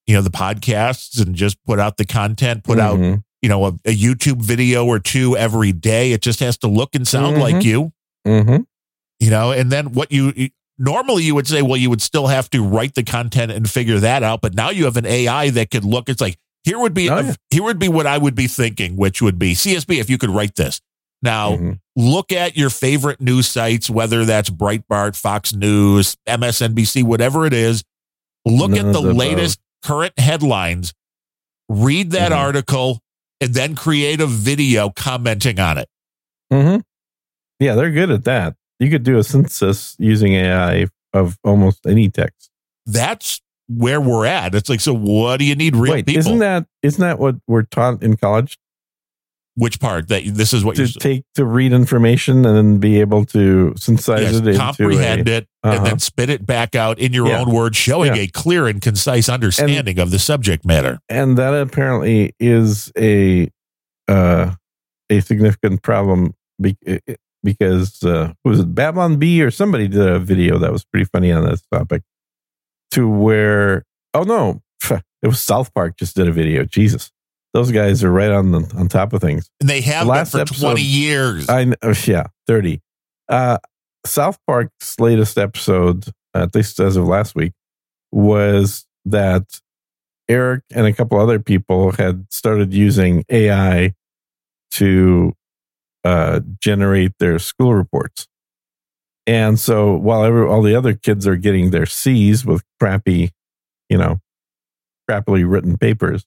you know the podcasts and just put out the content, put out
Mhm.
you know a, a YouTube video or two every day. It just has to look and sound
Mhm.
like you,
Mhm.
you know. And then what you- normally you would say, well, you would still have to write the content and figure that out. But now you have an AI that could look. It's like here would be
Oh, yeah.
here would be what I would be thinking, which would be CSB if you could write this. Now
Mhm.
look at your favorite news sites, whether that's Breitbart, Fox News, MSNBC, whatever it is. Look
None
at the latest current headlines, read that
Mhm.
article, and then create a video commenting on it.
Mm-hmm. Yeah, they're good at that. You could do a synthesis using AI of almost any text.
That's where we're at. It's like, so what do you need real
Wait,
people?
isn't that isn't that what we're taught in college
Which part? That this is what
to take to read information and then be able to synthesize
yes,
it
comprehend
a,
it and
Uh-huh.
then spit it back out in your
Yeah.
own words, showing
Yeah.
a clear and concise understanding of the subject matter.
and that apparently is a uh, a significant problem be, because uh, was it Babylon Bee or somebody did a video that was pretty funny on this topic to where oh no it was South Park just did a video. Jesus. Those guys are right on the on top of things.
And they have
The
been
last
for
episode-
20 years.
I kn- yeah thirty. Uh, South Park's latest episode at least as of last week was that Eric and a couple other people had started using AI to uh, generate their school reports. And so while every, all the other kids are getting their C's with crappy, you know, crappily written papers,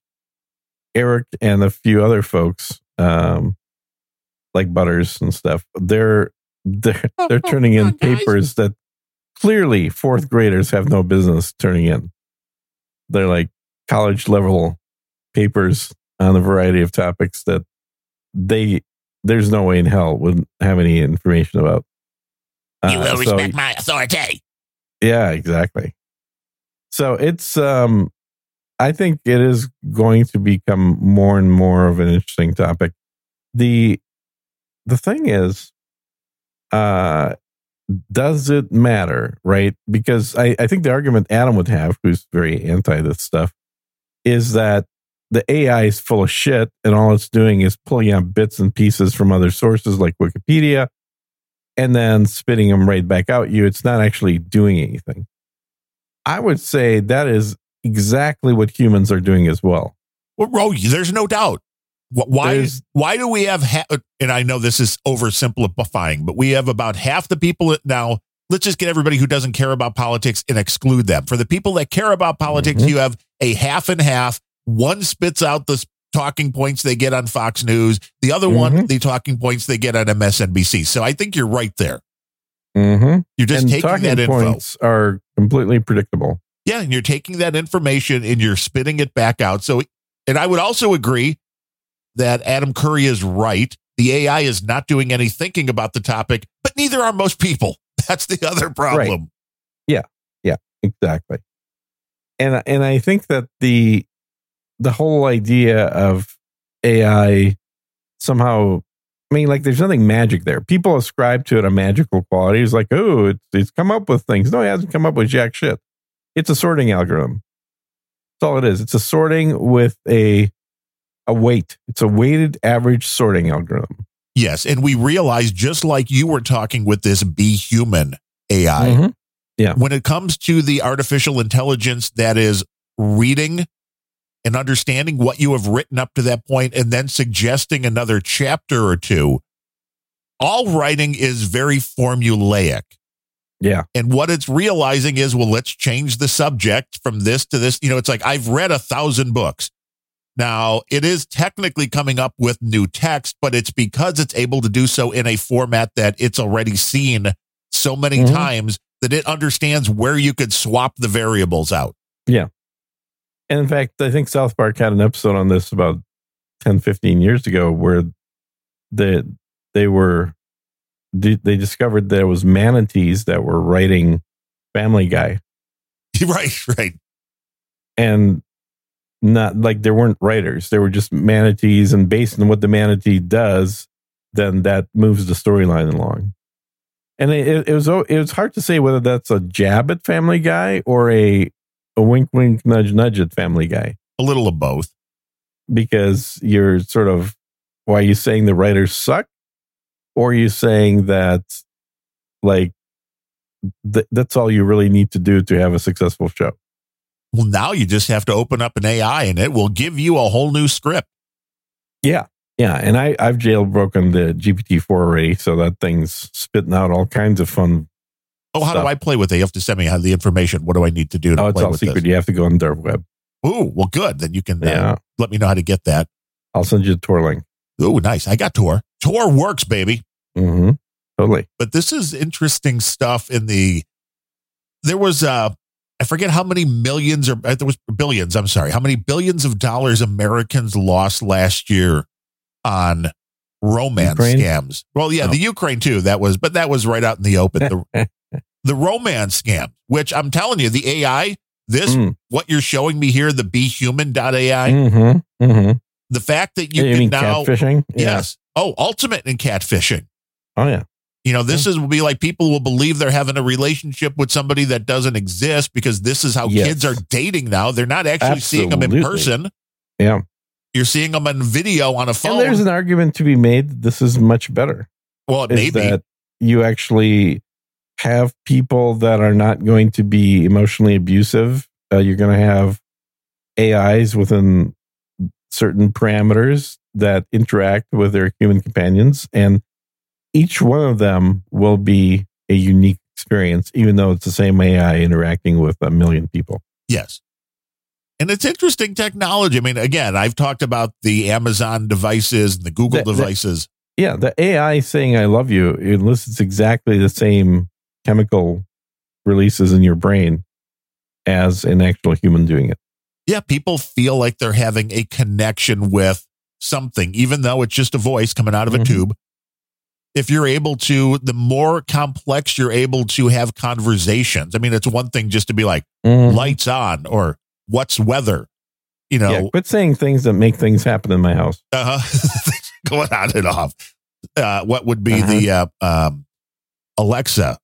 Eric and a few other folks, um, like Butters and stuff, they're they're <laughs> they're turning in papers that clearly fourth graders have no business turning in. They're like college level papers on a variety of topics that they there's no way in hell wouldn't have any information about.
you
Uh,
will
so-
respect my authority.
yeah, exactly. So it's um I think it is going to become more and more of an interesting topic. The the thing is uh does it matter, right? Because I, I think the argument Adam would have, who's very anti this stuff, is that the AI is full of shit and all it's doing is pulling out bits and pieces from other sources like Wikipedia and then spitting them right back out you. It's not actually doing anything. I would say that is exactly what humans are doing as well.
Well, Ro, there's no doubt. Why?
There's-
why do we have? Ha- and I know this is oversimplifying, but we have about half the people now. Let's just get everybody who doesn't care about politics and exclude them. For the people that care about politics,
Mhm.
you have a half and half. One spits out the talking points they get on Fox News. The other one,
Mhm.
the talking points they get on MSNBC. So I think you're right there.
Mm-hmm.
You're just
and
taking
talking
that info.
points are completely predictable.
Yeah, and you're taking that information and you're spitting it back out. So, and I would also agree that Adam Curry is right. The AI is not doing any thinking about the topic, but neither are most people. <laughs> That's the other problem. Right.
Yeah, yeah, exactly. And and I think that the the whole idea of AI somehow I mean like there's nothing magic there. People ascribe to it a magical quality. It's like, oh, it's it's come up with things. No, it hasn't come up with jack shit. It's a sorting algorithm. That's all it is. It's a sorting with a a weight. It's a weighted average sorting algorithm.
Yes. And we realize, just like you were talking with this Be Human AI,
Mhm.
when it comes to the artificial intelligence that is reading and understanding what you have written up to that point and then suggesting another chapter or two, all writing is very formulaic.
Yeah.
And what it's realizing is, well, let's change the subject from this to this. You know, it's like I've read a thousand books. Now, it is technically coming up with new text, but it's because it's able to do so in a format that it's already seen so many
Mhm.
times that it understands where you could swap the variables out.
And in fact, I think South Park had an episode on this about 10, 15 years ago where they, they were, they discovered there was manatees that were writing Family Guy <laughs>
right, right.
and not like there weren't writers. They were just manatees. And based on what the manatee does, then that moves the storyline along. And it, it, it was it was hard to say whether that's a jab at Family Guy or a a wink wink nudge nudge at Family Guy.
A little of both.
because you're sort of why are you saying the writers suck or are you saying that like th- that's all you really need to do to have a successful show
Well, now you just have to open up an AI and it will give you a whole new script.
yeah yeah and i i've jailbroken the gpt-4 already so that thing's spitting out all kinds of fun
Oh, how do I play with it? You have to send me the information. What do I need to do to
oh it's
play
all
with
secret
this?
you have to go on the dark web
Ooh, well, good. Then you can uh,
yeah
let me know how to get that.
i'll send you a Tor link
Ooh, nice. I got Tor. Tor works, baby.
mm-hmm totally
But this is interesting stuff in the there was uh I forget how many millions or uh, there was billions, I'm sorry, how many billions of dollars Americans lost last year on romance
Ukraine?
scams. Well, yeah,
Oh.
the Ukraine too. That was but that was right out in the open. The, <laughs> the romance scam, which I'm telling you, the AI, this
Mm.
what you're showing me here, the be human.ai,
mm-hmm mm-hmm
the fact that you,
you,
can now
catfishing Yeah.
yes. Oh, ultimate in catfishing.
oh yeah
You know, this is will be like people will believe they're having a relationship with somebody that doesn't exist because this is how
Yes.
kids are dating now. They're not actually seeing them in person.
yeah
You're seeing them on video on a phone.
and there's an argument to be made that this is much better
well, it
is that you actually have people that are not going to be emotionally abusive. Uh, you're going to have AIs within certain parameters that interact with their human companions, and each one of them will be a unique experience, even though it's the same AI interacting with a million people.
Yes. And it's interesting technology. I mean, again, I've talked about the Amazon devices and the Google
that-
devices.
Yeah, the AI saying "I love you" it elicits exactly the same chemical releases in your brain as an actual human doing it.
yeah, people feel like they're having a connection with something, even though it's just a voice coming out of a
Mhm.
tube. If you're able to, the more complex you're able to have conversations. I mean, it's one thing just to be like,
Mhm.
lights on or what's weather, you
Yeah,
know,
quit saying things that make things happen in my house. <laughs>
Uh huh. going on and off. Uh, what would be
Uh-huh.
the uh, um, Alexa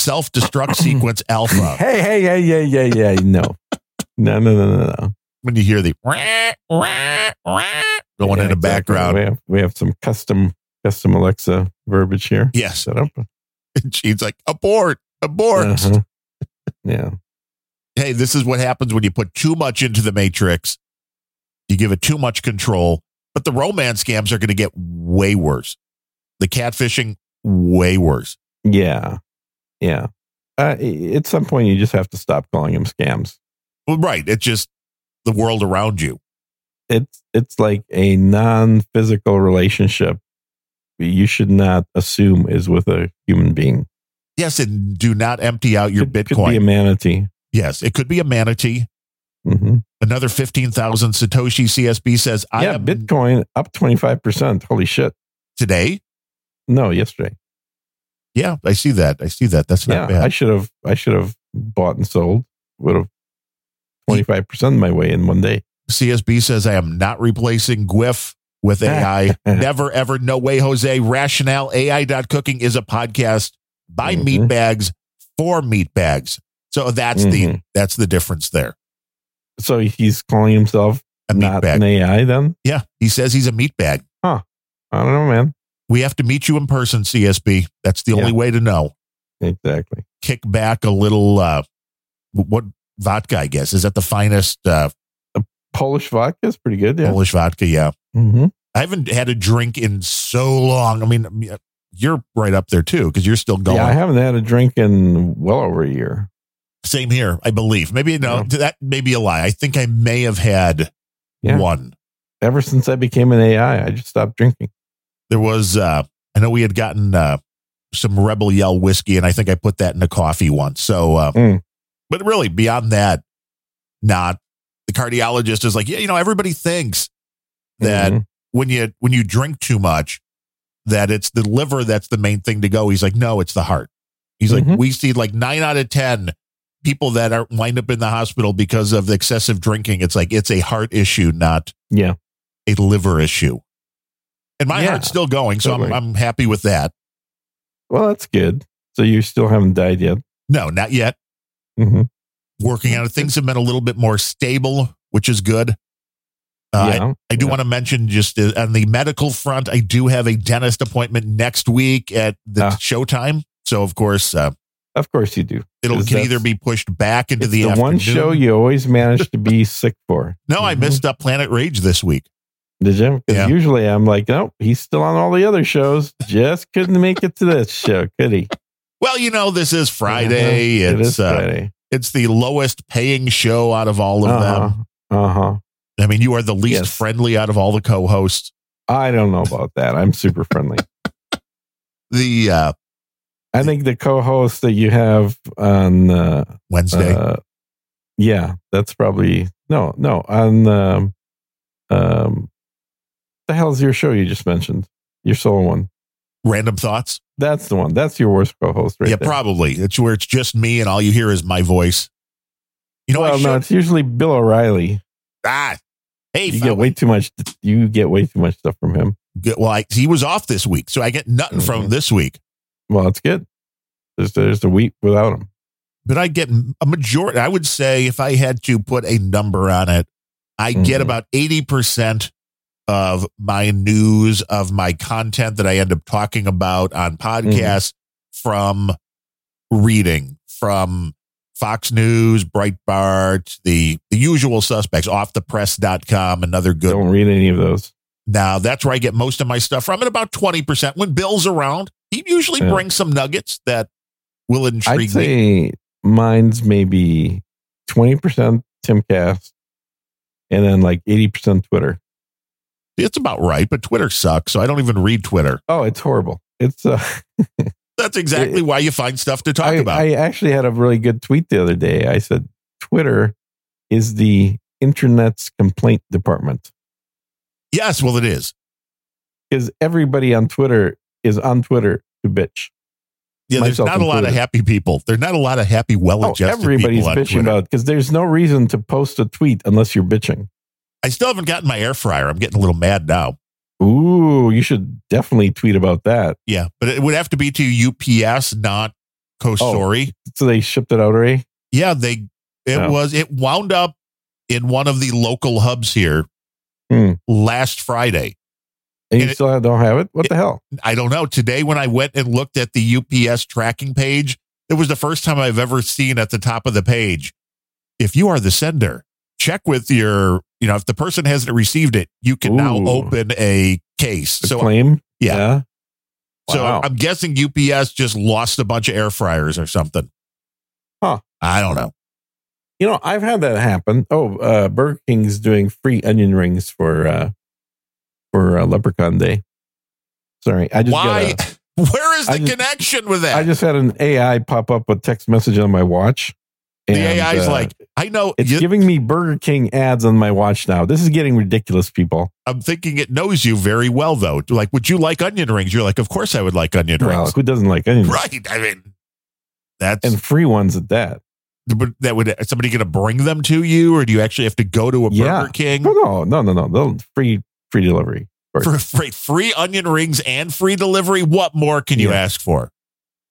self destruct sequence alpha <laughs>
Hey, hey, hey, yeah, yeah, yeah. No, no, no, no, no, no.
when you hear the going in
Yeah,
the
exactly.
background?
We have, we have some custom custom Alexa verbiage here
Yes.
set up.
And she's like, abort, abort.
Uh-huh. Yeah.
hey, this is what happens when you put too much into the matrix. You give it too much control. But the romance scams are going to get way worse. The catfishing, way worse.
Yeah. Yeah. Uh, at some point, you just have to stop calling them scams.
Well, right. It's just the world around you.
It's it's like a non-physical relationship. You should not assume is with a human being.
Yes, and do not empty out your
could, could
Bitcoin.
be a manatee.
yes, it could be a manatee.
hmm
Another 15,000 Satoshi CSB says, I
Yeah,
am
Bitcoin up twenty five percent. Holy shit!
today.
No, yesterday.
Yeah, I see that. I see that. That's
Yeah,
not bad.
I should have. I should have bought and sold. Would have twenty five percent my way in one day.
CSB says, I am not replacing GWIF with <laughs> AI. Never, ever, no way, Jose. Rationale AI.cooking is a podcast by
Mhm.
meat bags for meat bags. So that's the
Mhm.
that's the difference there.
So he's calling himself
A meat
not
bag.
an AI. Then
Yeah, he says he's a meat bag. Huh.
I don't know, man.
We have to meet you in person, CSB. That's the only way to know.
Exactly.
Kick back a little. Uh, what vodka? I guess is that the finest uh,
Polish vodka is pretty good. Yeah.
Polish vodka. Yeah,
hmm
I haven't had a drink in so long. I mean, you're right up there too because you're still going.
Yeah, I haven't had a drink in well over a year.
Same here, I believe. Maybe no,
Yeah.
that may be a lie. I think I may have had
Yeah.
one.
Ever since I became an AI, I just stopped drinking.
There was, uh, I know we had gotten uh, some Rebel Yell whiskey, and I think I put that in a coffee once. So, uh,
Mm.
but really, beyond that, not. The cardiologist is like, yeah, you know, everybody thinks that
Mhm.
when you when you drink too much, that it's the liver that's the main thing to go. He's like, no, it's the heart. He's like,
Mhm.
we see like nine out of ten people that are wind up in the hospital because of excessive drinking. It's like it's a heart issue, not
Yeah.
a liver issue. And my
Yeah,
heart's still going, so
totally.
I'm I'm happy with that.
Well, that's good. So you still haven't died yet.
No, not yet.
hmm
Working on it. Things have been a little bit more stable, which is good. Uh,
yeah.
I do
Yeah.
want to mention just uh, on the medical front, I do have a dentist appointment next week at the
Ah.
showtime. So of course, uh,
Of course you do.
It'll can either be pushed back into the,
the, one show you always manage to be <laughs> sick for.
No, I
Mhm.
missed up Planet Rage this week.
Did you? Because
Yeah.
usually I'm like, nope, he's still on all the other shows. Just couldn't make it to this show, could he?
Well, you know, this is Friday.
Uh-huh. It
It's uh,
Friday.
it's the lowest paying show out of all of them.
Uh huh.
I mean, you are the least
Yes.
friendly out of all the co-hosts.
I don't know about that. I'm super friendly. <laughs>
The uh,
I think the co-host that you have on, uh,
Wednesday,
uh, yeah, that's probably no, no on um, um, the hell's your show you just mentioned? Your solo one.
Randumb Thoughts.
That's the one. That's your worst co-host, right
yeah,
there.
probably. It's where it's just me and all you hear is my voice. You know,
well, no, it's usually Bill O'Reilly.
ah, hey,
You
fella.
get way too much. You get way too much stuff from him.
Good- well, I, he was off this week, so I get nothing from
Mhm.
this week.
Well, it's good. There's there's a week without him.
But I get a majority. I would say if I had to put a number on it, I get
Mhm.
about eighty percent of my news of my content that I end up talking about on mm-hmm. podcasts from reading from Fox News, Breitbart, the the usual suspects, offthepress.com, another good
Don't read any of those.
Now that's where I get most of my stuff from. At about twenty percent when Bill's around, he usually
Yeah.
brings some nuggets that will intrigue
I'd
me.
mine's maybe twenty percent Timcast, and then like eighty percent Twitter.
It's about right, but Twitter sucks, so I don't even read Twitter.
Oh, it's horrible. It's uh, <laughs>
That's exactly why you find stuff to talk
I,
about.
I actually had a really good tweet the other day. I said Twitter is the internet's complaint department
yes, well, it is.
because everybody on Twitter is on Twitter to bitch.
Yeah, there's not a lot of happy people. There's not a lot of happy,
Oh,
well-adjusted
everybody's
people on
bitching
Twitter.
about because there's no reason to post a tweet unless you're bitching.
I still haven't gotten my air fryer. I'm getting a little mad now.
Ooh, you should definitely tweet about that.
Yeah, but it would have to be to UPS, not
Oh. So they shipped it out already.
Yeah, they. It
Oh.
was. It wound up in one of the local hubs here
Hmm.
last Friday.
And you
And it-
still don't have it? What the hell?
I don't know. Today, when I went and looked at the UPS tracking page, it was the first time I've ever seen at the top of the page if you are the sender, check with your, you know, if the person hasn't received it, you can now open a case. So,
claim.
yeah. so
Wow.
I'm guessing UPS just lost a bunch of air fryers or something.
Huh.
I don't know.
You know, I've had that happen. Oh, uh, Burger King's doing free onion rings for uh, for uh, Leprechaun Day. Sorry, I just
Why?
got a- <laughs>
Where is the
just-
connection with that?
I just had an AI pop up with text message on my watch.
The
and,
AI's
uh,
like, I know.
it's
you-
giving me Burger King ads on my watch now. This is getting ridiculous, people.
I'm thinking it knows you very well, though. Like, would you like onion rings? You're like, of course I would like onion
Well,
rings.
who doesn't like onion rings?
Right. I mean, that's
And free ones at that.
but that would is somebody going to bring them to you, or do you actually have to go to a
Yeah.
Burger King
No, no, no, no, no. They'll free free delivery.
for free, free onion rings and free delivery? What more can you ask for?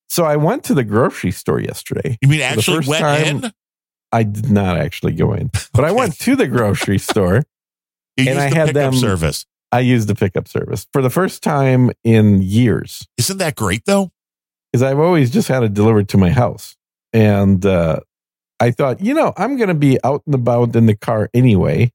So I went to the grocery store yesterday.
You mean actually went
time-
in?
I did not actually go in, but I went to the grocery <laughs> store.
You
and I
the
had them-
service.
I used the pickup service for the first time in years
Isn't that great though?
because I've always just had it delivered to my house. And uh, I thought, you know, I'm going to be out and about in the car anyway.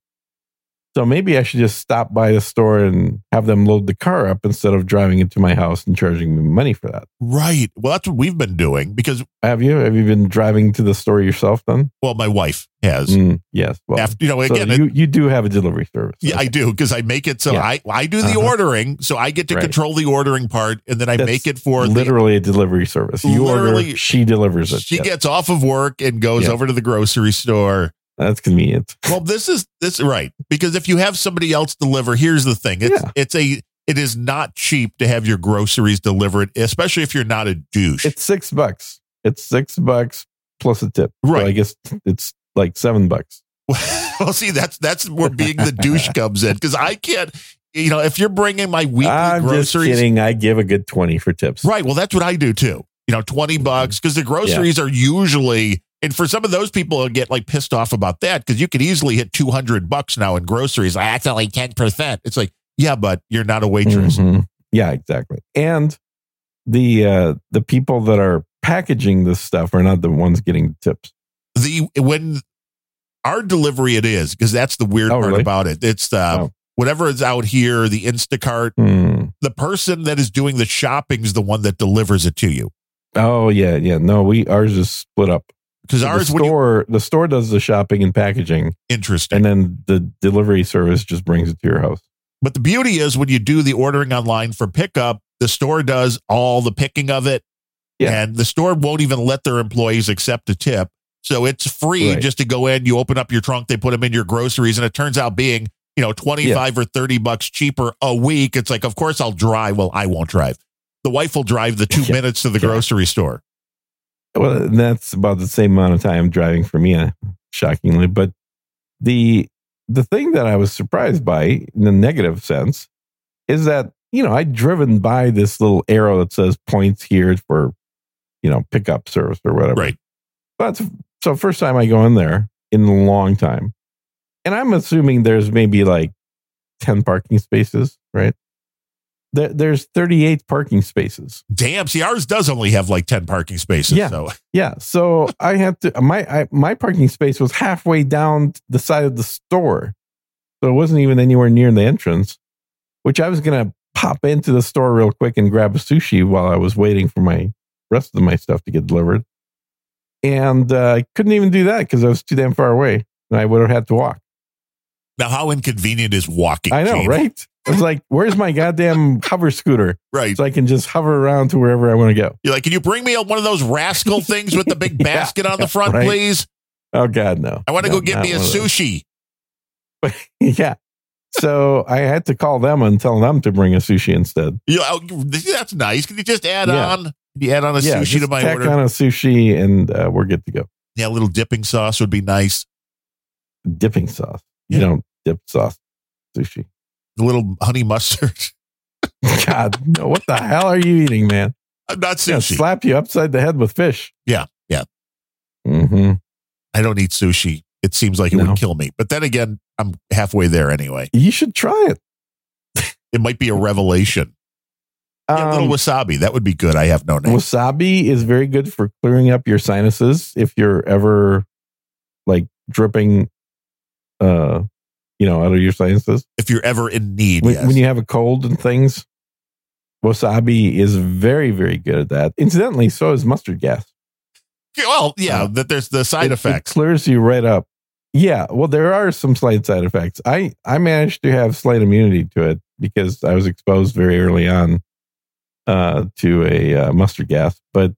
So maybe I should just stop by the store and have them load the car up instead of driving it to my house and charging me money for that.
Right. Well, that's what we've been doing because
Have you? Have you been driving to the store yourself then?
well, my wife has.
Mm, yes. Well,
After, you know, again, it-
you, you do have a delivery service.
Yeah, I do because I make it so
Yeah.
I I do the
Uh-huh.
ordering, so I get to
Right.
control the ordering part, and then I
That's
make it for the,
literally a delivery service. You
Literally-
order, she delivers it.
She
Yes.
gets off of work and goes over to the grocery store.
That's convenient.
Well, this is this right because if you have somebody else deliver, here's the thing: it's
Yeah.
it's a it is not cheap to have your groceries delivered, especially if you're not a douche.
It's six bucks. It's six bucks plus a tip. So
Right.
I guess it's like seven bucks. <laughs>
well, see, that's that's where being the douche <laughs> comes in because I can't. You know, if you're bringing my weekly
I'm just
groceries,
kidding. I give a good 20 for tips.
Right. Well, that's what I do too. You know, 20 mm-hmm. bucks because the groceries are usually, and for some of those people who get like pissed off about that because you could easily hit 200 bucks now in groceries. Like, That's only 10%. It's like, yeah, but you're not a waitress.
Mhm. Yeah, exactly. And the uh the people that are packaging this stuff are not the ones getting the tips.
The, when our delivery it is, because that's the weird
Oh,
part
really?
about it. It's the,
Oh.
whatever is out here, the Instacart,
Hmm.
the person that is doing the shopping is the one that delivers it to you.
Oh yeah, yeah. No, we ours is split up.
Because
So
ours,
the
when you,
store the store does the shopping and packaging,
interesting.
and then the delivery service just brings it to your house.
But the beauty is when you do the ordering online for pickup, the store does all the picking of it.
Yeah.
And the store won't even let their employees accept a tip. So it's free
Right.
just to go in, you open up your trunk, they put them in your groceries, and it turns out being, you know, 25 or 30 bucks cheaper a week. It's like, of course I'll drive. Well, I won't drive. The wife will drive the two <laughs>
Yeah.
minutes to the
Yeah.
grocery store.
Well, that's about the same amount of time driving for me, uh, shockingly. But the the thing that I was surprised by, in the negative sense, is that you know I'd driven by this little arrow that says points here for you know pickup service or whatever.
Right.
But so first time I go in there in a long time, and I'm assuming there's maybe like ten parking spaces, right? There, there's 38 parking spaces.
Damn. See, ours does only have like 10 parking spaces.
Yeah.
So
Yeah, so I had to my I, my parking space was halfway down the side of the store, so it wasn't even anywhere near the entrance. Which I was gonna pop into the store real quick and grab a sushi while I was waiting for my rest of my stuff to get delivered, and uh, I couldn't even do that because I was too damn far away, and I would have had to walk.
now, how inconvenient is walking?
I know, right? I was like, "Where's my goddamn hover scooter
Right.
so I can just hover around to wherever I want to go?"
You're like, can you bring me one of those rascal <laughs> things with the big
Yeah,
basket on the front,
right.
please?
Oh God, no!
I want to
No,
go get me a
one of those.
sushi. <laughs>
yeah. So I had to call them and tell them to bring a sushi instead.
You know, that's nice. Can you just add
Yeah.
on? You add on a
yeah,
sushi to my
tack
order?
on a sushi and uh, we're good to go.
yeah, a little dipping sauce would be nice.
Dipping sauce.
Yeah.
You don't dip sauce sushi.
A little honey mustard. <laughs>
God, no, what the hell are you eating, man?
I'm not sushi.
slap you upside the head with fish.
Yeah, yeah.
hmm
I don't eat sushi. It seems like it
No.
would kill me. But then again, I'm halfway there anyway.
You should try it.
It might be a revelation. Yeah, a little
Um,
wasabi. That would be good. I have no name.
wasabi is very good for clearing up your sinuses if you're ever like dripping, uh, you know, out of your sinuses.
If you're ever in need,
When,
yes.
when you have a cold and things, wasabi is very, very good at that. Incidentally, so is mustard gas.
well, yeah,
Uh,
that there's the side
It-
effects.
It clears you right up. Yeah, well, there are some slight side effects. I I managed to have slight immunity to it because I was exposed very early on uh, to a uh, mustard gas, but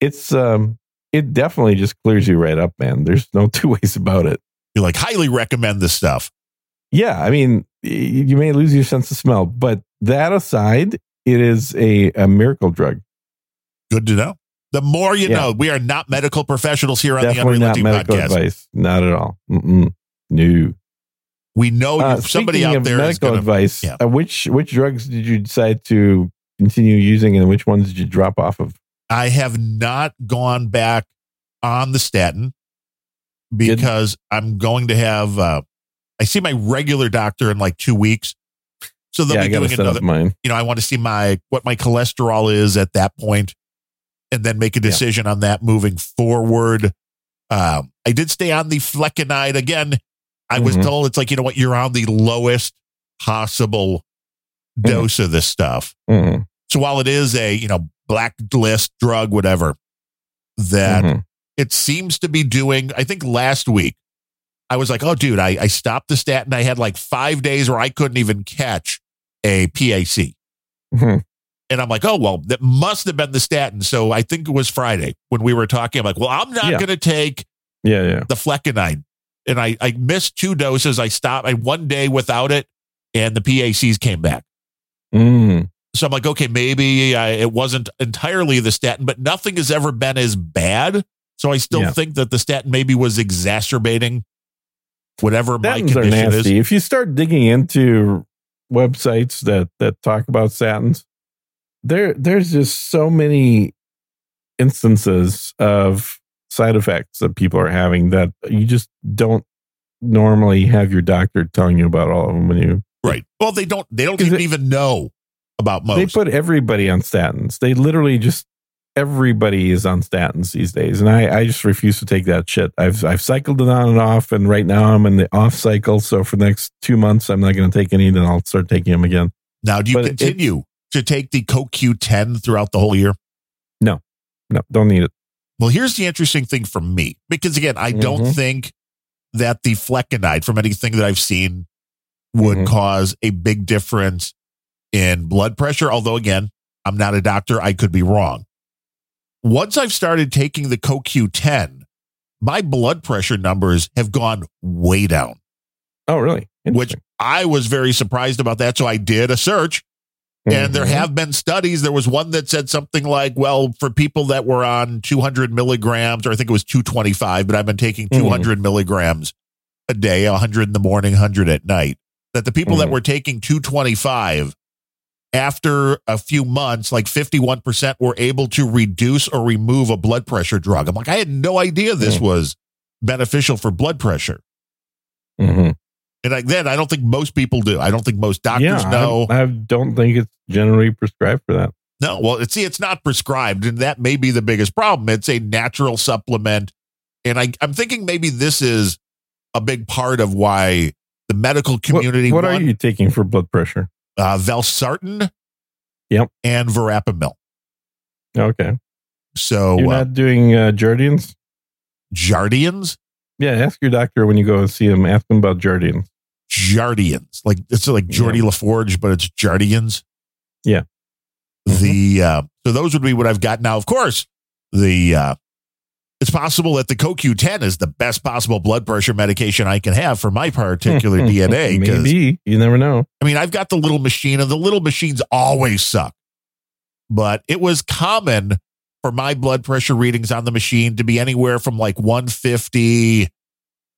it's um it definitely just clears you right up, man. There's no <laughs> two ways about it.
You like highly recommend this stuff.
Yeah, I mean, you may lose your sense of smell, but that aside, it is a, a miracle drug.
Good to know. The more you
Yeah.
know, we are not medical professionals here on
Definitely
the
not
Unrelenting
medical
Podcast.
advice. Not at all. Mm-mm. No.
We know
Uh,
you somebody out there is
medical
going to.
advice.
yeah.
Uh, which which drugs did you decide to continue using, and which ones did you drop off of?
I have not gone back on the statin because I'm going to have. Uh, I see my regular doctor in like two weeks, so they'll
yeah,
be doing another.
mine.
You know, I want to see my what my cholesterol is at that point, and then make a
Yeah.
decision on that moving forward. Um, I did stay on the flecainide again. I was
Mhm.
told it's like you know what you're on the lowest possible
Mm-hmm.
dose of this stuff.
Mhm,
So while it is a you know blacklist drug, whatever, that
mhm.
It seems to be doing. I think last week I was like, oh, dude, I, I stopped the statin. I had like five days where I couldn't even catch a PAC.
Mhm.
And I'm like, oh, well, that must have been the statin. So I think it was Friday when we were talking. I'm like, well, I'm not
Yeah.
going to take
Yeah, yeah.
the flecainide. And I, I missed two doses. I stopped I one day without it, and the PACs came back.
Mm.
So I'm like, okay, maybe I, it wasn't entirely the statin, but nothing has ever been as bad. So I still
Yeah.
think that the statin maybe was exacerbating whatever my
Statins are
condition is.
nasty. If you start digging into websites that that talk about statins, there there's just so many instances of side effects that people are having that you just don't normally have your doctor telling you about all of them when you
Right. Well, they don't. They don't even,
it-
even know about most.
they put everybody on statins. They literally just everybody is on statins these days, and I, I just refuse to take that shit. I've I've cycled it on and off, and right now I'm in the off cycle. So for the next two months, I'm not going to take any. Then I'll start taking them again.
now, do you
but it-
continue to take the CoQ10 throughout the whole year?
No, no, don't need it.
Well, here's the interesting thing for me, because again, I don't
Mhm.
think that the flecainide, from anything that I've seen, would
Mhm.
cause a big difference in blood pressure. Although, again, I'm not a doctor, I could be wrong. Once I've started taking the CoQ10, my blood pressure numbers have gone way down,
Oh, really?
which I was very surprised about that. So I did a search and there
Mhm.
have been studies. There was one that said something like, well, for people that were on 200 milligrams, or I think it was 225, but I've been taking
Mhm.
200 milligrams a day, 100 in the morning, 100 at night. That the people that
Mhm.
were taking 225 after a few months, like 51% were able to reduce or remove a blood pressure drug. I'm like, I had no idea this
Mhm.
was beneficial for blood pressure.
Mhm.
And like then I don't think most people do. I don't think most doctors
yeah,
know.
I, don't think it's generally prescribed for that.
No, well, it's, see, it's not prescribed, and that may be the biggest problem. It's a natural supplement, and I, I'm thinking maybe this is a big part of why the medical
What,
community
what are
want
you taking for blood pressure?
Uh, Valsartan,
Yep.
and Verapamil.
Okay,
So
you're
uh,
not doing uh, Jardiance.
Jardiance,
Yeah, ask your doctor when you go and see him. Ask him about Jardiance.
Jardiance, like it's like Geordie LaForge, but it's Jardiance.
Yeah.
The uh, so those would be what I've got now. Of course, the uh, it's possible that the CoQ10 is the best possible blood pressure medication I can have for my particular <laughs> DNA.
Maybe you never know.
I mean, I've got the little machine, and the little machines always suck. But it was common for my blood pressure readings on the machine to be anywhere from like 150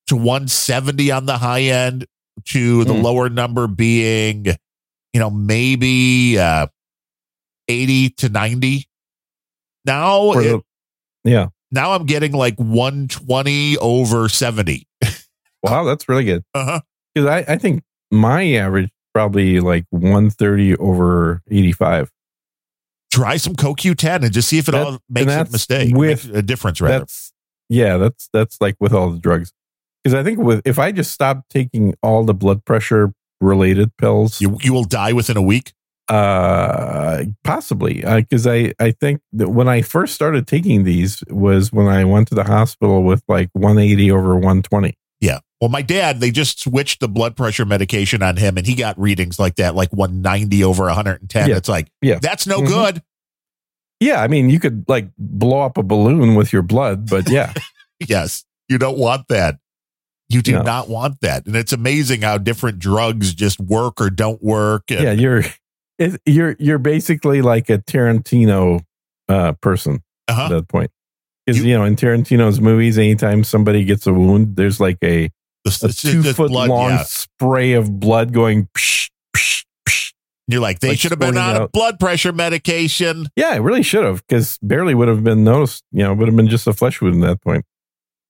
to 170 on the high end, to the
Mm.
lower number being, you know, maybe uh, 80 to 90. Now, it,
the- yeah.
Now I'm getting like 120 over 70. <laughs>
Wow, that's really good.
Uh-huh.
Because I, I think my average probably like 130 over 85.
Try some CoQ10 and just see if it
That-
all makes a mistake,
with-
makes a difference rather.
That's yeah, that's that's like with all the drugs. because I think with if I just stop taking all the blood pressure related pills,
You you will die within a week.
Uh, possibly because I I think that when I first started taking these was when I went to the hospital with like 180 over 120.
Yeah. Well, my dad, they just switched the blood pressure medication on him, and he got readings like that, like 190 over 110.
Yeah.
It's like,
Yeah.
that's no
Mhm.
good.
Yeah, I mean you could like blow up a balloon with your blood, but yeah, <laughs>
Yes. You don't want that. You do
No.
not want that. And it's amazing how different drugs just work or don't work. And-
yeah, you're it, you're you're basically like a Tarantino uh, person
Uh-huh.
at that point. Because
You-
you, know, in Tarantino's movies, anytime somebody gets a wound, there's like a,
This-
a two foot
blood,
long
yeah.
spray of blood going. Psh, psh, psh.
You're like, they
like
should have been on
out.
blood pressure medication.
Yeah, it really should have, because barely would have been noticed. You know, it would have been just a flesh wound at that point.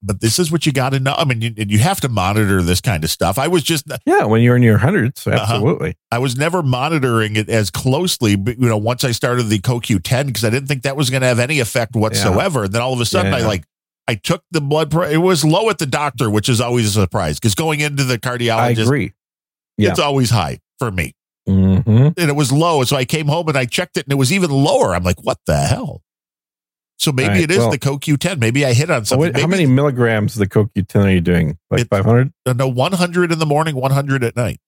But this is what you got to know. I mean, you, you have to monitor this kind of stuff. I was just,
Yeah, when you're in your hundreds,
Uh-huh.
absolutely.
I was never monitoring it as closely, but you know, once I started the CoQ10, because I didn't think that was going to have any effect whatsoever. And then all of a sudden, I
Yeah.
like, I took the blood pressure. It was low at the doctor, which is always a surprise because going into the
I
cardiologist,
agree. Yeah.
it's always high for me.
hmm
And it was low. So I came home and I checked it and it was even lower. I'm like, what the hell? So maybe
right,
it is
well-
the CoQ10. Maybe I hit on something.
wait, how many milligrams of the CoQ10 are you doing? Like 500?
uh, No, 100 in the morning, 100 at night.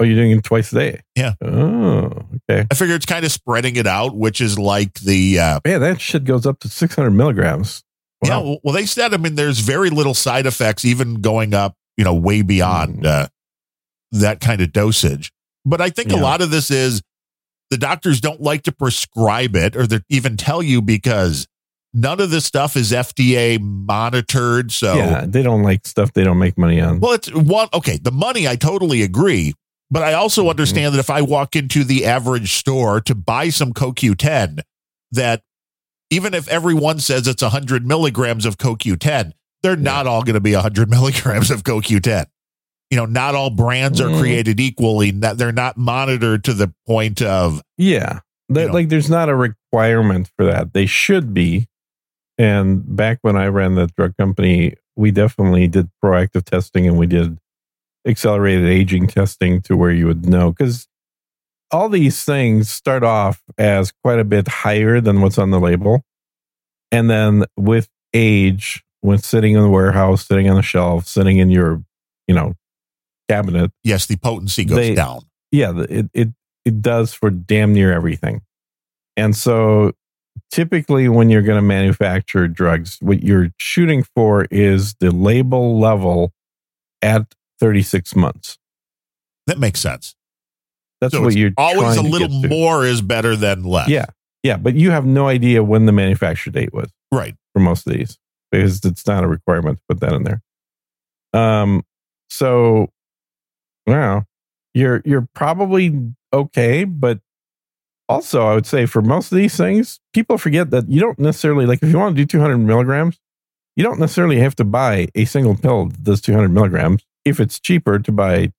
Oh, you're doing it twice a day?
Yeah.
Oh, okay.
I figure it's kind of spreading it out, which is like the uh,
Man, that shit goes up to 600 milligrams.
Yeah,
Wow.
well, well, they said, I mean, there's very little side effects, even going up, you know, way beyond
Mm.
uh, that kind of dosage. But I think a lot of this is the doctors don't like to prescribe it or they even tell you because none of this stuff is FDA monitored. So,
Yeah, they don't like stuff they don't make money on.
well, it's one, okay, the money, I totally agree. But I also
Mhm.
understand that if I walk into the average store to buy some CoQ10, that even if everyone says it's 100 milligrams of CoQ10, they're not all going to be 100 <laughs> milligrams of CoQ10. You know, not all brands are
Mhm.
created equally. That they're not monitored to the point of
yeah, They-
You know.
like there's not a requirement for that. They should be. And back when I ran the drug company, we definitely did proactive testing and we did accelerated aging testing to where you would know because all these things start off as quite a bit higher than what's on the label. And then with age, when sitting in the warehouse, sitting on the shelf, sitting in your, you know, cabinet,
yes, the potency goes
They-
down.
yeah, it it it does for damn near everything. And so typically when you're going to manufacture drugs, what you're shooting for is the label level at 36 months.
That makes sense.
That's
So
what you're
Always a little more is better than less.
Yeah. Yeah, but you have no idea when the manufacture date was
Right.
for most of these because it's not a requirement to put that in there. Um, so wow, you're you're probably okay, but also I would say for most of these things, people forget that you don't necessarily like if you want to do 200 milligrams, you don't necessarily have to buy a single pill that does 200 milligrams. If it's cheaper to buy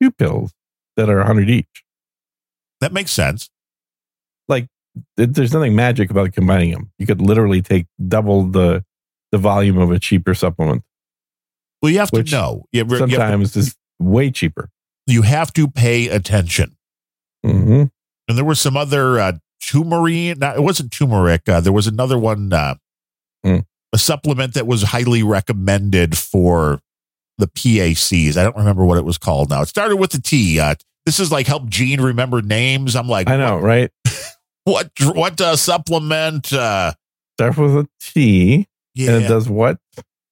two pills that are 100 each,
That makes sense.
Like, there's nothing magic about combining them. You could literally take double the the volume of a cheaper supplement.
Well, you have to know. You, you have to-
Sometimes is way cheaper.
you have to pay attention.
hmm
And there was some other uh, turmeric. Not, it wasn't turmeric. Uh, there was another one, uh,
Hmm.
a supplement that was highly recommended for the PACs. I don't remember what it was called now. It started with the T. Uh, this is like help Gene remember names. I'm like,
I know, right? <laughs>
what what uh, supplement? Uh,
Start with a T,
yeah,
and it does what?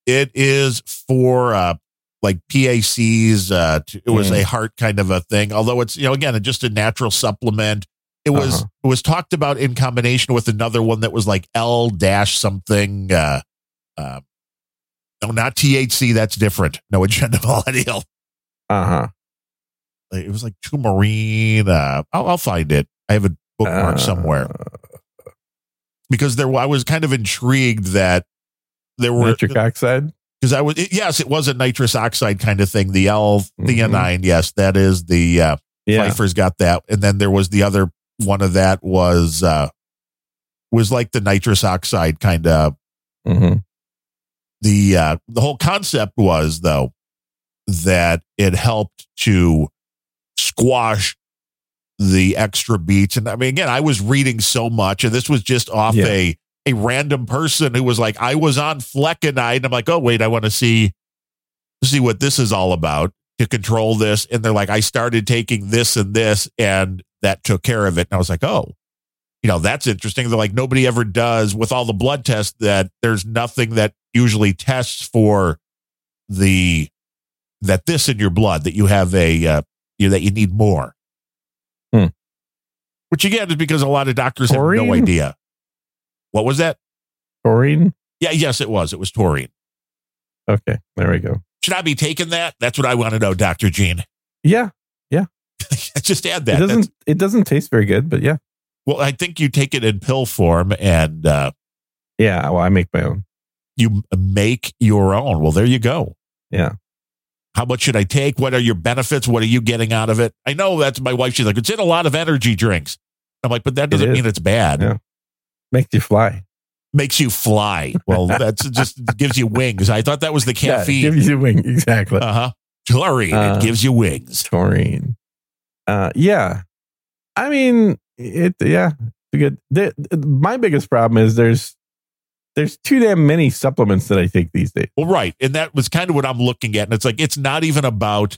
it is for uh, like PACs. Uh, t- it was
Hmm.
a heart kind of a thing. Although it's you know again just a natural supplement. It was
Uh-huh.
it was talked about in combination with another one that was like L dash something. Uh, uh, no, not THC. That's different. No agenda <laughs> millennial.
Uh huh.
It was like turmarine. Uh, I'll, I'll find it. I have a bookmark somewhere because there I was kind of intrigued that there were
nitric oxide.
Because I was it- yes, it was a nitrous oxide kind of thing. The L theanine, yes, that is the uh,
Yeah,
Phifer's got that, and then there was the other one of that was uh was like the nitrous oxide kind of.
hmm
the uh, the whole concept was though that it helped to squash the extra beats. And I mean, again, I was reading so much, and this was just off
Yeah.
a a random person who was like, I was on flecainide, and I'm like, oh wait, I want to see see what this is all about to control this. And they're like, I started taking this and this, and that took care of it. And I was like, oh, you know, that's interesting. They're like, nobody ever does with all the blood tests that there's nothing that usually tests for the that this in your blood that you have a uh, you that you need more.
Hmm.
Which again is because a lot of doctors have no idea. What was that?
Taurine.
Yeah, yes, it was. It was taurine.
Okay, there we go.
Should I be taking that? That's what I want to know, Doctor Gene.
Yeah, yeah. <laughs>
Just add that. That's-
doesn't it doesn't taste very good, but yeah,
well, I think you take it in pill form and uh,
yeah. Well, I make my own.
you make your own. Well, there you go.
Yeah.
How much should I take? What are your benefits? What are you getting out of it? I know that's my wife. She's like, it's in a lot of energy drinks. I'm like, but that doesn't
is.
mean it's bad.
Yeah. Makes you fly.
Makes you fly. Well, <laughs> that's just gives you wings. I thought that was the
Yeah,
caffeine.
gives you wing exactly.
uh huh. Taurine.
Uh,
it gives you wings.
taurine. Uh, yeah. I mean, it. Yeah, good. The- my biggest problem is there's there's too damn many supplements that I take these days.
Well, right. And that was kind of what I'm looking at. And it's like, it's not even about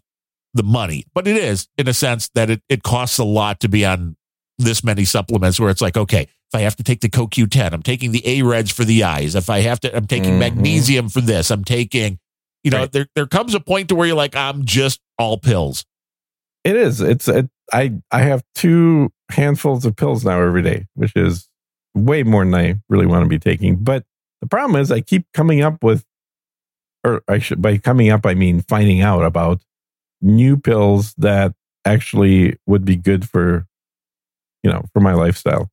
the money, but it is in a sense that it, it costs a lot to be on this many supplements where it's like, okay, if I have to take the CoQ10, I'm taking the A-Reds for the eyes. If I have to, I'm taking
Mhm.
magnesium for this. I'm taking, you know,
Right.
there, there comes a point to where you're like, I'm just all pills.
It is. It's. It, I I have two handfuls of pills now every day, which is way more than I really want to be taking. But the problem is, I keep coming up with, or I should by coming up, I mean finding out about new pills that actually would be good for, you know, for my lifestyle.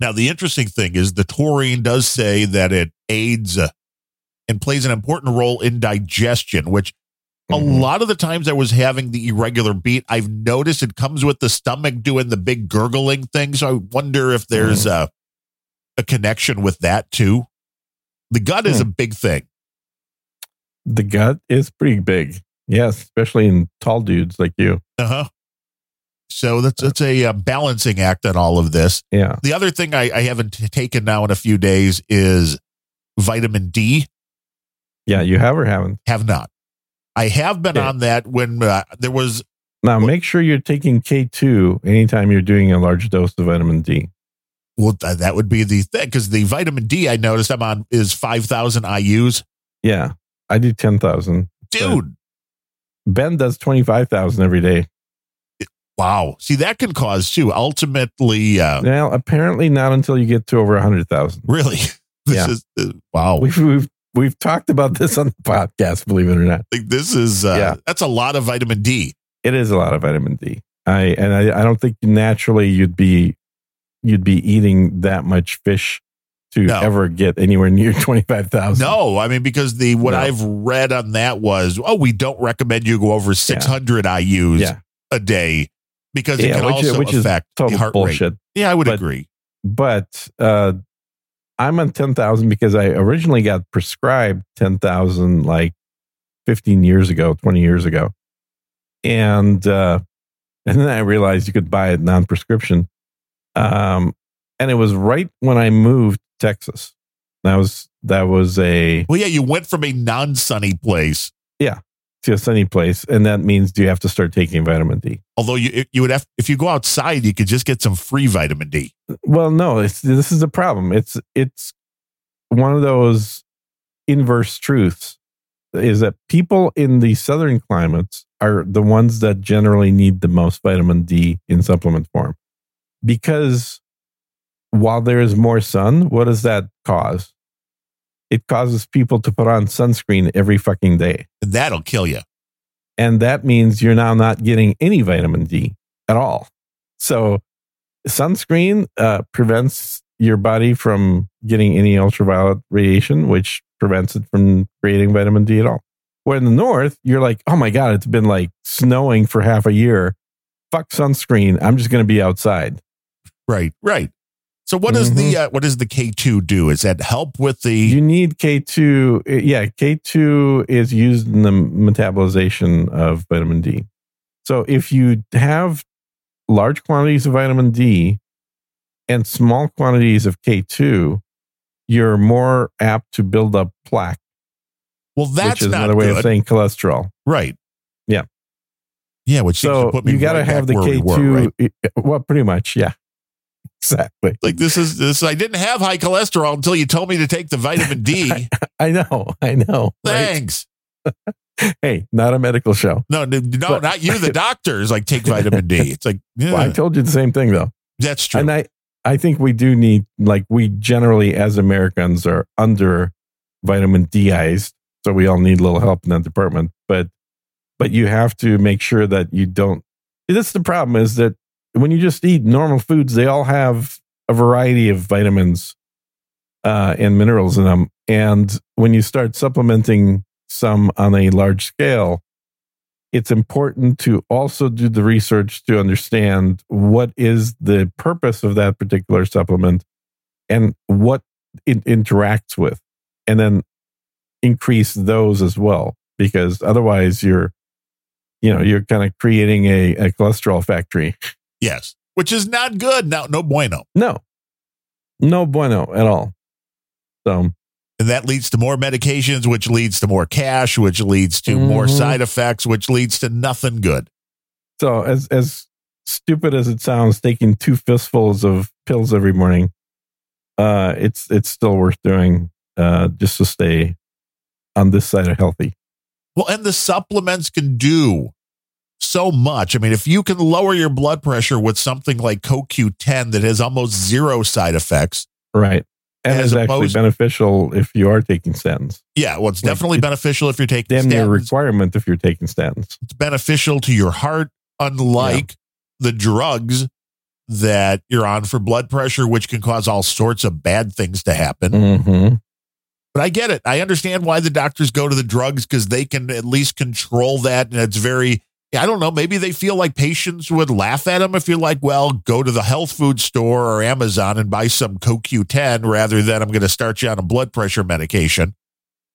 Now, the interesting thing is the taurine does say that it aids uh, and plays an important role in digestion, which a
Mhm.
lot of the times I was having the irregular beat, I've noticed it comes with the stomach doing the big gurgling thing. So I wonder if there's a, a connection with that too. The gut is a big thing.
The gut is pretty big. Yes, especially in tall dudes like you.
Uh huh. So that's that's a uh, balancing act on all of this.
Yeah.
The other thing I, I haven't taken now in a few days is vitamin D.
Yeah, you have or haven't.
Have not. I have been
Okay.
on that when uh, there was
Now,
Well-
make sure you're taking K2 anytime you're doing a large dose of vitamin D.
well th- that would be the thing because the vitamin D I noticed I'm on is five thousand IU's.
Yeah, I do 10,000.
Dude,
Ben does 25,000 every day.
Wow. See that can cause too. Ultimately, uh,
Well, apparently not until you get to over a 100,000.
really, <laughs> this
Yeah.
is uh, wow.
We've, we've, we've talked about this on the podcast, believe it or not.
Like, this is uh,
Yeah.
that's a lot of vitamin D.
It is a lot of vitamin D. I, and I, I don't think naturally you'd be, you'd be eating that much fish to
No.
ever get anywhere near <laughs> 25,000.
No, I mean because the what
No.
I've read on that was oh we don't recommend you go over six hundred IU's
Yeah.
a day because it
Yeah,
can
which,
also
which is
affect the
total
heart
bullshit.
rate. Yeah, I would
But-
agree.
but uh i'm on 10000 because i originally got prescribed 10000 like 15 years ago 20 years ago and uh and then i realized you could buy it non-prescription um and it was right when i moved to texas that was that was a
Well, yeah, you went from a non-sunny place,
to a sunny place and that means you have to start taking vitamin d
although you you would have if you go outside, you could just get some free vitamin D.
Well, no, it's this is the problem. It's it's one of those inverse truths is that people in the southern climates are the ones that generally need the most vitamin D in supplement form. Because while there is more sun, what does that cause? It causes people to put on sunscreen every fucking day.
That'll kill you.
And that means you're now not getting any vitamin D at all. So sunscreen uh, prevents your body from getting any ultraviolet radiation, which prevents it from creating vitamin D at all. Where in the north, you're like, oh my God, it's been like snowing for half a year. Fuck sunscreen. I'm just going to be outside.
Right, right. So what does the uh, what does the K two do? Is that help with the?
You need K2. uh, Yeah, K2 is used in the metabolization of vitamin D. So if you have large quantities of vitamin D and small quantities of K2, you're more apt to build up plaque,
well, that's
which is
not
another way
good.
of saying cholesterol.
right.
Yeah.
Yeah, which
So
put me
you got to
right
have the K2.
were, right?
Well, pretty much, yeah. Exactly.
Like this is this. I didn't have high cholesterol until you told me to take the vitamin D. <laughs>
I know. I know. right?
Thanks. <laughs>
Hey, not a medical show.
No, no, no,
But-
not you. The <laughs> doctors like take vitamin D. It's like yeah,
Well, I told you the same thing, though.
that's true.
And I, I think we do need, like, we generally as Americans are under vitamin D D'ized, so we all need a little help in that department. But, but you have to make sure that you don't. That's the problem is that when you just eat normal foods, they all have a variety of vitamins uh, and minerals in them. And when you start supplementing some on a large scale, it's important to also do the research to understand what is the purpose of that particular supplement and what it interacts with, and then increase those as well. Because otherwise, you're, you know, you're kind of creating a, a cholesterol factory. <laughs>
yes, which is not good. Now, no bueno.
No, no bueno at all. So,
And that leads to more medications, which leads to more cash, which leads to more
Mhm.
side effects, which leads to nothing good.
so as as stupid as it sounds, taking two fistfuls of pills every morning, uh, it's it's still worth doing uh, just to stay on this side of healthy.
Well, and the supplements can do so much. I mean, if you can lower your blood pressure with something like CoQ10 that has almost zero side effects,
Right. And it's actually
opposed-
beneficial if you are taking statins.
yeah, well, it's
Like,
definitely
it's
beneficial if you're taking
Damn near
statins.
requirement if you're taking statins.
It's beneficial to your heart, unlike the drugs that you're on for blood pressure, which can cause all sorts of bad things to happen.
Mm-hmm.
But I get it. I understand why the doctors go to the drugs because they can at least control that. And it's very, I don't know, maybe they feel like patients would laugh at them if you're like, well, go to the health food store or Amazon and buy some CoQ10 rather than I'm going to start you on a blood pressure medication.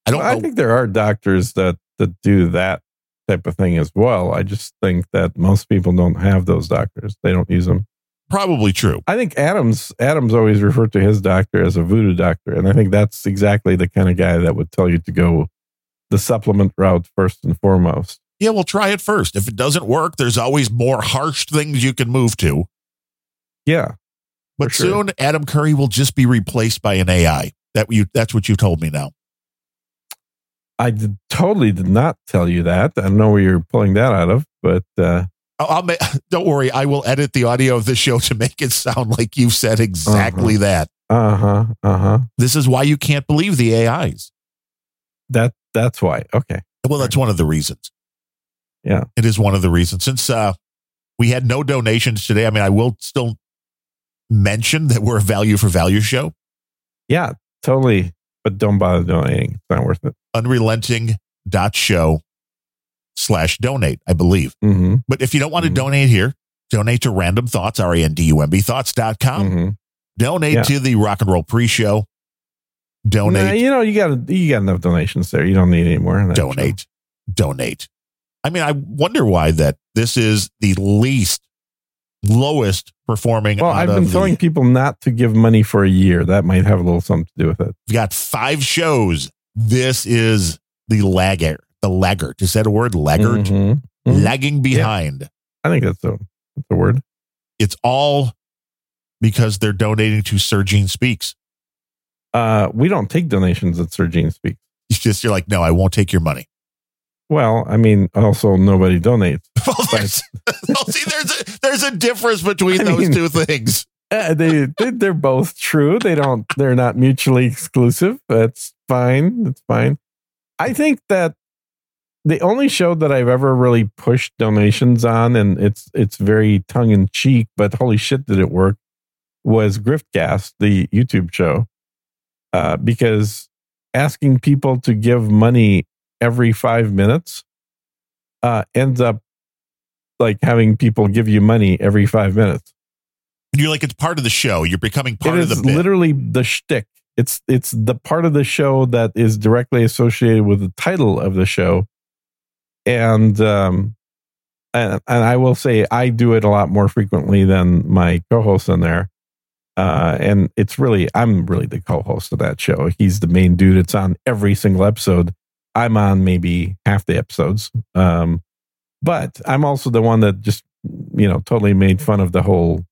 I don't
I
know.
think there are doctors that that do that type of thing as well. I just think that most people don't have those doctors. They don't use them.
Probably true.
I think Adams Adams always referred to his doctor as a voodoo doctor, and I think that's exactly the kind of guy that would tell you to go the supplement route first and foremost.
Yeah, well, try it first. If it doesn't work, there's always more harsh things you can move to.
Yeah,
But
sure.
soon, Adam Curry will just be replaced by an AI. That you that's what you told me now.
I did, totally did not tell you that. I don't know where you're pulling that out of, but uh,
I'll, I'll ma- <laughs> don't worry. I will edit the audio of this show to make it sound like you said exactly that.
uh huh, uh huh.
This is why you can't believe the AIs.
That that's why. Okay,
Well, that's one of the reasons.
Yeah.
It is one of the reasons. Since uh, we had no donations today, I mean, I will still mention that we're a value for value show.
yeah, totally. But don't bother donating; it's not worth it.
Unrelenting dot show slash donate, I believe.
Mm-hmm.
But if you don't want to
Mhm.
donate here, donate to Randumb Thoughts, R A N D U M B thoughts.com.
mm-hmm.
Donate
Yeah.
to the Rock and Roll Pre Show. Donate.
Nah, you know, you got you got enough donations there. You don't need any more. that show.
donate, donate. I mean, I wonder why that this is the least lowest performing.
Well, I've been
the-
telling people not to give money for a year. That might have a little something to do with it.
We've got five shows. This is the laggard. The laggard. Is that a word? Laggard.
Mhm. Mhm.
Lagging behind.
I think that's the, that's a word.
It's all because they're donating to Sir Gene Speaks.
Uh, we don't take donations at Sir Gene Speak.
It's just you're like, no, I won't take your money.
Well, I mean, also nobody donates. <laughs>
Well, there's, well, see, there's a there's a difference between
I
those
mean-
two things. <laughs>
Uh, they they- they're both true. They don't. They're not mutually exclusive. That's fine. That's fine. I think that the only show that I've ever really pushed donations on, and it's it's very tongue in cheek, but holy shit, did it work? Was Griftcast, the YouTube show, uh, because asking people to give money every five minutes uh, ends up like having people give you money every five minutes.
And you're like, it's part of the show. You're becoming part
it
of the bit.
literally the shtick. It's it's the part of the show that is directly associated with the title of the show, and um, and, and I will say I do it a lot more frequently than my co-host on there. Uh, and it's really I'm really the co-host of that show. He's the main dude. It's on every single episode. I'm on maybe half the episodes. Um, but I'm also the one that just you know totally made fun of the whole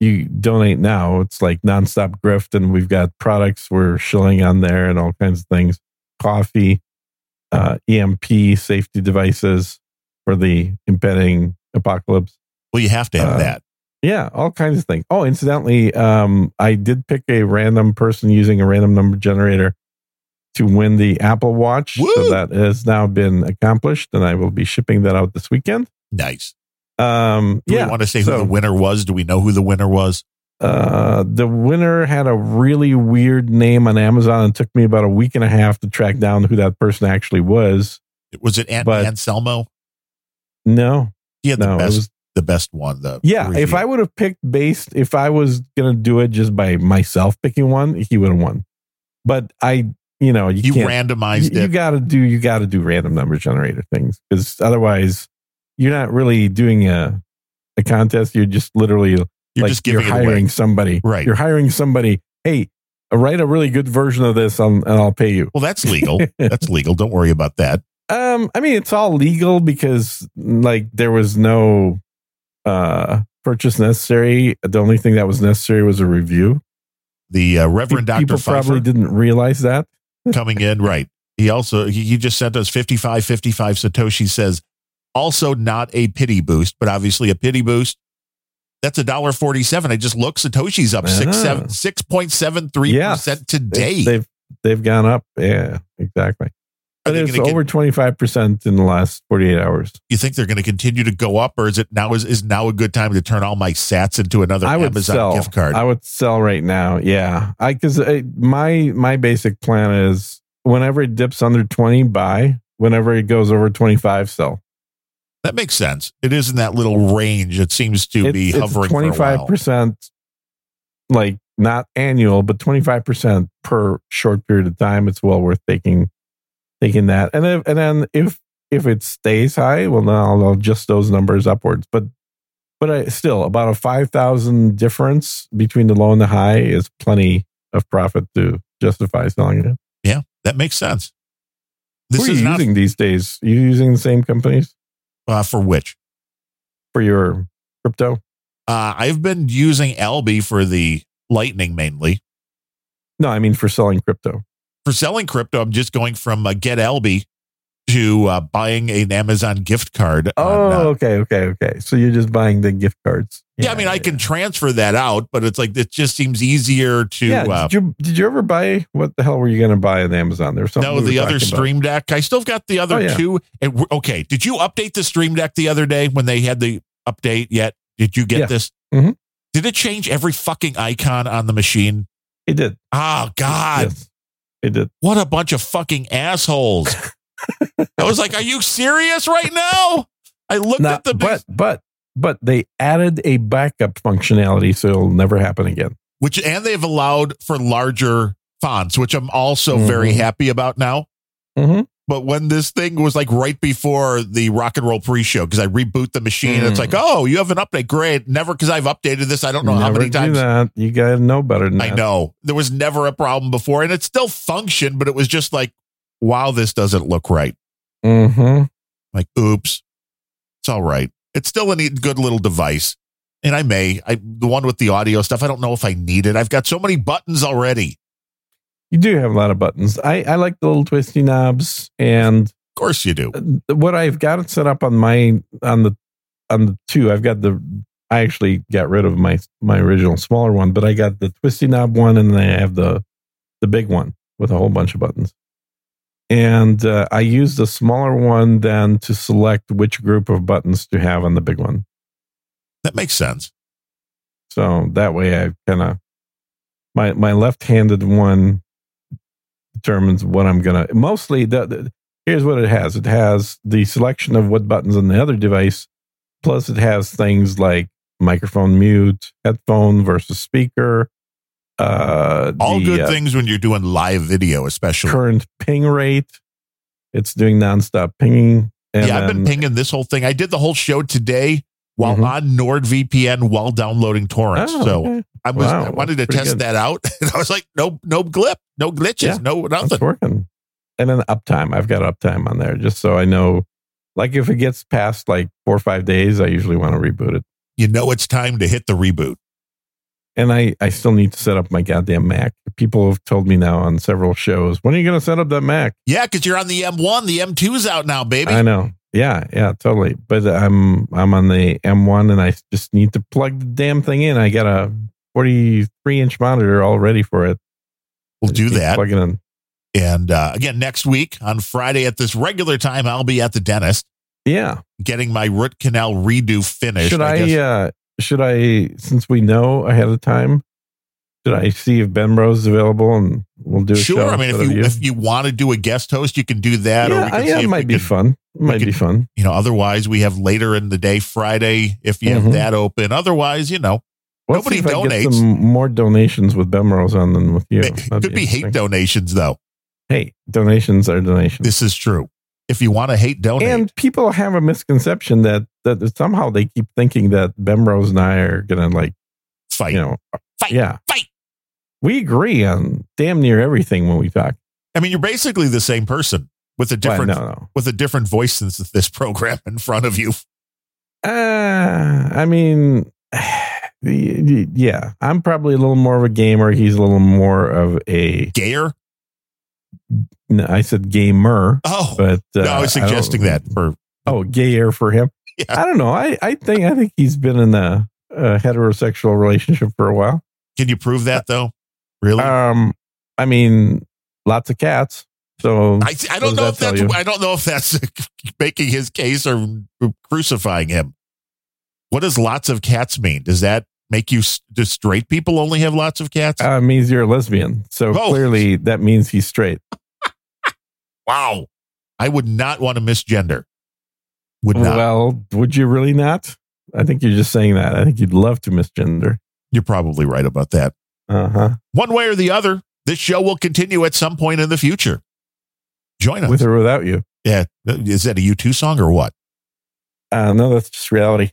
you donate now. It's like nonstop grift, and we've got products we're shilling on there and all kinds of things. Coffee, uh, EMP safety devices for the impending apocalypse.
well, you have to have
uh,
that.
Yeah, all kinds of things. Oh, incidentally, um, I did pick a random person using a random number generator to win the Apple Watch.
Woo!
So that has now been accomplished, and I will be shipping that out this weekend.
Nice.
Um,
Do
yeah,
we want to say
so-
who the winner was? Do we know who the winner was?
uh, the winner had a really weird name on Amazon and took me about a week and a half to track down who that person actually was.
Was it Ant
But-
Anselmo?
No,
He had the
no, it
best,
was
the best one. The
Yeah,
review.
if I would have picked based, if I was gonna do it just by myself picking one, he would have won. But I, you know, you,
you
can't.
randomized
you,
it.
got to do you got to do random number generator things because otherwise, you're not really doing a a contest. You're just literally
You're
like
just giving
you're hiring somebody.
Right.
You're hiring somebody. Hey, write a really good version of this, and, and I'll pay you.
Well, that's legal. <laughs> that's legal. Don't worry about that.
Um, I mean, it's all legal because like there was no uh purchase necessary. The only thing that was necessary was a review.
The uh, Reverend Dr.
Probably didn't realize that.
Coming in. Right. He also, he, he just sent us 5555 Satoshi says, also not a pity boost, but obviously a pity boost. That's a dollar forty-seven. I just look. Satoshi's up six seven six point seven three percent today.
They've they've gone up. Yeah, exactly.
Are
But
they
it's
gonna
over twenty five percent in the last forty eight hours.
you think they're going to continue to go up, or is it now is, is now a good time to turn all my Sats into another
I would
Amazon
sell.
gift card?
I would sell right now. Yeah, I because my my basic plan is whenever it dips under twenty, buy. Whenever it goes over twenty five, sell.
that makes sense. It is in that little range. It seems to be hovering
twenty five percent, like not annual, but twenty five percent per short period of time. It's well worth taking taking that, and if, and then if if it stays high, well, then I'll, I'll adjust those numbers upwards. But but I, still, about a five thousand difference between the low and the high is plenty of profit to justify selling it.
Yeah, that makes sense. This
Who are
is
you
not
using these days? you using the same companies
uh, for which
for your crypto?
uh, I've been using Alby for the Lightning mainly.
No, I mean for selling crypto.
For selling crypto, I'm just going from uh, Get Alby to uh, buying an Amazon gift card.
Oh,
on, uh,
okay, okay, okay. So you're just buying the gift cards.
yeah, I mean, I can transfer that out, but it's like it just seems easier to.
Yeah.
uh,
did you did you ever buy? What the hell were you going to buy on Amazon? There was something.
no,
we
the other
talking about.
Stream Deck. I still got the other
Oh, yeah.
two. Okay, did you update the Stream Deck the other day when they had the update yet? Did you get
Yeah.
this?
Mhm.
Did it change every fucking icon on the machine?
It did.
Oh God,
Yes, it did.
what a bunch of fucking assholes! I was like, "Are you serious right now?" I looked
Not,
at the
but but but they added a backup functionality, so it'll never happen again.
which and they've allowed for larger fonts, which I'm also very
Mhm.
happy about now.
Mhm.
But when this thing was like right before the rock and roll pre-show, because I reboot the machine, it's
Mm.
like, oh, you have an update. Great. Never because I've updated this. I don't know how many times.
that. You to know better than
I
that.
know there was never a problem before, and it still functioned, but it was just like, wow, this doesn't look right.
Mm-hmm.
Like, oops, it's all right. It's still a neat, good little device, and I may. I the one with the audio stuff. I don't know if I need it. I've got so many buttons already.
You do have a lot of buttons. I I like the little twisty knobs and
Of course you do.
uh, what I've got it set up on my on the on the two. I've got the I actually got rid of my my original smaller one, but I got the twisty knob one, and then I have the the big one with a whole bunch of buttons. And uh, I use the smaller one then to select which group of buttons to have on the big one.
That makes sense.
So that way I kind of my my left-handed one determines what I'm gonna mostly the, the here's what it has. It has the selection of what buttons on the other device, plus it has things like microphone mute, headphone versus speaker. Uh,
All
the,
good
uh,
things when you're doing live video, especially.
current ping rate. It's doing nonstop pinging. And
yeah, I've been pinging this whole thing. I did the whole show today while
Mhm.
on NordVPN while downloading torrents.
Oh,
so
okay.
I was
Wow,
I wanted to test
good.
that out, <laughs> and I was like, no, no glip, no glitches,
Yeah,
no nothing.
It's working. And then uptime. I've got uptime on there just so I know. Like if it gets past like four or five days, I usually want to reboot it.
You know, it's time to hit the reboot.
And I, I still need to set up my goddamn Mac. People have told me now on several shows, when are you going to set up that Mac?
Yeah, because you're on the M1. The M2's out now, baby.
I know. Yeah, yeah, totally. But I'm I'm on the M1 and I just need to plug the damn thing in. I got a 43 inch monitor all ready for it.
We'll do that.
Plug it in.
And uh, again, next week on Friday at this regular time, I'll be at the dentist
Yeah.
getting my root canal redo finished.
should I,
guess.
uh should I since we know ahead of time, should I see if Ben Rose is available and we'll do a show?
sure. I mean, if
instead
you if you want to do a guest host, you can do that. or
yeah,
we can
yeah, it might be
can-
fun. It might
could-
be fun.
You know, otherwise we have later in the day Friday if you have
Mhm.
that open. Otherwise, you know,
Let's
Nobody
see if I get
donates.
some more donations with Ben Rose on than with you.
it could be hate donations though.
Hey, donations are donations.
This is true. If you want to hate donate,
and people have a misconception that that somehow they keep thinking that Bemrose and I are gonna like
fight.
you know
Fight.
yeah
Fight.
We agree on damn near everything when we talk.
I mean, you're basically the same person with a
Well,
different
no, no.
with a different voice since this program in front of you.
Uh, I mean, <sighs> yeah, I'm probably a little more of a gamer. He's a little more of a.
Gayer?
No, I said gamer,
Oh,
but uh,
no, I was suggesting that for
Oh, gayer for him.
Yeah.
I don't know. I I think I think he's been in a, a heterosexual relationship for a while.
Can you prove that though? Really?
Um, I mean, lots of cats. So
I, I don't know
does
if that's
you?
I don't know if that's <laughs> making his case or crucifying him. What does lots of cats mean? Does that make you do straight people only have lots of cats?
uh, means you're a lesbian. So
Oh.
clearly that means he's straight. <laughs>
wow. I would not want to misgender. Would not.
Well, would you really not? I think you're just saying that. I think you'd love to misgender.
You're probably right about that.
Uh huh.
One way or the other, this show will continue at some point in the future. Join us.
With or without you.
yeah. Is that a U2 song or what?
Uh, no, that's just reality.